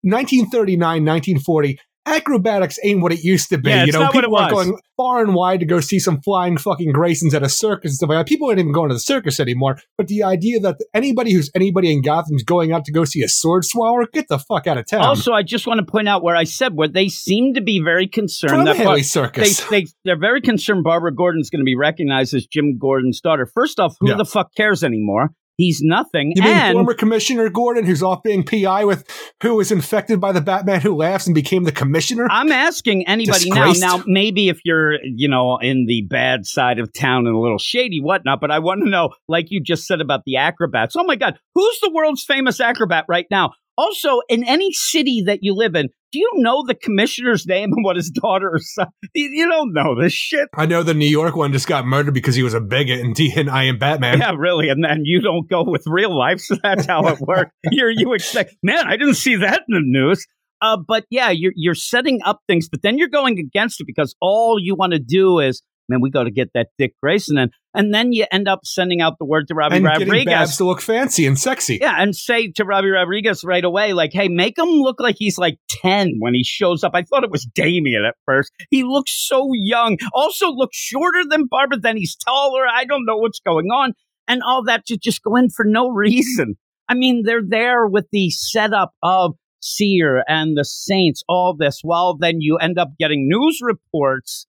1939, 1940. Acrobatics ain't what it used to be. Yeah, you know, people are going far and wide to go see some flying fucking Graysons at a circus and stuff like that. People aren't even going to the circus anymore. But the idea that anybody who's anybody in Gotham's going out to go see a sword swallower, get the fuck out of town. Also, I just want to point out where I said where they seem to be very concerned that Haly they, Circus. they they're very concerned Barbara Gordon's going to be recognized as Jim Gordon's daughter. First off, who Yeah. the fuck cares anymore? He's nothing. You mean and former Commissioner Gordon, who's off being PI with who was infected by the Batman who laughs and became the commissioner? I'm asking anybody Disgraced. now. Now, maybe if you're, you know, in the bad side of town and a little shady, whatnot. But I want to know, like you just said about the acrobats. Oh my God, who's the world's famous acrobat right now? Also, in any city that you live in, do you know the commissioner's name and what his daughter or son? You, don't know this shit. I know the New York one just got murdered because he was a bigot and, he, and I am Batman. Yeah, really. And then you don't go with real life, so that's how it works. you're you expect, man, I didn't see that in the news. Uh, but yeah, you're you're setting up things, but then you're going against it because all you want to do is, man, we got to get that Dick Grayson in, and then you end up sending out the word to Robbi and getting Babs Rodriguez. to look fancy and sexy. Yeah, and say to Robbi Rodriguez right away, like, hey, make him look like he's like 10 when he shows up. I thought it was Damian at first. He looks so young. Also looks shorter than Barbara, then he's taller. I don't know what's going on. And all that to just go in for no reason. I mean, they're there with the setup of Seer and the Saints, all this, while then you end up getting news reports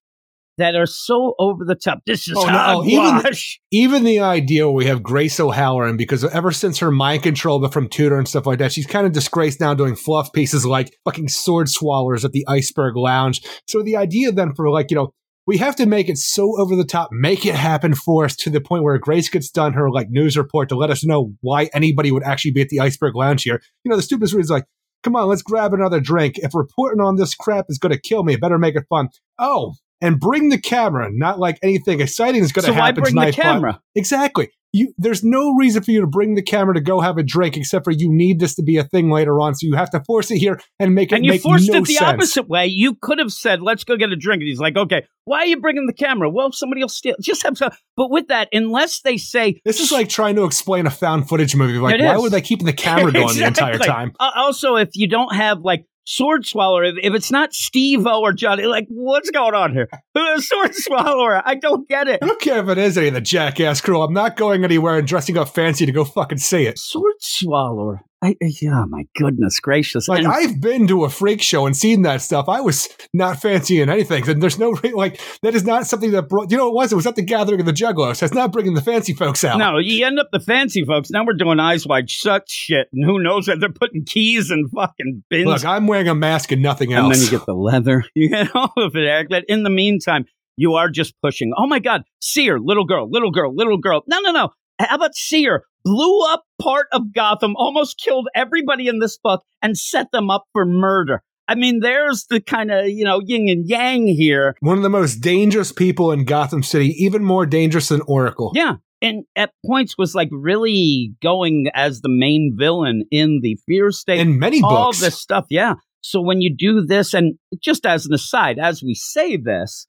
that are so over the top. This is Oh, no, hogwash. Oh, even- even the idea where we have Grace O'Halloran, because ever since her mind control, but from Tutor and stuff like that, she's kind of disgraced now doing fluff pieces like fucking sword swallowers at the Iceberg Lounge. So the idea then for like, you know, we have to make it so over the top, make it happen for us to the point where Grace gets done her like news report to let us know why anybody would actually be at the Iceberg Lounge here. You know, the stupidest reason is like, come on, let's grab another drink. If reporting on this crap is going to kill me, better make it fun. Oh, and bring the camera, not like anything exciting is going to so why happen bring the tonight. but- camera? Exactly. You there's no reason for you to bring the camera to go have a drink except for you need this to be a thing later on. So you have to force it here and make it And you make forced no it the sense. opposite way. You could have said, "Let's go get a drink." And he's like, "Okay, why are you bringing the camera?" Well, somebody will steal. Just have some. But with that, unless they say This is like trying to explain a found footage movie. Like, why is. would they keep the camera going the entire time? Uh, also, if you don't have like sword swallower, if, if it's not Steve O or Johnny, like what's going on here? Sword swallower, I don't get it. I don't care if it is any of the jackass crew. I'm not going anywhere and dressing up fancy to go fucking see it. Sword swallower. I, oh my goodness gracious! Like And- I've been to a freak show and seen that stuff. I was not fancy in anything, and there's no like that is not something that brought. You know, what it was it was at the gathering of the Juggalos. That's not bringing the fancy folks out. No, you end up the fancy folks. Now we're doing eyes wide shut shit, and who knows that they're putting keys in fucking bins. Look, I'm wearing a mask and nothing else. and then you get the leather. You get all of it. Eric. But in the meantime, you are just pushing. Oh my God, Seer, little girl, little girl, little girl. No, no, no. How about Seer? Blew up part of Gotham, almost killed everybody in this book, and set them up for murder. I mean, there's the kind of, you know, yin and yang here. One of the most dangerous people in Gotham City, even more dangerous than Oracle. Yeah. And at points was like really going as the main villain in the Fear State. In many all books. this stuff. Yeah. So when you do this, and just as an aside, as we say this,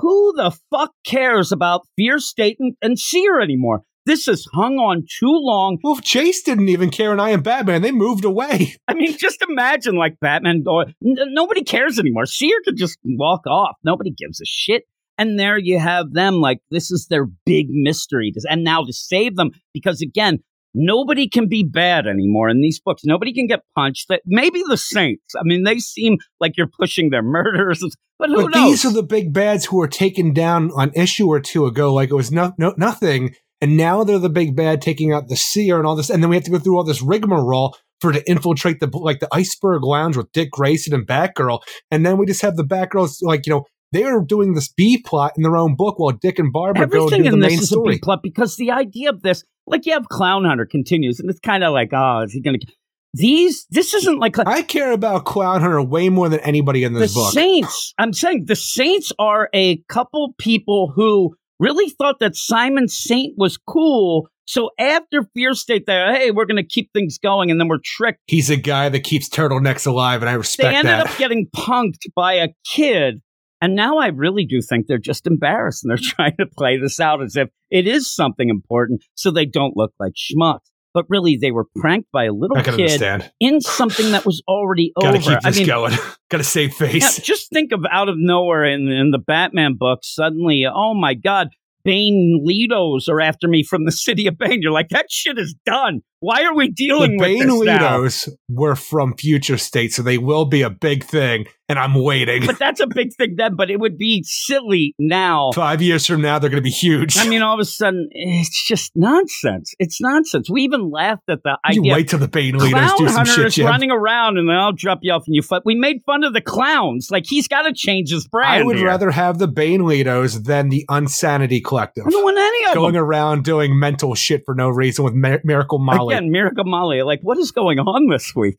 who the fuck cares about Fear State and, and Seer anymore? This has hung on too long. Well, if Jace didn't even care and I Am Batman, they moved away. I mean, just imagine like Batman going, n- nobody cares anymore. Seer could just walk off. Nobody gives a shit. And there you have them, like, this is their big mystery. And now to save them, because again, nobody can be bad anymore in these books. Nobody can get punched. That Maybe the Saints. I mean, they seem like you're pushing their murders, but who but knows? these are the big bads who were taken down an issue or two ago, like it was no, no nothing. And now they're the big bad taking out the seer and all this. And then we have to go through all this rigmarole for to infiltrate the like the iceberg lounge with Dick Grayson and Batgirl. And then we just have the Batgirls like, you know, they're doing this B plot in their own book while Dick and Barbara go Everything do the in main this is story. plot because the idea of this, like you have Clown Hunter continues, and it's kind of like, oh, is he going to? These, this isn't like I care about Clown Hunter way more than anybody in the this book. Saints. I'm saying the Saints are a couple people who really thought that Simon Saint was cool. So after Fear State, they're hey, we're going to keep things going, and then we're tricked. He's a guy that keeps turtlenecks alive, and I respect that. They ended that. up getting punked by a kid. And now I really do think they're just embarrassed and they're trying to play this out as if it is something important so they don't look like schmucks. But really, they were pranked by a little kid understand. in something that was already Gotta over. keep this I mean, going. Gotta save face. Yeah, just think of out of nowhere in, in the Batman book, suddenly, oh my God, Bane Lidos are after me from the city of Bane. You're like, that shit is done. Why are we The dealing with Bane this now? Were from future state, so they will be a big thing, and I'm waiting. But that's a big thing then, but it would be silly now. Five years from now, they're going to be huge. I mean, all of a sudden, it's just nonsense. It's nonsense. We even laughed at the idea. you wait till the Bane do some shit, Jim. running around and then I'll drop you off and you fight. We made fun of the clowns. Like, he's got to change his brand. I would here. rather have the Bane Lidos than the Unsanity Collective. I don't want any of them. Going them. around doing mental shit for no reason with Mir- Miracle Molly. Again, Miracle Molly. Like, what is going on this week?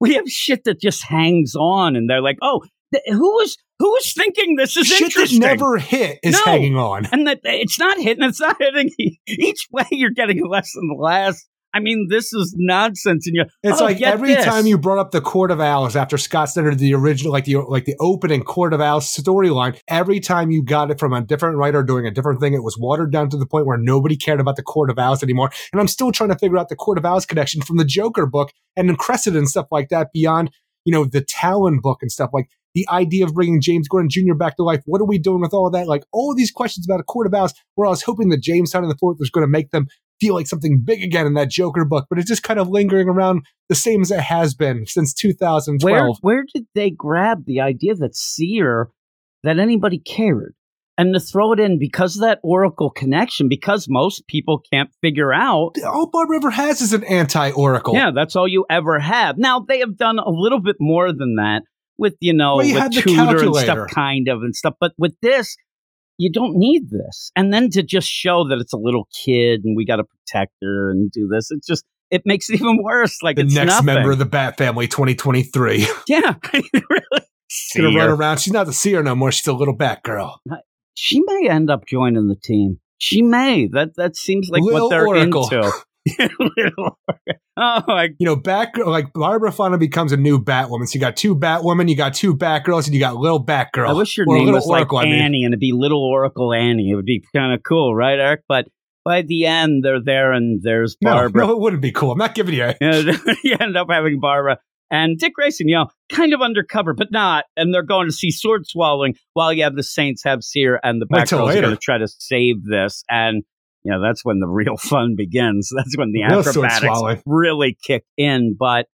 We have shit that just hangs on, and they're like, "Oh, th- who was who was thinking this is interesting? shit that never hit is No. hanging on. and that it's not hitting. It's not hitting. Each way, you're getting less than the last. I mean, this is nonsense. And you, It's oh, like every this. time you brought up the Court of Owls after Scott Snyder the original, like the like the opening Court of Owls storyline. Every time you got it from a different writer doing a different thing, it was watered down to the point where nobody cared about the Court of Owls anymore. And I'm still trying to figure out the Court of Owls connection from the Joker book and then Crescent and stuff like that beyond you know the Talon book and stuff like. The idea of bringing James Gordon Jr. back to life. What are we doing with all of that? Like all these questions about a Court of Owls, where I was hoping that James Tynion the Fourth was going to make them feel like something big again in that Joker book, but it's just kind of lingering around the same as it has been since 2012. where where did they grab the idea that Seer that anybody cared? and to throw it in because of that Oracle connection, because most people can't figure out. All Barbara ever has is an anti Oracle. Yeah, that's all you ever have. Now they have done a little bit more than that with you know Well, you with had the tutor and stuff, kind of and stuff. But with this, you don't need this. And then to just show that it's a little kid and we got to protect her and do this, it just it makes it even worse. Like the it's next nothing. member of the Bat Family 2023. yeah, I really. see Gonna run around. She's not the seer no more. She's a little Bat girl. She may end up joining the team. She may. That that seems like Lil what they're Oracle. into. Oracle. oh my You know, back like Barbara finally becomes a new Batwoman. So you got two Batwomen, you got two Batgirls, and you got little Batgirl. I wish your name was like Oracle, I mean. Annie and it'd be Little Oracle Annie. It would be kind of cool, right, Eric? But by the end, they're there and there's Barbara. no, it wouldn't be cool. I'm not giving you. You end up having Barbara and Dick Grayson, you know, kind of undercover, but not. And they're going to see sword swallowing while you have the Saints have Seer and the Batgirls are going to try to save this. And, you know, that's when the real fun begins. That's when the sword acrobatics really kick in. But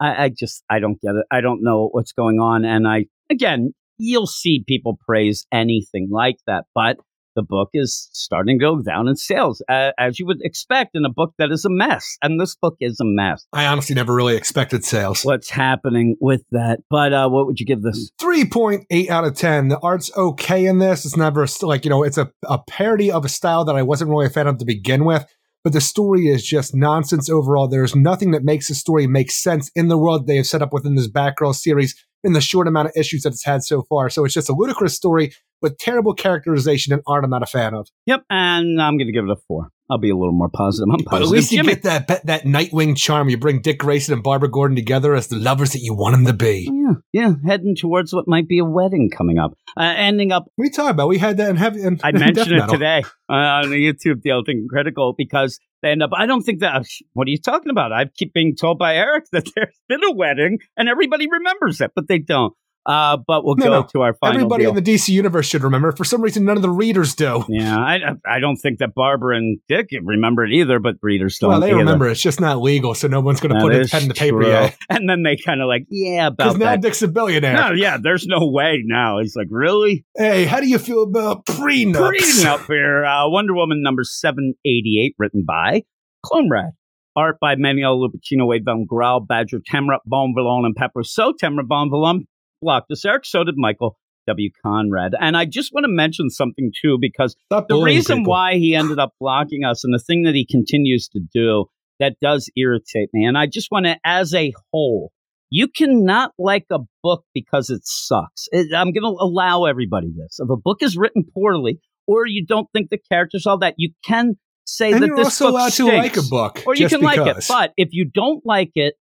I, I just, I don't get it. I don't know what's going on. And I, again, you'll see people praise anything like that. But the book is starting to go down in sales, uh, as you would expect in a book that is a mess. And this book is a mess. I honestly never really expected sales. What's happening with that? But uh, what would you give this? 3.8 out of 10. The art's okay in this. It's never like, you know, it's a, a parody of a style that I wasn't really a fan of to begin with. But the story is just nonsense overall. There's nothing that makes the story make sense in the world they have set up within this Batgirl series in the short amount of issues that it's had so far. So it's just a ludicrous story with terrible characterization and art I'm not a fan of. Yep, and I'm going to give it a four. I'll be a little more positive. I'm But at least you Jimmy. get that that- Nightwing charm. You bring Dick Grayson and Barbara Gordon together as the lovers that you want them to be. Yeah, yeah, heading towards what might be a wedding coming up. Uh, ending up What are you talking about? We had that in heavy. In, I mentioned it today uh, on the YouTube deal thing critical because they end up. I don't think that. What are you talking about? I keep being told by Eric that there's been a wedding and everybody remembers it, but they don't. Uh, but we'll No, go no. to our final Everybody deal. in the DC universe should remember. For some reason, none of the readers do. yeah, I, I don't think that Barbara and Dick remember it either, but readers don't. well, they either. remember. It's just not legal, so no one's going to put a pen to paper yet. And then they kind of like, yeah, Because about now that. Dick's a billionaire. No, yeah, there's no way now. He's like, really? Hey, how do you feel about prenups? Reading up here, uh, Wonder Woman number 788, written by Cloonrad. Art by Manuel Lupacchino, Wade Von Grawbadger, Tamra, Bonvillain, and Pepper. So, Tamra Bonvillain blocked us, Eric. So did Michael W. Conrad. And I just want to mention something, too, because Stop the reason people. why he ended up blocking us and the thing that he continues to do that does irritate me. And I just want to, as a whole, you cannot like a book because it sucks. It- I'm going to allow everybody this. If a book is written poorly or you don't think the characters all that, you can say and that this book stinks. like a book, or you can like it. But if you don't like it,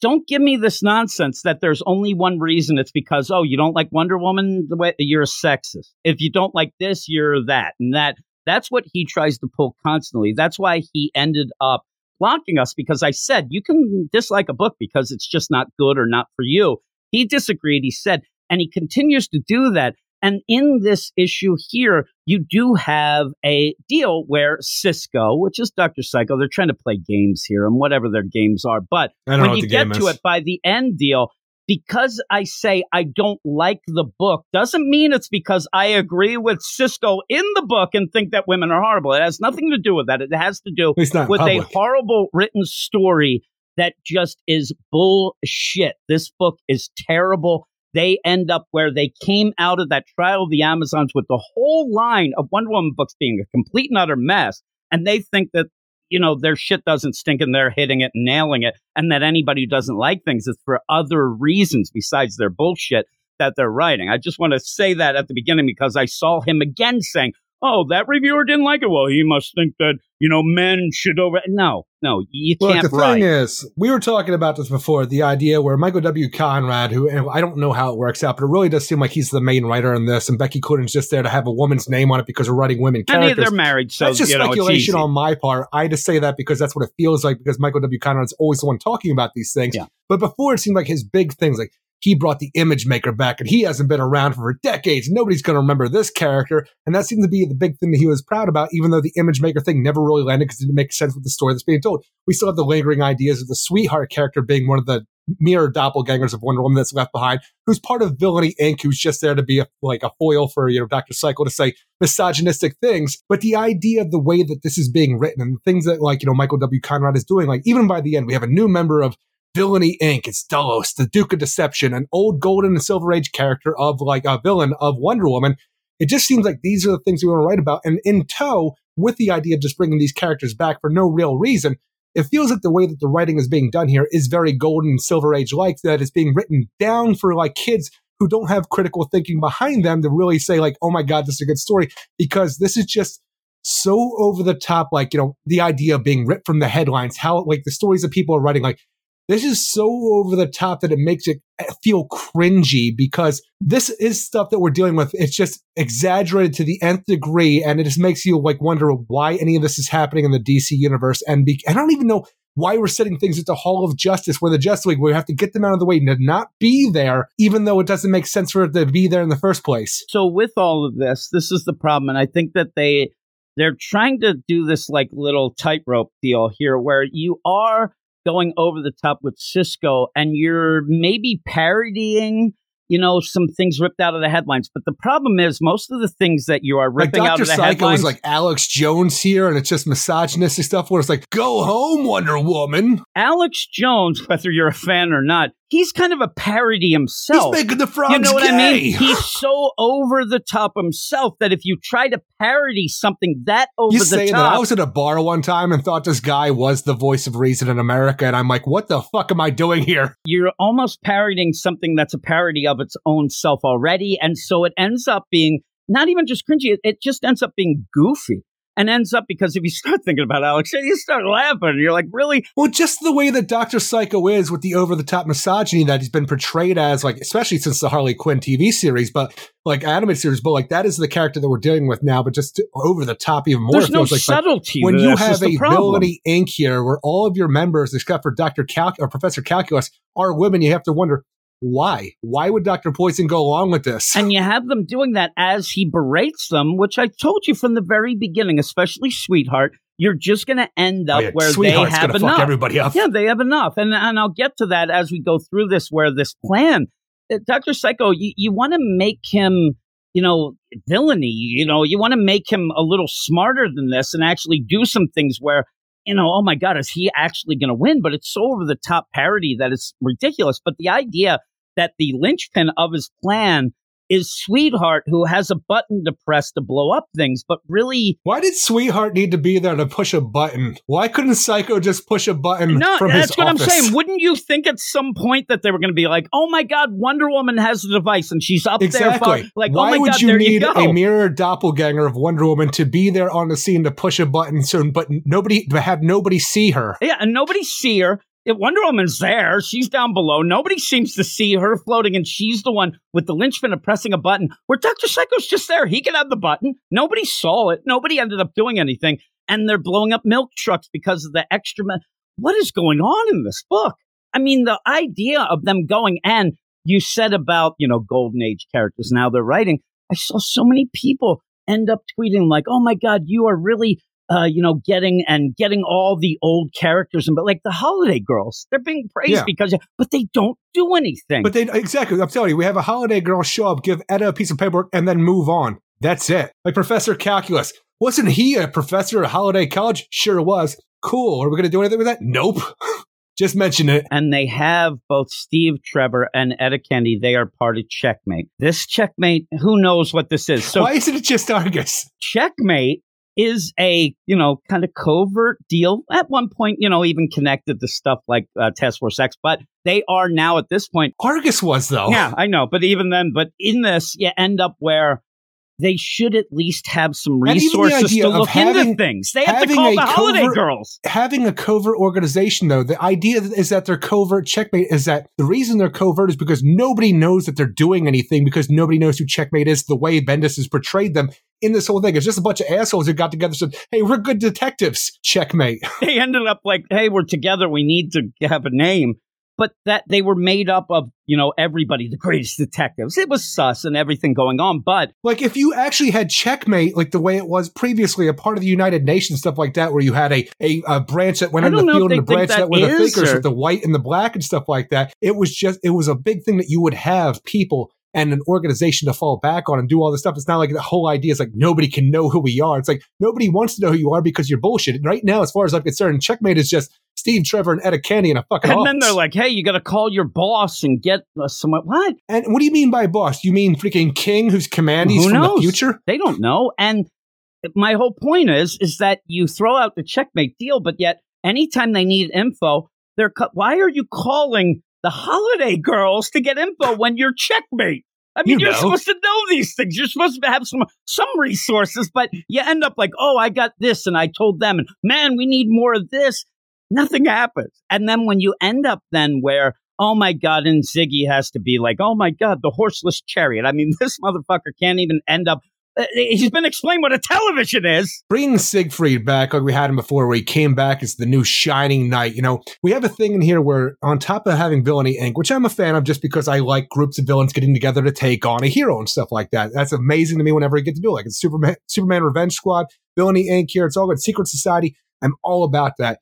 don't give me this nonsense that there's only one reason. It's because oh, you don't like Wonder Woman. The way you're a sexist. If you don't like this, you're that and that. That's what he tries to pull constantly. That's why he ended up blocking us because I said you can dislike a book because it's just not good or not for you. He disagreed. He said, and he continues to do that. And in this issue here, you do have a deal where Cisco, which is Dr. Psycho, they're trying to play games here and whatever their games are. But I don't know when you get to is. it by the end deal, because I say I don't like the book doesn't mean it's because I agree with Cisco in the book and think that women are horrible. It has nothing to do with that. It has to do with a horrible written story that just is bullshit. This book is terrible. They end up where they came out of that trial of the Amazons with the whole line of Wonder Woman books being a complete and utter mess. And they think that, you know, their shit doesn't stink and they're hitting it and nailing it. And that anybody who doesn't like things is for other reasons besides their bullshit that they're writing. I just want to say that at the beginning because I saw him again saying, oh, that reviewer didn't like it. Well, he must think that, you know, men should over. No, no, you Look, can't Look, the write. thing is, we were talking about this before. The idea where Michael W. Conrad, who I don't know how it works out, but it really does seem like he's the main writer in this, and Becky Cloonan's just there to have a woman's name on it because we're writing women and characters. they're married, so that's just know, speculation easy. on my part. I just say that because that's what it feels like because Michael W. Conrad's always the one talking about these things. Yeah. But before it seemed like his big things, like he brought the image maker back and he hasn't been around for decades. Nobody's going to remember this character. And that seemed to be the big thing that he was proud about, even though the image maker thing never really landed because it didn't make sense with the story that's being told. We still have the lingering ideas of the sweetheart character being one of the mirror doppelgangers of Wonder Woman that's left behind, who's part of Villainy Inc., who's just there to be a, like a foil for, you know, Dr. Psycho to say misogynistic things. But the idea of the way that this is being written and the things that like, you know, Michael W. Conrad is doing, like even by the end, we have a new member of Villainy Inc. It's Delos, the Duke of Deception, an old Golden and Silver Age character of like a villain of Wonder Woman. It just seems like these are the things we want to write about. And in tow, with the idea of just bringing these characters back for no real reason, it feels like the way that the writing is being done here is very golden and silver age like that it's being written down for like kids who don't have critical thinking behind them to really say like oh my god this is a good story because this is just so over the top like you know the idea of being ripped from the headlines how like the stories that people are writing like this is so over the top that it makes it eh, feel cringy because this is stuff that we're dealing with. It's just exaggerated to the nth degree, and it just makes you like wonder why any of this is happening in the DC universe. And be- I don't even know why we're setting things at the Hall of Justice, where the Justice League, we have to get them out of the way to not be there, even though it doesn't make sense for it to be there in the first place. So with all of this, this is the problem, and I think that they they're trying to do this like little tightrope deal here, where you are going over the top with Cisco and you're maybe parodying you know, some things ripped out of the headlines. But the problem is, most of the things that you are ripping like out of the Psycho headlines, is like Alex Jones here, and it's just misogynistic stuff. Where it's like, "Go home, Wonder Woman." Alex Jones, whether you're a fan or not, he's kind of a parody himself. He's making the frogs You know what gay. I mean? He's so over the top himself that if you try to parody something that over You the saying top, that? I was at a bar one time and thought this guy was the voice of reason in America, and I'm like, "What the fuck am I doing here?" you're almost parodying something that's a parody of its own self already. And so it ends up being not even just cringy, it, it just ends up being goofy. And ends up because if you start thinking about Alex, you start laughing. And you're like, really? Well, just the way that Doctor Psycho is with the over-the-top misogyny that he's been portrayed as, like especially since the Harley Quinn TV series, but like animated series, but like that is the character that we're dealing with now, but just over the top even more. There's no feels like, like subtlety. when you have a. Villainy Inc. here, where all of your members, except for Doctor Cal- or Professor Calculus, are women, you have to wonder why. Why would Doctor Poison go along with this? And you have them doing that as he berates them, which I told you from the very beginning, especially Sweetheart. You're just going to end Oh, up yeah, where Sweetheart's they have enough. fuck everybody up. Yeah, they have enough, and and I'll get to that as we go through this. Where this plan, uh, Doctor Psycho, you, you want to make him, you know, villainy. You know, you want to make him a little smarter than this, and actually do some things where. You know, oh my God, is he actually going to win? But it's so over the top parody that it's ridiculous. But the idea that the linchpin of his plan is Sweetheart, who has a button to press to blow up things, but really Why did Sweetheart need to be there to push a button? Why couldn't Psycho just push a button No, from that's what office? I'm saying. Wouldn't you think at some point that they were going to be like, "Oh my God, Wonder Woman has the device and she's up there." Exactly. fu- Like, oh Why oh my would God, you need you a mirror doppelganger of Wonder Woman to be there on the scene to push a button, so but nobody have nobody see her? yeah, and nobody see her. Wonder Woman's there, she's down below. Nobody seems to see her floating, and she's the one with the linchpin of pressing a button. Where Doctor Psycho's just there, he can have the button. Nobody saw it. Nobody ended up doing anything, and they're blowing up milk trucks because of the extra. What is going on in this book? I mean, the idea of them going and you said about you know golden age characters now they're writing. I saw so many people end up tweeting like, "Oh my God, you are really." Uh, you know, getting and getting all the old characters, and but like the holiday girls, they're being praised Yeah. because, but they don't do anything. But they exactly. I'm telling you, we have a holiday girl show up, give Etta a piece of paperwork, and then move on. That's it. Like Professor Calculus, wasn't he a professor at Holiday College? Sure was. Cool. Are we going to do anything with that? Nope. Just mention it. and they have both Steve Trevor and Etta Candy. They are part of Checkmate. This Checkmate, who knows what this is? So Why isn't it just Argus? Checkmate is a you know kind of covert deal. At one point, you know, even connected to stuff like uh, Task Force X, but they are now at this point. Argus was though. Yeah, I know, but even then, but in this, you end up where. They should at least have some And even the resources to look into things. They have to call the holiday covert- girls. having a covert organization though the idea is that they're covert checkmate is that the reason they're covert is because nobody knows that they're doing anything because nobody knows who checkmate is the way bendis has portrayed them in this whole thing it's just a bunch of assholes who got together and said hey we're good detectives checkmate they ended up like, hey, we're together. We need to have a name. but that they were made up of, you know, everybody, the greatest detectives. It was sus and everything going on. But like if you actually had checkmate, like the way it was previously, a part of the United Nations, stuff like that, where you had a, a, a branch that went in the don't know if field and a branch that, that were the thinkers or- with the white and the black and stuff like that. It was just, it was a big thing that you would have people and an organization to fall back on and do all this stuff. It's not like the whole idea is like nobody can know who we are. It's like nobody wants to know who you are because you're bullshit. And right now, as far as I'm concerned, checkmate is just Steve Trevor and Etta Candy in a fucking and then they're like, hey, you got to call your boss and get uh, someone. What? and what do you mean by boss? You mean freaking King who's commandees Who from knows? the future? They don't know. And my whole point is, is that you throw out the checkmate deal, but yet anytime they need info, they're cu- why are you calling the holiday girls to get info when you're checkmate? I mean, You are know. supposed to know these things. You're supposed to have some some resources, but you end up like, oh, I got this, and I told them, and man, we need more of this. Nothing happens, and then when you end up then where, oh my god, and Ziggy has to be like, oh my god, the horseless chariot. I mean, this motherfucker can't even end up. Uh, he's been explained what a television is. Bringing Siegfried back like we had him before, where he came back as the new Shining Knight. You know, we have a thing in here where, on top of having Villainy Inc., which I'm a fan of just because I like groups of villains getting together to take on a hero and stuff like that. That's amazing to me whenever I get to do it. Like it's Superman, Superman Revenge Squad, Villainy Inc. here. It's all good. Secret Society. I'm all about that.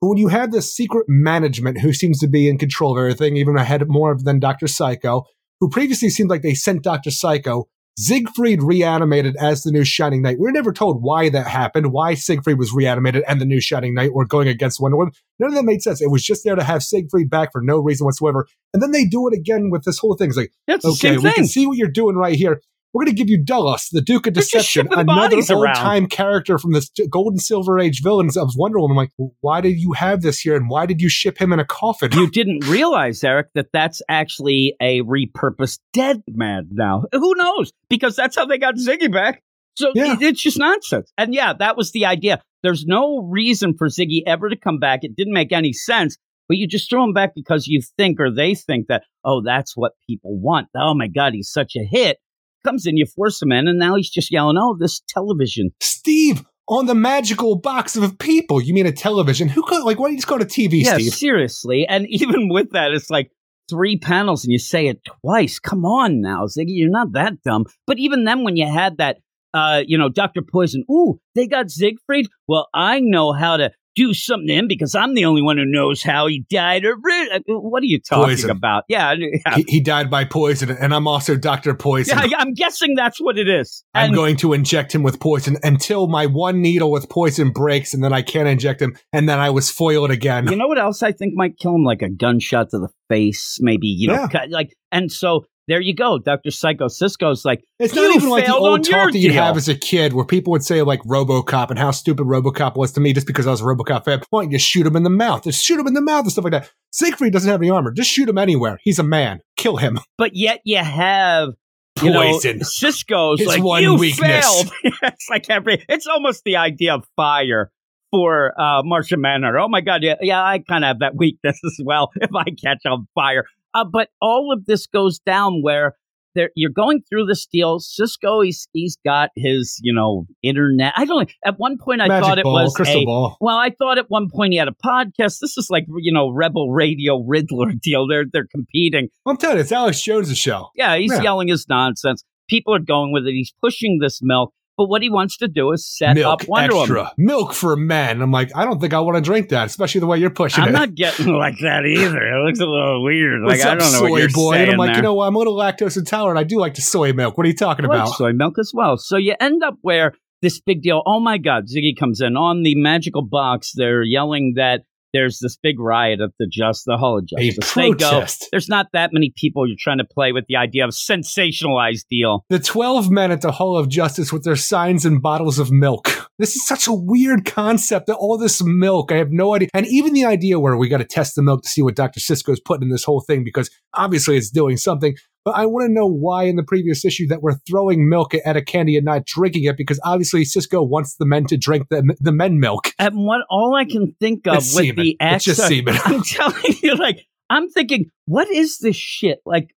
But when you have this secret management who seems to be in control of everything, even ahead more than Dr. Psycho, who previously seemed like they sent Dr. Psycho Siegfried reanimated as the new Shining Knight. We are never told why that happened, why Siegfried was reanimated and the new Shining Knight were going against Wonder Woman. None of that made sense. It was just there to have Siegfried back for no reason whatsoever. And then they do it again with this whole thing. It's like, That's okay, we thing. can see what you're doing right here. We're going to give you Dulles, the Duke of Deception, another old time character from the Golden Silver Age villains of Wonder Woman. I'm like, why did you have this here and why did you ship him in a coffin? you didn't realize, Eric, that that's actually a repurposed dead man now. Who knows? Because that's how they got Ziggy back. So Yeah. it's just nonsense. And yeah, that was the idea. There's no reason for Ziggy ever to come back. It didn't make any sense. But you just throw him back because you think or they think that, oh, that's what people want. Oh my God, he's such a hit. Comes in, you force him in, and now he's just yelling, oh, this television. Steve, on the magical box of people. You mean a television? Who could, like, why don't you just go to TV, yeah, Steve? seriously. And even with that, it's like three panels and you say it twice. Come on now, Ziggy, you're not that dumb. But even then, when you had that, uh, you know, Dr. Poison, ooh, they got Siegfried. Well, I know how to do something to him because I'm the only one who knows how he died. Or uh, what are you talking Poison. about? Yeah, yeah. He, he died by poison, and I'm also Dr. Poison. yeah, I'm guessing that's what it is. I'm And- going to inject him with poison until my one needle with poison breaks, and then I can't inject him, and then I was foiled again. You know what else I think might kill him? Like a gunshot to the face, maybe, you know, Yeah. cut- like, and so there you go. Dr. Psycho Cisco's like, It's not even like the old talk that you'd have as a kid where people would say like RoboCop and how stupid RoboCop was to me just because I was a RoboCop fan. Don't you just shoot him in the mouth? Just shoot him in the mouth and stuff like that. Siegfried doesn't have any armor. Just shoot him anywhere. He's a man. Kill him. but yet you have you know, Poison. Cisco's His like one you weakness." failed. it's like every. It's almost the idea of fire for uh, Martian Manhunter. Oh my god, yeah, yeah, I kind of have that weakness as well. If I catch on fire, uh, but all of this goes down where. There, you're going through this deal. Cisco, he's he's got his, you know, internet. I don't. At one point, I Magic thought it ball, was crystal a, ball. well, I thought at one point he had a podcast. This is like you know Rebel Radio Riddler deal. They're they're competing. I'm telling you, it's Alex Jones' show. Yeah, he's Yeah. yelling his nonsense. People are going with it. He's pushing this milk. But what he wants to do is set Milk up Wonder extra. Woman. Milk for men. I'm like, I don't think I want to drink that, especially the way you're pushing it. I'm not getting like that either. It looks a little weird. Like What's I up, don't know soy what you're boy? saying And I'm like, there. you know what? I'm a little lactose intolerant. I do like the soy milk. What are you talking I like about? soy milk as well. So you end up where this big deal. Oh my God, Ziggy comes in on the magical box. They're yelling that there's this big riot at the just the Hall of A Justice. They go. protest. There's not that many people. You're trying to play with the idea of sensationalized deal. The 12 men at the Hall of Justice with their signs and bottles of milk. This is such a weird concept that all this milk, I have no idea. And even the idea where we got to test the milk to see what Dr. Cisco's putting in this whole thing because obviously it's doing something. But I want to know why in the previous issue that we're throwing milk at a candy and not drinking it because obviously Cisco wants the men to drink the, the men milk. And what all I can think of It's with semen. the it's just semen. I'm telling you, like I'm thinking, what is this shit? Like,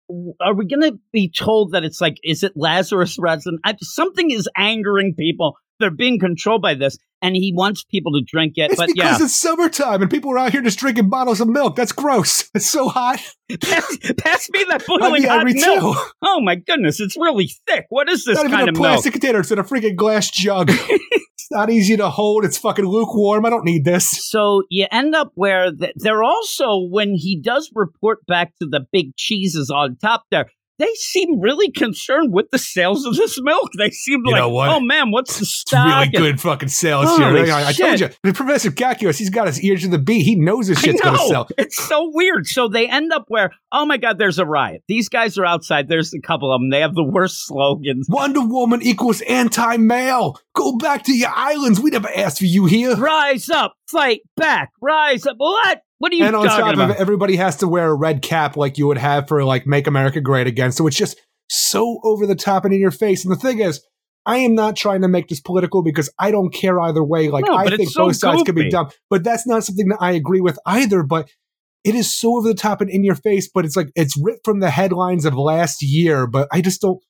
are we going to be told that it's like, is it Lazarus resin? I, something is angering people. They're being controlled by this, and he wants people to drink it. It's but because yeah, it's summertime and people are out here just drinking bottles of milk. That's gross. It's so hot. pass, pass me that boiling hot milk. too. Oh my goodness, it's really thick. What is this Not even kind a of milk? plastic container. It's in a freaking glass jug. It's not easy to hold. It's fucking lukewarm. I don't need this. So you end up where th- they're also when he does report back to the big cheeses on top there. They seem really concerned with the sales of this milk. They seem You like, oh man, what's the It's really good fucking sales Holy here. I, I told you, the Professor Calculus, he's got his ears to the beat. He knows this shit's going to sell. It's so weird. So they end up where, oh my God, there's a riot. These guys are outside. There's a couple of them. They have the worst slogans. Wonder Woman equals anti-male. Go back to your islands. We never asked for you here. Rise up, fight back, rise up. What? What are you and on top about? of it, everybody has to wear a red cap like you would have for like Make America Great Again. So it's just so over the top and in your face. And the thing is, I am not trying to make this political because I don't care either way. Like No, I think so both sides can be dumb, but that's not something that I agree with either. But it is so over the top and in your face. But it's like it's ripped from the headlines of last year. But I just don't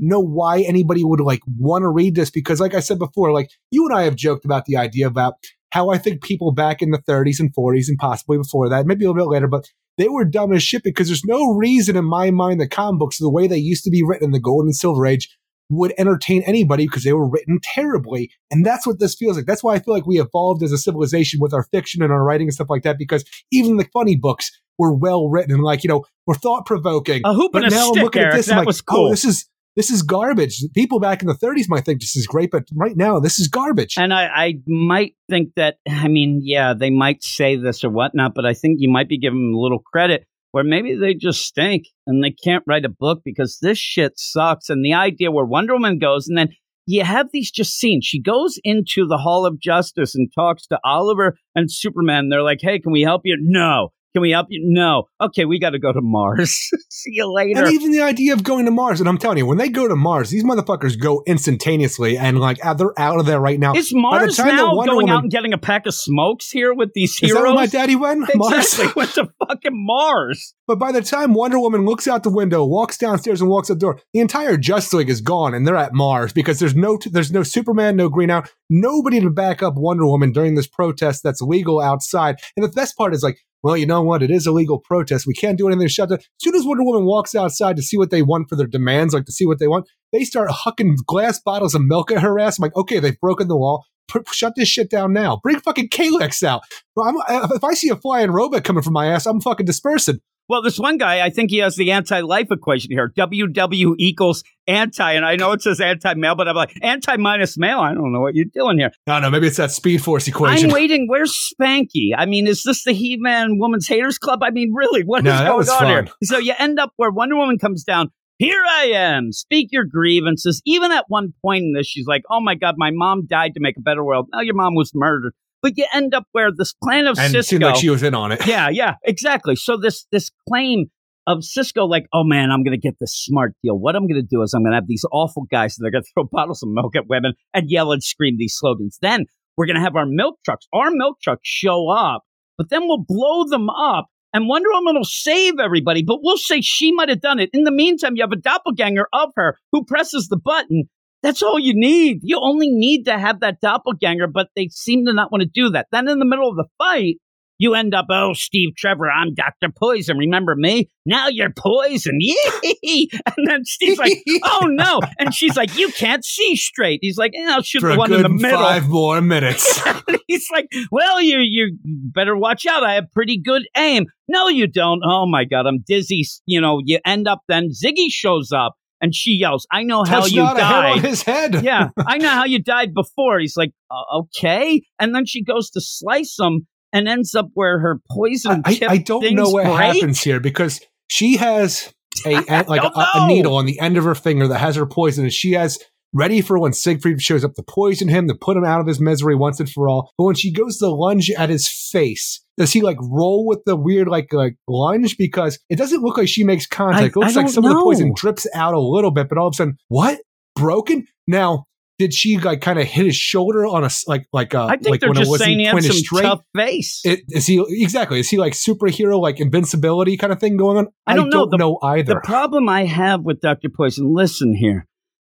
know why anybody would like want to read this because, like I said before, like you and I have joked about the idea about how I think people back in the 30s and 40s and possibly before that, maybe a little bit later, but they were dumb as shit because there's no reason in my mind that comic books, the way they used to be written in the golden and silver age, would entertain anybody because they were written terribly. And that's what this feels like. That's why I feel like we evolved as a civilization with our fiction and our writing and stuff like that because even the funny books were well written and like, you know, were thought provoking. a hoop and a now I'm stick, looking at this, that I'm like, was oh, cool. oh, this is this is garbage. People back in the 30s might think this is great, but right now this is garbage. And I, I might think that, I mean, yeah, they might say this or whatnot, but I think you might be giving them a little credit where maybe they just stink and they can't write a book because this shit sucks. And the idea where Wonder Woman goes and then you have these just scenes. She goes into the Hall of Justice and talks to Oliver and Superman. They're like, hey, can we help you? No. Can we help you? No. Okay, we got to go to Mars. See you later. And even the idea of going to Mars, and I'm telling you, when they go to Mars, these motherfuckers go instantaneously, and like they're out of there right now. Is By the Mars now going Woman- out and getting a pack of smokes here with these heroes? Is that where my daddy went? Mars. Exactly, went to fucking Mars. But by the time Wonder Woman looks out the window, walks downstairs, and walks out the door, the entire Justice League is gone, and they're at Mars because there's no there's no Superman, no Green Arrow, nobody to back up Wonder Woman during this protest that's legal outside. And the best part is like, well, you know what? It is a legal protest. We can't do anything to shut down. As soon as Wonder Woman walks outside to see what they want for their demands, like to see what they want, they start hucking glass bottles of milk at her ass. I'm like, okay, they've broken the law. P- shut this shit down now. Bring fucking Kelex out. Well, if I see a flying robot coming from my ass, I'm fucking dispersing. Well, this one guy, I think he has the anti-life equation here. WW equals anti, and I know it says anti-male, but I'm like anti minus male. I don't know what you're doing here. I don't know. Maybe it's that Speed Force equation. I'm waiting. Where's Spanky? I mean, is this the He-Man Woman's Haters Club? I mean, really, what is No, that going on fun. here? So you end up where Wonder Woman comes down. Here I am. Speak your grievances. Even at one point in this, she's like, "Oh my God, my mom died to make a better world. Now your mom was murdered." But you end up where this plan of and it Cisco. seemed like she was in on it. yeah, yeah, exactly. So this this claim of Cisco, like, oh man, I'm gonna get this smart deal. What I'm gonna do is I'm gonna have these awful guys that are gonna throw bottles of milk at women and yell and scream these slogans. Then we're gonna have our milk trucks. Our milk trucks show up, but then we'll blow them up. And Wonder Woman will save everybody, but we'll say she might have done it. In the meantime, you have a doppelganger of her who presses the button. That's all you need. You only need to have that doppelganger, but they seem to not want to do that. Then in the middle of the fight, you end up, oh, Steve Trevor, I'm Dr. Poison. Remember me? Now you're poison. Yee! And then Steve's like, oh no. And she's like, you can't see straight. He's like, eh, I'll shoot For the one in the middle. five more minutes. He's like, well, you you better watch out. I have pretty good aim. No, you don't. Oh my god, I'm dizzy. You know, you end up then Ziggy shows up and she yells, "I know how Touch you not a hair on died." his head. yeah, I know how you died before. He's like, uh, okay, and then she goes to slice him and ends up where her poison. I, tip I don't know what break. happens here because she has a I like a, a needle on the end of her finger that has her poison, and she has ready for when Siegfried shows up to poison him to put him out of his misery once and for all. But when she goes to lunge at his face, does he like roll with the weird like like lunge? Because it doesn't look like she makes contact. I- it looks like don't some of the poison drips out a little bit, but all of a sudden, what broken now? did she like kind of hit his shoulder on a like like uh I think like they're when it just wasn't saying he has some straight? tough face. It, is he exactly? Is he like superhero, like invincibility kind of thing going on? I don't know. The- know either. The problem I have with Dr. Poison, listen here.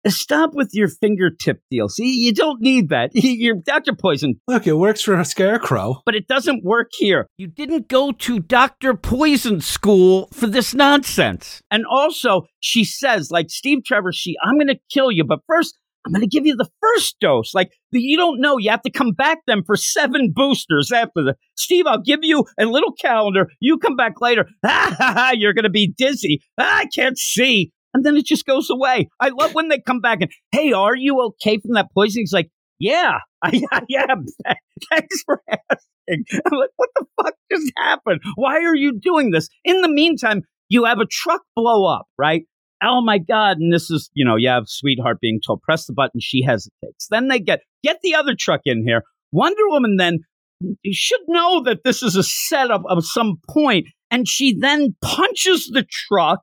Stop with your fingertip deal. See, you don't need that. You're Dr. Poison, Look, it works for a scarecrow. but it doesn't work here. You didn't go to Dr. Poison school for this nonsense. And also, she says, like Steve Trevor, she, I'm going to kill you, but first, I'm going to give you the first dose. Like, you don't know. You have to come back then for seven boosters after the. Steve, I'll give you a little calendar. You come back later. Ah, ha, ha, you're going to be dizzy. Ah, I can't see. And then it just goes away. I love when they come back and, hey, are you okay from that poison? He's like, yeah, I, I am. Thanks for asking. I'm like, what the fuck just happened? Why are you doing this? In the meantime, you have a truck blow up, right? Oh my God. And this is, you know, you have Sweetheart being told, press the button. She hesitates. Then they get, get the other truck in here. Wonder Woman then should know that this is a setup of some point, And she then punches the truck,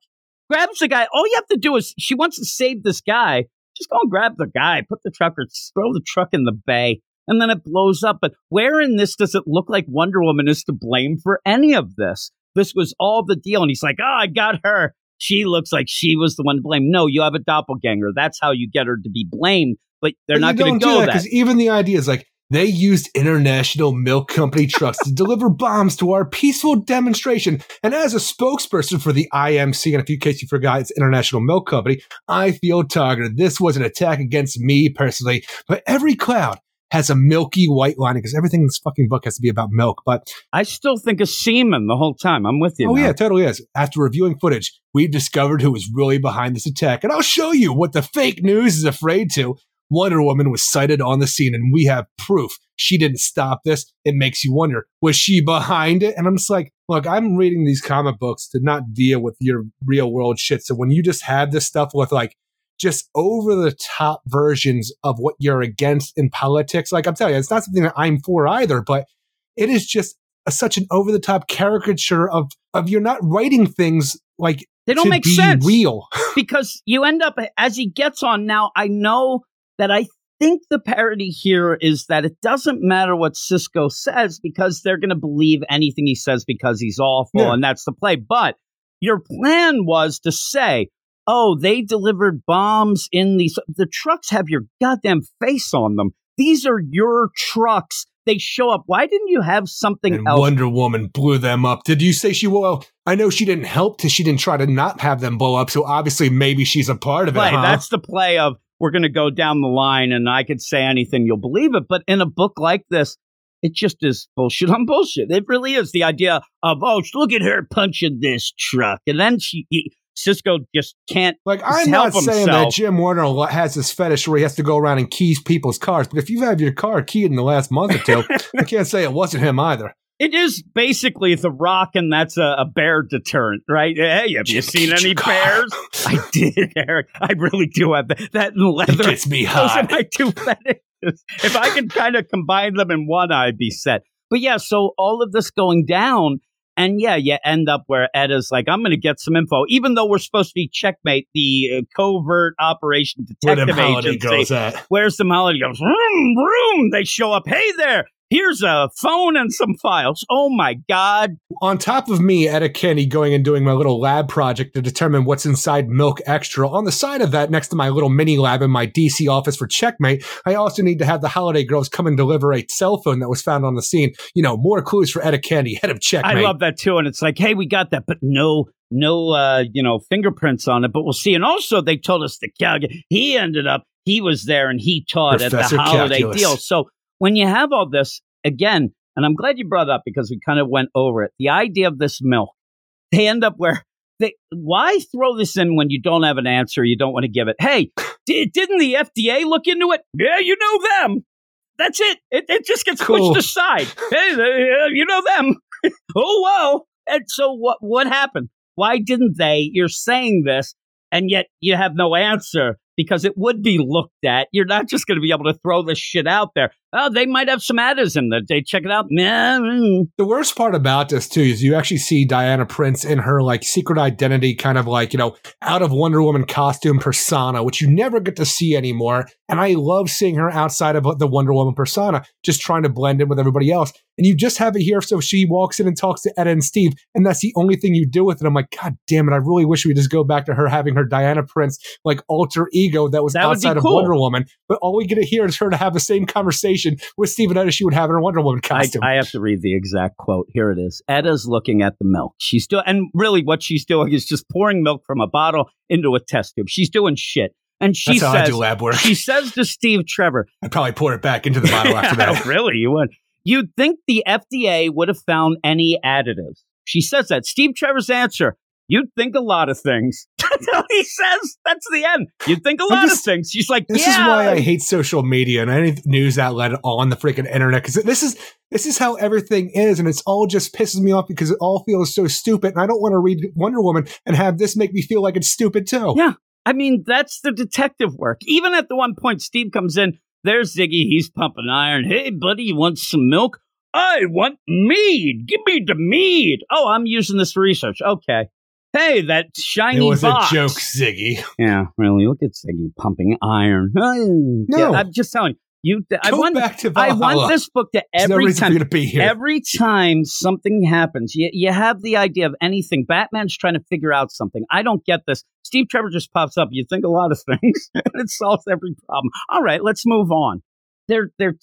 grabs the guy. All you have to do is she wants to save this guy. Just go and grab the guy, put the truck or throw the truck in the bay, and then it blows up. But where in this does it look like Wonder Woman is to blame for any of this? This was all the deal. And he's like, oh, I got her. She looks like she was the one to blame. No, you have a doppelganger. That's how you get her to be blamed. But they're But not going to do go that. because even the idea is like they used international milk company trucks to deliver bombs to our peaceful demonstration. And as a spokesperson for the IMC, and if you in case you forgot, it's International Milk Company, I feel targeted. This was an attack against me personally, but every cloud has a milky white lining because everything in this fucking book has to be about milk. But I still think of semen the whole time. I'm with you. oh now. yeah, totally is. After reviewing footage, we've discovered who was really behind this attack, and I'll show you what the fake news is afraid to. Wonder Woman was sighted on the scene, and we have proof she didn't stop this. It makes you wonder, was she behind it? And I'm just like, look, I'm reading these comic books to not deal with your real world shit. So when you just have this stuff with like just over the top versions of what you're against in politics, like I'm telling you, it's not something that I'm for either, but it is just a, such an over the top caricature of of you're not writing things like They don't make be sense. real. because you end up as he gets on now i know that i think the parody here is that it doesn't matter what cisco says because they're going to believe anything he says because he's awful Yeah. and that's the play but your plan was to say oh they delivered bombs in these the trucks have your goddamn face on them these are your trucks they show up why didn't you have something And else Wonder Woman blew them up. Did you say she? Well, I know she didn't help. To, she didn't try to not have them blow up. So obviously, maybe she's a part of it. huh? That's the play of we're going to go down the line and I could say anything, you'll believe it. But in a book like this, it just is bullshit on bullshit. It really is the idea of, oh, look at her punching this truck. And then she, he- Cisco just can't. Like I'm not saying that. Jim Warner has this fetish where he has to go around and keys people's cars. But if you've had your car keyed in the last month or two, I can't say it wasn't him either. It is basically The Rock, and that's a, a bear deterrent, right? Hey, have you seen any bears? I did, Eric. I really do have that. That and It leather. gets me hot. Those are my two fetishes. If I could kind of combine them in one, I'd be set. But yeah, so all of this going down, and yeah, you end up where Ed is like, I'm going to get some info, even though we're supposed to be checkmate the uh, covert operation Where detective holiday agency. girls at? Where's the holiday goes, vroom, vroom. They show up. Hey there. Here's a phone and some files. Oh my God. On top of me, Etta Candy, going and doing my little lab project to determine what's inside Milk Extra, on the side of that, next to my little mini lab in my DC office for Checkmate, I also need to have the Holiday Girls come and deliver a cell phone that was found on the scene. You know, more clues for Etta Candy, head of Checkmate. I love that too. And it's like, hey, we got that, but no, no, uh, you know, fingerprints on it. But we'll see. And also, they told us the Calgary. He ended up, he was there and he taught Professor at the holiday Calculus. deal. So when you have all this again, and I'm glad you brought up because we kind of went over it. The idea of this milk, they end up where they. Why throw this in when you don't have an answer? You don't want to give it. Hey, di- didn't the FDA look into it? Yeah, you know them. That's it. It, it just gets Cool. pushed aside. Hey, uh, you know them. oh well. And so what what happened? Why didn't they? You're saying this, and yet you have no answer because it would be looked at. You're not just going to be able to throw this shit out there. Oh, they might have some adders in there. They check it out. The worst part about this too is you actually see Diana Prince in her like secret identity, kind of like you know out of Wonder Woman costume persona, which you never get to see anymore. And I love seeing her outside of the Wonder Woman persona, just trying to blend in with everybody else. And you just have it here, so she walks in and talks to Etta and Steve, and that's the only thing you do with it. I'm like, God damn it! I really wish we just go back to her having her Diana Prince like alter ego that was That outside of. Wonder Woman. But all we get to hear is her to have the same conversation with Steve and Etta she would have in her Wonder Woman I, costume. I have to read the exact quote. Here it is. Etta's looking at the milk. She's doing, and really what she's doing is just pouring milk from a bottle into a test tube. She's doing shit. And she That's how I says, do lab work. she says to Steve Trevor, I'd probably pour it back into the bottle after Yeah, that. really, you would. You'd think the FDA would have found any additives. She says that. Steve Trevor's answer, you'd think a lot of things. That's he says. That's the end. You'd think a lot just- of things. She's like, This yeah. is why I hate social media and any news outlet on the freaking internet because this is this is how everything is, and it's all just pisses me off because it all feels so stupid, and I don't want to read Wonder Woman and have this make me feel like it's stupid too. Yeah. I mean, that's the detective work. Even at the one point, Steve comes in. There's Ziggy. He's pumping iron. Hey, buddy, you want some milk? I want mead. Give me the mead. Oh, I'm using this for research. Okay. Hey, that shiny. box. It was box. a joke, Ziggy. Yeah, really. Look at Ziggy pumping iron. No, No. I'm just telling you. I Go want. back to I want this book to no every you time. to be here. Every time something happens, you, you have the idea of anything. Batman's trying to figure out something. I don't get this. Steve Trevor just pops up. You think a lot of things, and it solves every problem. All right, let's move on. They're they're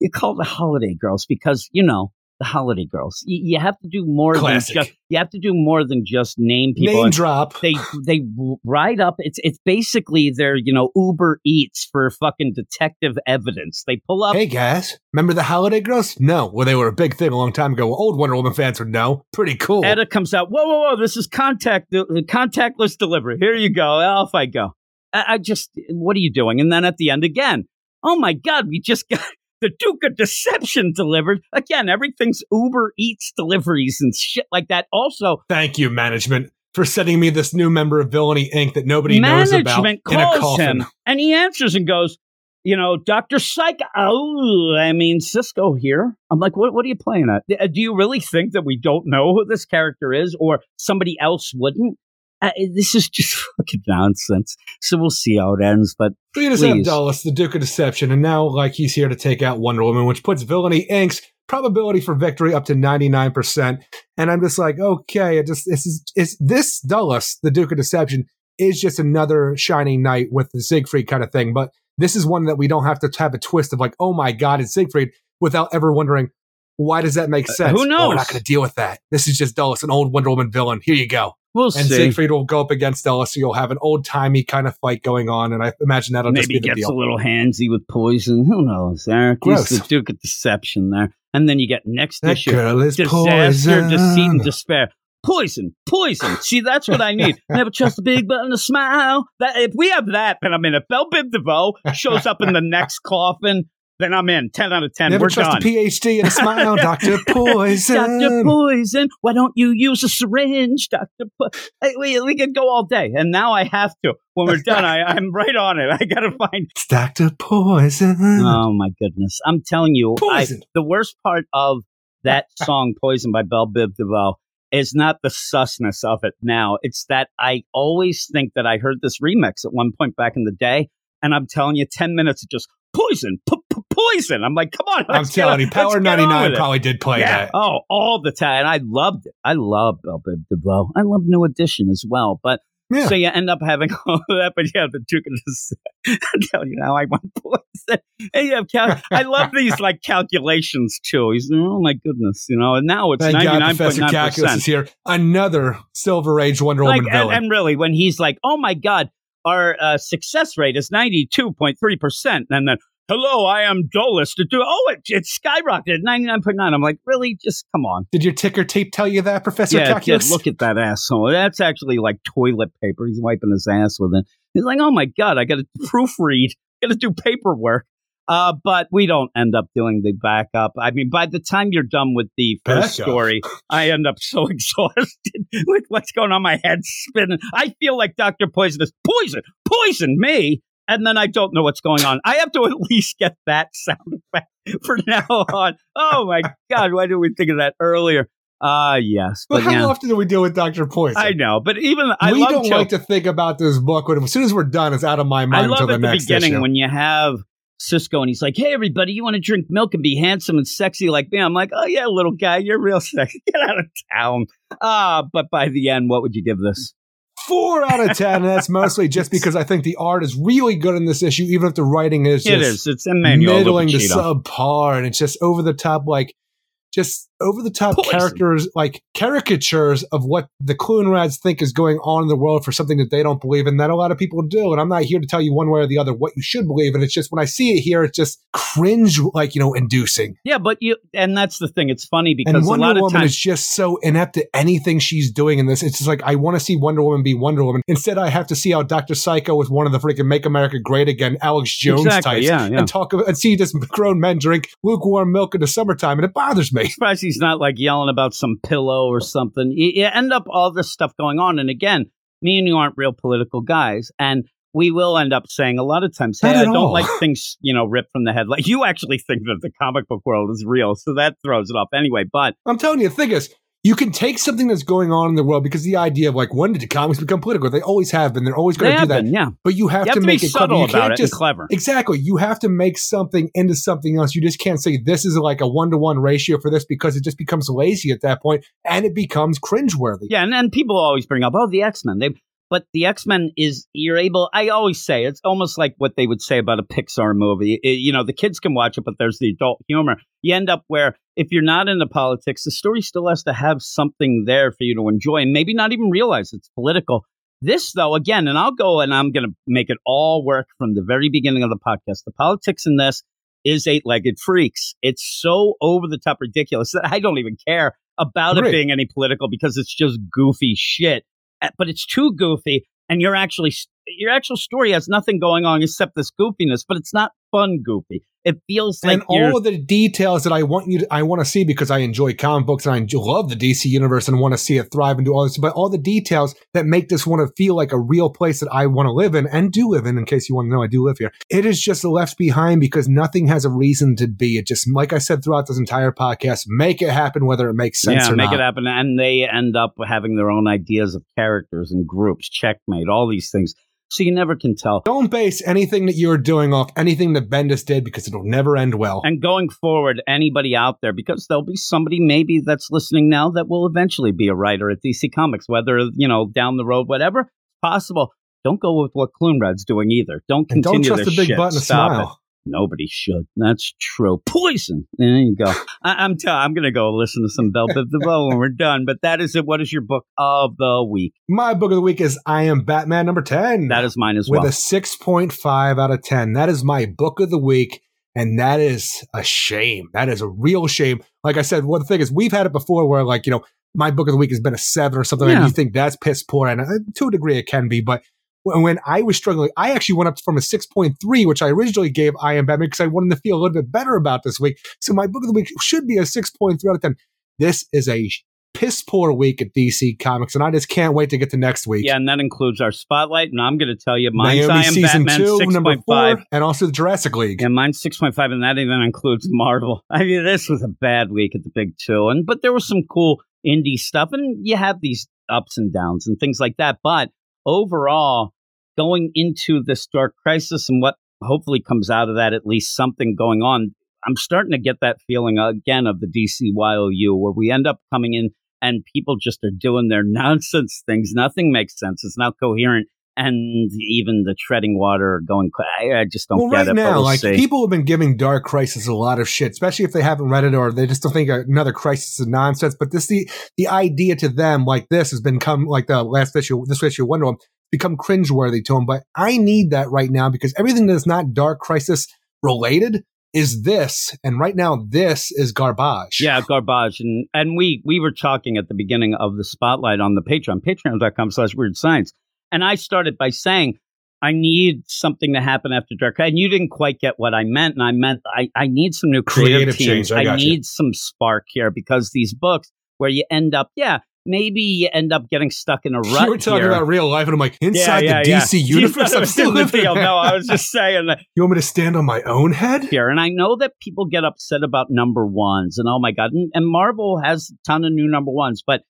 you call the holiday girls because you know the holiday girls. You, you have to do more Classic. than just. You have to do more than just name people. Name and- drop. they they write up it's it's basically their you know uber eats for fucking detective evidence they pull up Hey guys, remember the Holiday Girls? No, well they were a big thing a long time ago. Old Wonder Woman fans would know. Pretty cool. Etta comes out. Whoa, whoa, whoa! This is contact contactless delivery. Here you go. Off I go. I, I just, what are you doing? And then at the end again. Oh my God! We just got the Duke of Deception delivered again. Everything's Uber Eats deliveries and shit like that. Also, Thank you, management, for sending me this new member of Villainy Inc. that nobody knows about management in a calls him and he answers and goes, you know, Dr. Psych, oh, I mean, Cisco here. I'm like, what, what are you playing at? Uh, Do you really think that we don't know who this character is or somebody else wouldn't? Uh, this is just fucking nonsense. So we'll see how it ends. But So you just have Please. Dulles, the Duke of Deception, and now like he's here to take out Wonder Woman, which puts Villainy Inc.'s probability for victory up to 99%. And I'm just like, okay, it just this is is this Dulles, the Duke of Deception, is just another shining knight with the Siegfried kind of thing. But this is one that we don't have to have a twist of like, oh my god, it's Siegfried, without ever wondering why does that make sense? Uh, who Oh, knows? we're not going to deal with that. This is just Dulles, an old Wonder Woman villain. Here you go. We'll And see. Siegfried will go up against Dulles, so you'll have an old timey kind of fight going on. And I imagine that'll just Maybe be the gets deal. a little handsy with poison. Who knows, Eric? He's Gross. the Duke of Deception there. And then you get next That issue. girl is disaster, poison. deceit, and despair. Poison, poison. See, that's what I need. Never trust a big button to smile. That if we have that, then I'm in. If Bell Biv DeVoe shows up in the next coffin, then I'm in. Ten out of ten. Never We're trust done. a PhD and a smile, Doctor Poison. Doctor Poison, why don't you use a syringe, Doctor? Po- hey, we, we could go all day, and now I have to. When we're done, I, I'm right on it. I gotta find Doctor Poison. Oh my goodness! I'm telling you, I, the worst part of that song "Poison" by Bell Biv DeVoe is not the susness of it. Now it's that I always think that I heard this remix at one point back in the day, and I'm telling you, ten minutes of just poison, p- poison. I'm like, come on! I'm telling you, Power let's get on 99 with probably did play yeah. that. Oh, all the time. And I loved it. I love Bell Biv DeVoe. I love New Edition as well. But Yeah. so you end up having all of that, but yeah, the Duke of the I'm telling you now, I want poison. And you have cal- I love these like calculations too. He's oh my goodness, you know. And now it's Thank ninety God Professor point Calculus is percent. here. Another Silver Age Wonder Like, Woman and, villain. and really, when he's like, "Oh my God, our uh, success rate is ninety two point three percent," and then. Hello, I am Dolus to do. Oh, it, it skyrocketed ninety nine point nine. I'm like, really? Just come on. did your ticker tape tell you that, Professor yeah, did. Look at that asshole. That's actually like toilet paper. He's wiping his ass with it. He's like, oh my god, I got to proofread, got to do paperwork. Uh, but we don't end up doing the backup. I mean, by the time you're done with the first Backup? story, I end up so exhausted with what's going on. My head's spinning. I feel like Doctor Poison is poison, poison me. And then I don't know what's going on. I have to at least get that sound effect for now on. Oh my god, why didn't we think of that earlier? Ah, uh, yes. But, But, how yeah, often do we deal with Dr. Poison? I know. But even I we don't like to think about this book, but as soon as we're done, it's out of my I mind love until the at the next beginning issue. when you have Cisco and he's like, "Hey, everybody, you want to drink milk and be handsome and sexy like me?" I'm like, "Oh yeah, little guy, you're real sexy. Get out of town." Ah, but by the end, what would you give this? Four out of ten, and that's mostly just because I think the art is really good in this issue, even if the writing is just it is. It's Emmanuel middling to subpar, and it's just over the top, like just over the top characters, like caricatures of what the Cloonrads think is going on in the world for something that they don't believe in. That a lot of people do, and I'm not here to tell you one way or the other what you should believe. And it's just when I see it here, it's just cringe, like you know, inducing. Yeah, but you and that's the thing. It's funny because And a Wonder lot of Woman times is just so inept at anything she's doing in this. It's just like I want to see Wonder Woman be Wonder Woman. Instead, I have to see how Doctor Psycho was one of the freaking Make America Great Again, Alex Jones Exactly, types, yeah, yeah. and talk about, and see just grown men drink lukewarm milk in the summertime, and it bothers me. He's not like yelling about some pillow or something. You, you end up all this stuff going on, and again, me and you aren't real political guys, and we will end up saying a lot of times, "Hey, I don't all. like things you know ripped from the head." Like you actually think that the comic book world is real, so that throws it off anyway. But I'm telling you, the thing is, you can take something that's going on in the world because the idea of like when did the comics become political? They always have been. They're always going to do that. been, yeah. But you have, You have to to make it clever. subtle You about it just clever. Exactly. You have to make something into something else. You just can't say this is like a one to one ratio for this because it just becomes lazy at that point and it becomes cringeworthy. Yeah, and, and people always bring up, oh, the X Men. They, but the X Men is you're able. I always say it's almost like what they would say about a Pixar movie. It- you know, the kids can watch it, but there's the adult humor. You end up where if you're not into politics, the story still has to have something there for you to enjoy, and maybe not even realize it's political. This, though, again, and I'll go and I'm going to make it all work from the very beginning of the podcast. The politics in this is eight legged freaks. It's so over the top ridiculous that I don't even care about it being any political because it's just goofy shit. But it's too goofy, and your actually your actual story has nothing going on except this goofiness. But it's not fun goofy. It feels like and all of the details that I want you to, I want to see because I enjoy comic books and I enjoy, love the DC universe and want to see it thrive and do all this, but all the details that make this want to feel like a real place that I want to live in and do live in, in case you want to know, I do live here. It is just left behind because nothing has a reason to be. It just, like I said throughout this entire podcast, make it happen whether it makes sense yeah, or make not. it happen. And they end up having their own ideas of characters and groups, checkmate, all these things. So you never can tell. Don't base anything that you're doing off anything that Bendis did because it'll never end well. And going forward, anybody out there, because there'll be somebody maybe that's listening now that will eventually be a writer at DC Comics, whether, you know, down the road, whatever, it's possible. Don't go with what Cloonrad's doing either. Don't and continue don't trust the big shit. button to Stop smile. it. Nobody should. That's true. Poison. There you go. I, I'm t- I'm gonna go listen to some Bell Biv DeVoe when we're done. But that is it. What is your book of the week? My book of the week is I Am Batman number 10. That is mine as with well. With a 6.5 out of 10. That is my book of the week. And that is a shame. That is a real shame. Like I said, one thing is we've had it before where like, you know, my book of the week has been a seven or something, Yeah. and you think that's piss poor. And uh, to a degree it can be, but when I was struggling, I actually went up from a 6.3, which I originally gave I Am Batman because I wanted to feel a little bit better about this week. So my book of the week should be a 6.3 out of 10. This is a piss poor week at DC Comics, and I just can't wait to get to next week. yeah, and that includes our spotlight. And I'm gonna tell you, mine's Naomi I am season Batman two, six number point five. four, and also the Jurassic League. Yeah, mine's six point five, and that even includes Marvel. I mean, this was a bad week at the big two, and but there was some cool indie stuff, and you have these ups and downs and things like that. But overall, going into this dark crisis and what hopefully comes out of that, at least something going on. I'm starting to get that feeling again of the DC YOU, where we end up coming in and people just are doing their nonsense things. Nothing makes sense. It's not coherent. And even the treading water going, I, I just don't well, get right it. now, we'll like see. people have been giving Dark Crisis a lot of shit, especially if they haven't read it or they just don't think another Crisis is nonsense. But this the the idea to them like this has become like the last issue, this issue of Wonder Woman, become cringeworthy to them. But I need that right now because everything that is not Dark Crisis related is this, and right now this is garbage. Yeah, garbage. And and we we were talking at the beginning of the spotlight on the Patreon, patreon.com slash weird science. And I started by saying, I need something to happen after Dark. And you didn't quite get what I meant. And I meant I, I need some new creative, Creative teams. change. I you. need some spark here because these books where you end up, yeah, maybe you end up getting stuck in a rut. You were talking here. about real life, and I'm like, inside yeah, the yeah, DC yeah. universe, I'm still in the living field. No, I was just saying that You want me to stand on my own head? here, and I know that people get upset about number ones, and oh my god, and, and Marvel has a ton of new number ones, but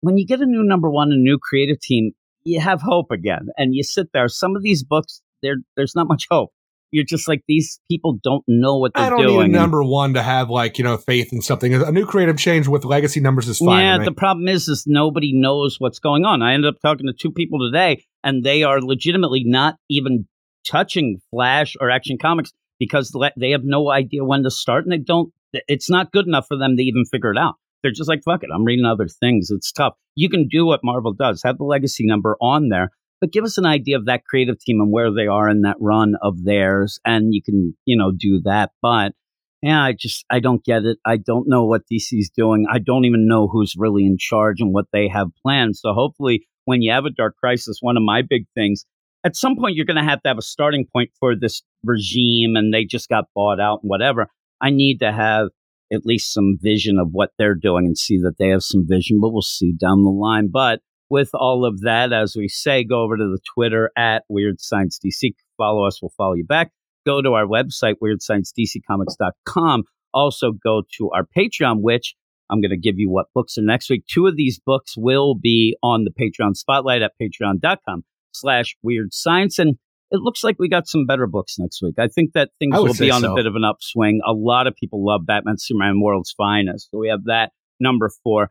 when you get a new number one, a new creative team, you have hope again, and you sit there. Some of these books, there, there's not much hope. You're just like these people don't know what they're I don't doing. need number one to have like you know faith in something. A new creative change with legacy numbers is fine. Yeah, the problem is, is nobody knows what's going on. I ended up talking to two people today, and they are legitimately not even touching Flash or Action Comics because they have no idea when to start, and they don't. It's not good enough for them to even figure it out. They're just like, fuck it, I'm reading other things. It's tough. You can do what Marvel does, have the legacy number on there, but give us an idea of that creative team and where they are in that run of theirs, and you can, you know, do that. But yeah, I just I don't get it. I don't know what DC's doing. I don't even know who's really in charge and what they have planned. So hopefully, when you have a dark crisis, one of my big things, at some point you're going to have to have a starting point for this regime, and they just got bought out and whatever. I need to have at least some vision of what they're doing and see that they have some vision, but we'll see down the line. But with all of that, as we say, go over to the Twitter at Weird Science DC. Follow us, we'll follow you back go to our website, weirdsciencedccomics.com. Also go to our Patreon, which I'm going to give you what books are next week. Two of these books will be on the Patreon spotlight at patreon.com slash weird science. And it looks like we got some better books next week. I think that things will be on so. a bit of an upswing. A lot of people love Batman Superman World's Finest. So we have that number four.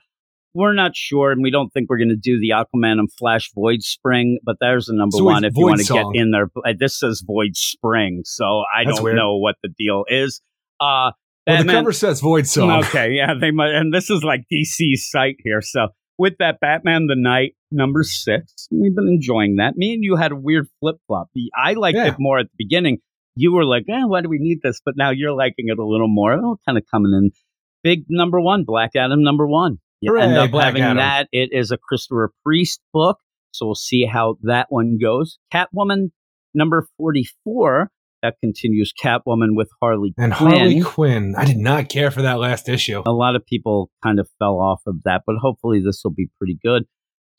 We're not sure, and we don't think we're going to do the Aquaman and Flash Void Spring, but there's a number So one if you want to get in there. Uh, This says Void Spring, so I That's don't weird. know what the deal is. Uh, well, the cover says Void Song. Okay, yeah, they might, and this is like DC's site here. So with that, Batman the Night number six, we've been enjoying that. Me and you had a weird flip flop. I liked Yeah. it more at the beginning. You were like, eh, why do we need this? But now you're liking it a little more. Oh, kind of coming in. Big number one, Black Adam number one. You end up Black having Adam. that. It is a Christopher Priest book. So we'll see how that one goes. Catwoman number 44. That continues Catwoman with Harley And Quinn. Harley Quinn. I did not care for that last issue. a lot of people kind of fell off of that, but hopefully this will be pretty good.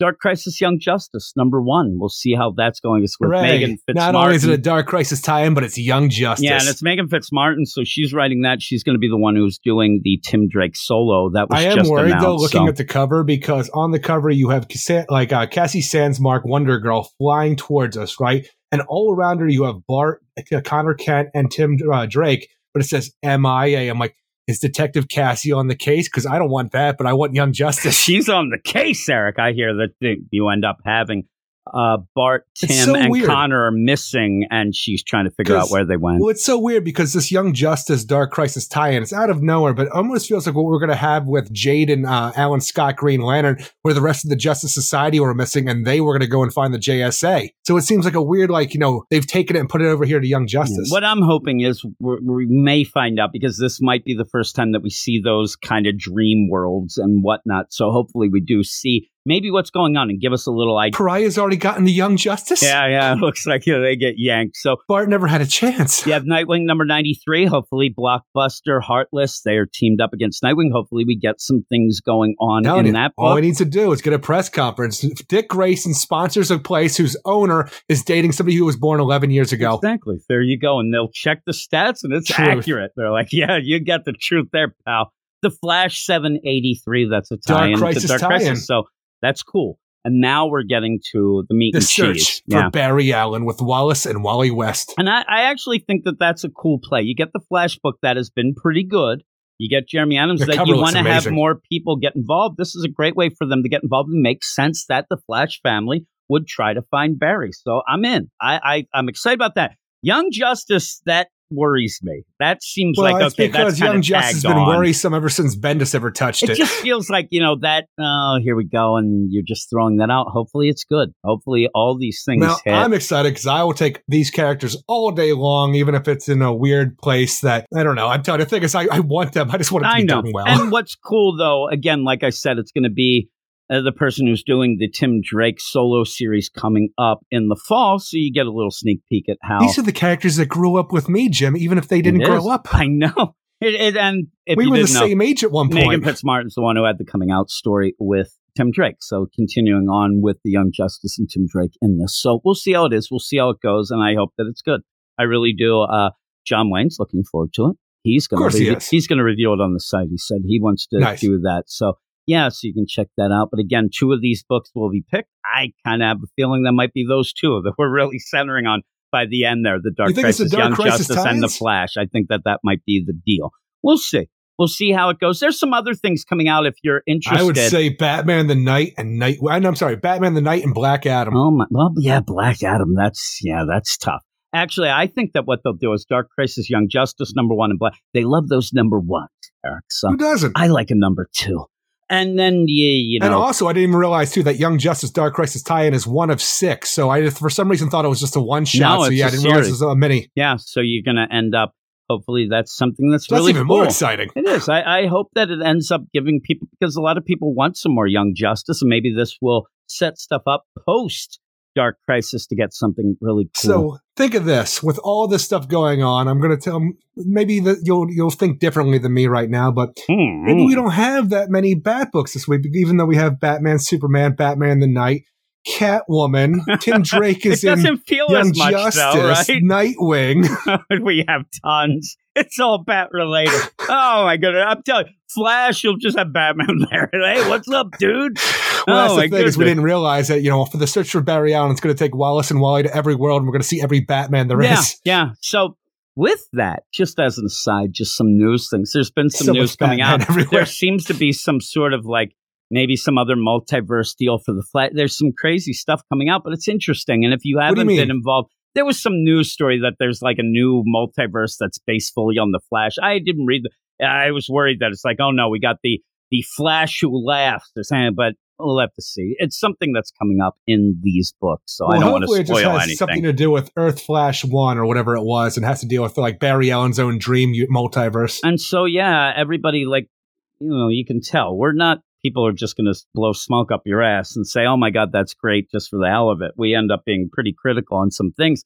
Dark Crisis Young Justice, number one. We'll see how that's going. It's with Hooray. Meghan Fitzmartin. Not only is it a Dark Crisis tie-in, but it's Young Justice. yeah, and it's Meghan Fitzmartin, so she's writing that. She's going to be the one who's doing the Tim Drake solo. That was I am worried announced, though, looking so- at the cover, because on the cover you have like uh, Cassie Sandsmark, Wonder Girl, flying towards us, right? And all around her you have Bart, uh, Connor Kent, and Tim uh, Drake, but it says MIA. I'm like, is Detective Cassie on the case? Because I don't want that, but I want Young Justice. She's on the case, Eric. I hear that you end up having uh, Bart, Tim, so and weird. Connor are missing, and she's trying to figure out where they went. Well, it's so weird because this Young Justice Dark Crisis tie-in, it's out of nowhere, but almost feels like what we're going to have with Jade and uh, Alan Scott Green Lantern, where the rest of the Justice Society were missing, and they were going to go and find the JSA. So it seems like a weird, like you know, they've taken it and put it over here to Young Justice. What I'm hoping is we're, we may find out because this might be the first time that we see those kind of dream worlds and whatnot. So hopefully we do see maybe what's going on and give us a little idea. Pariah's already gotten the Young Justice. Yeah, yeah, it looks like you know, they get yanked. So Bart never had a chance. you have Nightwing number 93. Hopefully, Blockbuster, Heartless, they are teamed up against Nightwing. Hopefully, we get some things going on in you, that all book. he needs to do is get a press conference. Dick Grayson sponsors a place whose owner is dating somebody who was born 11 years ago. Exactly. There you go. And they'll check the stats and it's Truth. accurate. They're like, yeah, you got the truth there, pal. The Flash 783, that's a Dark tie in Crisis to Dark tie-in. Crisis. So that's cool. And now we're getting to the meat The and search cheese. for Yeah. Barry Allen with Wallace and Wally West. And I, I actually think that that's a cool play. You get the Flash book that has been pretty good. You get Jeremy Adams The that you want to have more people get involved. This is a great way for them to get involved and make sense that the Flash family would try to find Barry. So I'm in. I, I I'm excited about that. Young Justice that worries me. That seems Well, like okay. because Young Justice has been on. worrisome ever since Bendis ever touched It it. just feels like you know that. Oh, here we go, and you're just throwing that out. Hopefully, it's good. Hopefully, all these things Now, hit. I'm excited because I will take these characters all day long, even if it's in a weird place that I don't know. I'm telling you, the thing is, I, I want them. I just want it to I be know. done well. And what's cool though, again, like I said, it's going to be uh, the person who's doing the Tim Drake solo series coming up in the fall, so you get a little sneak peek at how These are the characters that grew up with me, Jim, even if they didn't grow up. I know. It, it, and if we were the know, same age at one point. Meghan. Fitzmartin's the one who had the coming out story with Tim Drake. So continuing on with the Young Justice and Tim Drake in this. So we'll see how it is. We'll see how it goes, and I hope that it's good. I really do. Uh, John Wayne's looking forward to it. He's going to he re- he's going to review it on the site. He said he wants to Nice. do that. So yeah, so you can check that out. But again, two of these books will be picked. I kind of have a feeling that might be those two that we're really centering on by the end there. The Dark You think it's the Crisis, Dark Young Crisis Justice, and the? Flash. I think that that might be the deal. We'll see. We'll see how it goes. There's some other things coming out if you're interested. I would say Batman the Knight and Night. I'm sorry, Batman the Knight and Black Adam. Oh my! Well, yeah, Black Adam. That's yeah, that's tough. Actually, I think that what they'll do is Dark Crisis, Young Justice, number one, and Black. They love those number ones, Eric. So Who doesn't? I like a number two. And then you, you know, and also, I didn't even realize too that Young Justice Dark Crisis tie-in is one of six. So I, for some reason, thought it was just a one shot. No, so yeah, I didn't realize it series. was a mini. yeah. So you're gonna end up. Hopefully, that's something that's that's really even cool. more exciting. It is. I, I hope that it ends up giving people because a lot of people want some more Young Justice, and maybe this will set stuff up post Dark Crisis to get something really cool. So think of this: with all this stuff going on, I'm going to tell maybe that you'll you'll think differently than me right now, but Hmm. maybe we don't have that many Bat books this week, even though we have Batman, Superman, Batman the Knight, Catwoman. Tim Drake is in doesn't feel Young as much Justice, though, right? Nightwing. we have tons. It's all bat related. oh my goodness! I'm telling you, Flash, you'll just have Batman there. Hey, what's up, dude? Well, that's Oh, the thing is we didn't realize that you know for the search for Barry Allen, it's going to take Wallace and Wally to every world, and we're going to see every Batman there is. yeah, yeah. So with that, just as an aside, just some news things. There's been some So news coming Batman out. everywhere. There seems to be some sort of like maybe some other multiverse deal for the Flash. There's some crazy stuff coming out, but it's interesting. And if you haven't mean? been involved, there was some news story that there's like a new multiverse that's based fully on the Flash. I didn't read the. I was worried that it's like, oh no, we got the the Flash who laughs something, eh, but we'll have to see. It's something that's coming up in these books, so I don't want to hopefully it just has anything. something to do with Earth Flash One or whatever it was, and has to deal with like Barry Allen's own dream multiverse. And so, yeah, everybody, like, you know, you can tell we're not, people are just going to blow smoke up your ass and say, oh my God, that's great just for the hell of it. We end up being pretty critical on some things.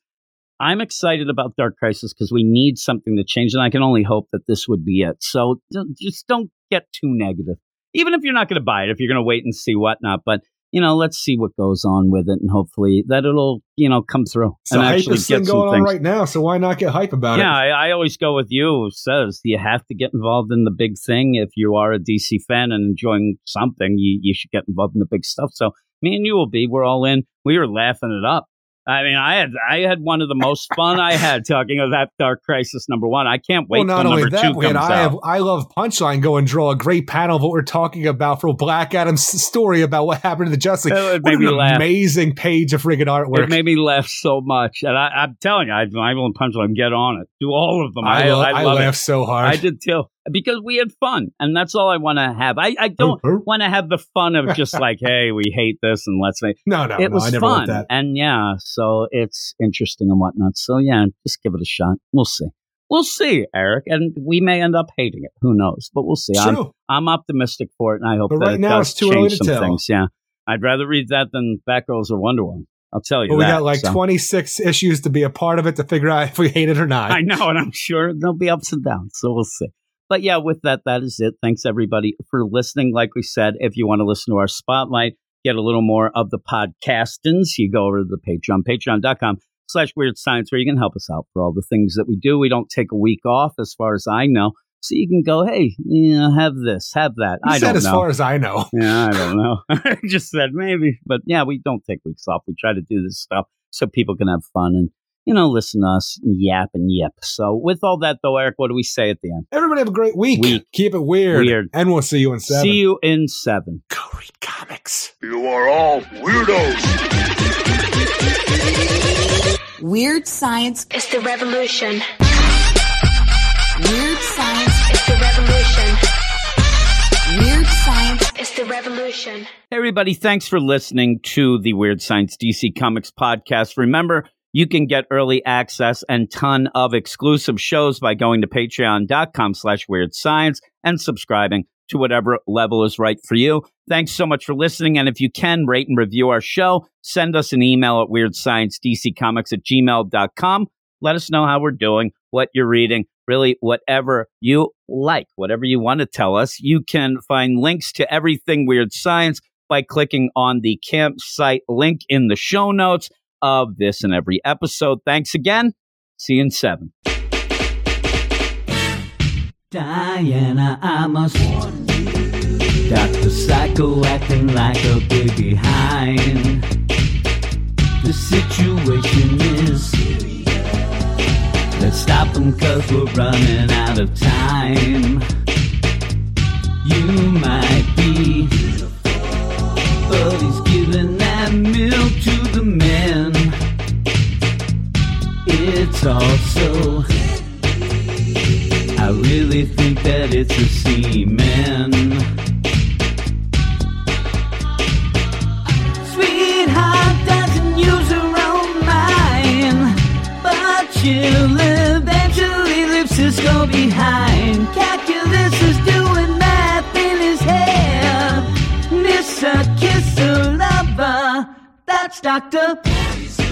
I'm excited about Dark Crisis because we need something to change, and I can only hope that this would be it. So just don't get too negative. Even if you're not going to buy it, if you're going to wait and see whatnot. But, you know, let's see what goes on with it, and hopefully that it'll, you know, come through and actually get thing going on right now. So why not get hype about Yeah, it? I, I always go with you. Who says you have to get involved in the big thing if you are a DC fan and enjoying something. You you should get involved in the big stuff. So me and you will be. We're all in. We were laughing it up. I mean, I had I had one of the most fun I had talking of that Dark Crisis number one. I can't wait well, not only number that, two we had I have I love Punchline go and draw a great panel of what we're talking about for Black Adam's story about what happened to the Justice League. It made me laugh. amazing page of friggin' artwork. It made me laugh so much, and I, I'm telling you, I, I will punch them. Get on it. Do all of them. I, I, I, I love it. laughed so hard. I did too because we had fun, and that's all I want to have. I, I don't Oh, oh. want to have the fun of just like, hey, we hate this, and let's make No, no, it no, was I never fun, that. and yeah, so it's interesting and whatnot. So yeah, just give it a shot. We'll see. We'll see, Eric, and we may end up hating it. Who knows? But we'll see. It's I'm. I'm optimistic for it, and I hope But that right it now, does it's too early to some tell. things. Yeah, I'd rather read that than Batgirls or Wonder Woman. I'll tell you we that. got like so. 26 issues to be a part of it to figure out if we hate it or not. I know, and I'm sure there'll be ups and downs. So we'll see. But yeah, with that, that is it. Thanks everybody for listening. Like we said, if you want to listen to our spotlight, get a little more of the podcastings, you go over to the Patreon, patreon.com slash weird science, where you can help us out for all the things that we do. We don't take a week off, as far as I know. So you can go, hey, you know, have this, have that. You I said as know. far as I know. Yeah, I don't know. I just said maybe, but yeah, we don't take weeks off. We try to do this stuff so people can have fun and you know listen to us yap and yip. So with all that though, Eric, what do we say at the end? Everybody have a great week. Week. Keep it weird. Weird. And we'll see you in seven. See you in seven. Go read comics. You are all weirdos. Weird science, is the revolution. weird science, is the revolution. weird science. is the revolution. Hey everybody, thanks for listening to the Weird Science DC Comics podcast. Remember, you can get early access and ton of exclusive shows by going to patreon.com slash weird science and subscribing to whatever level is right for you. Thanks so much for listening. And if you can rate and review our show, send us an email at weirdsciencedccomics at gmail.com. Let us know how we're doing, what you're reading, really whatever you like, whatever you want to tell us. You can find links to everything Weird Science by clicking on the campsite link in the show notes of this and every episode. Thanks again. See you in seven. Diana, I must warn you. Dr. Psycho acting like a big behind. The situation is Let's stop him cause we're running out of time. You might be, but he's giving that milk to the men. It's also, I really think that it's a semen. Sweetheart doesn't use her own mind, but she'll eventually leave Cisco behind. Calculus is doing math in his head. Miss a kiss a lover. It's doctor.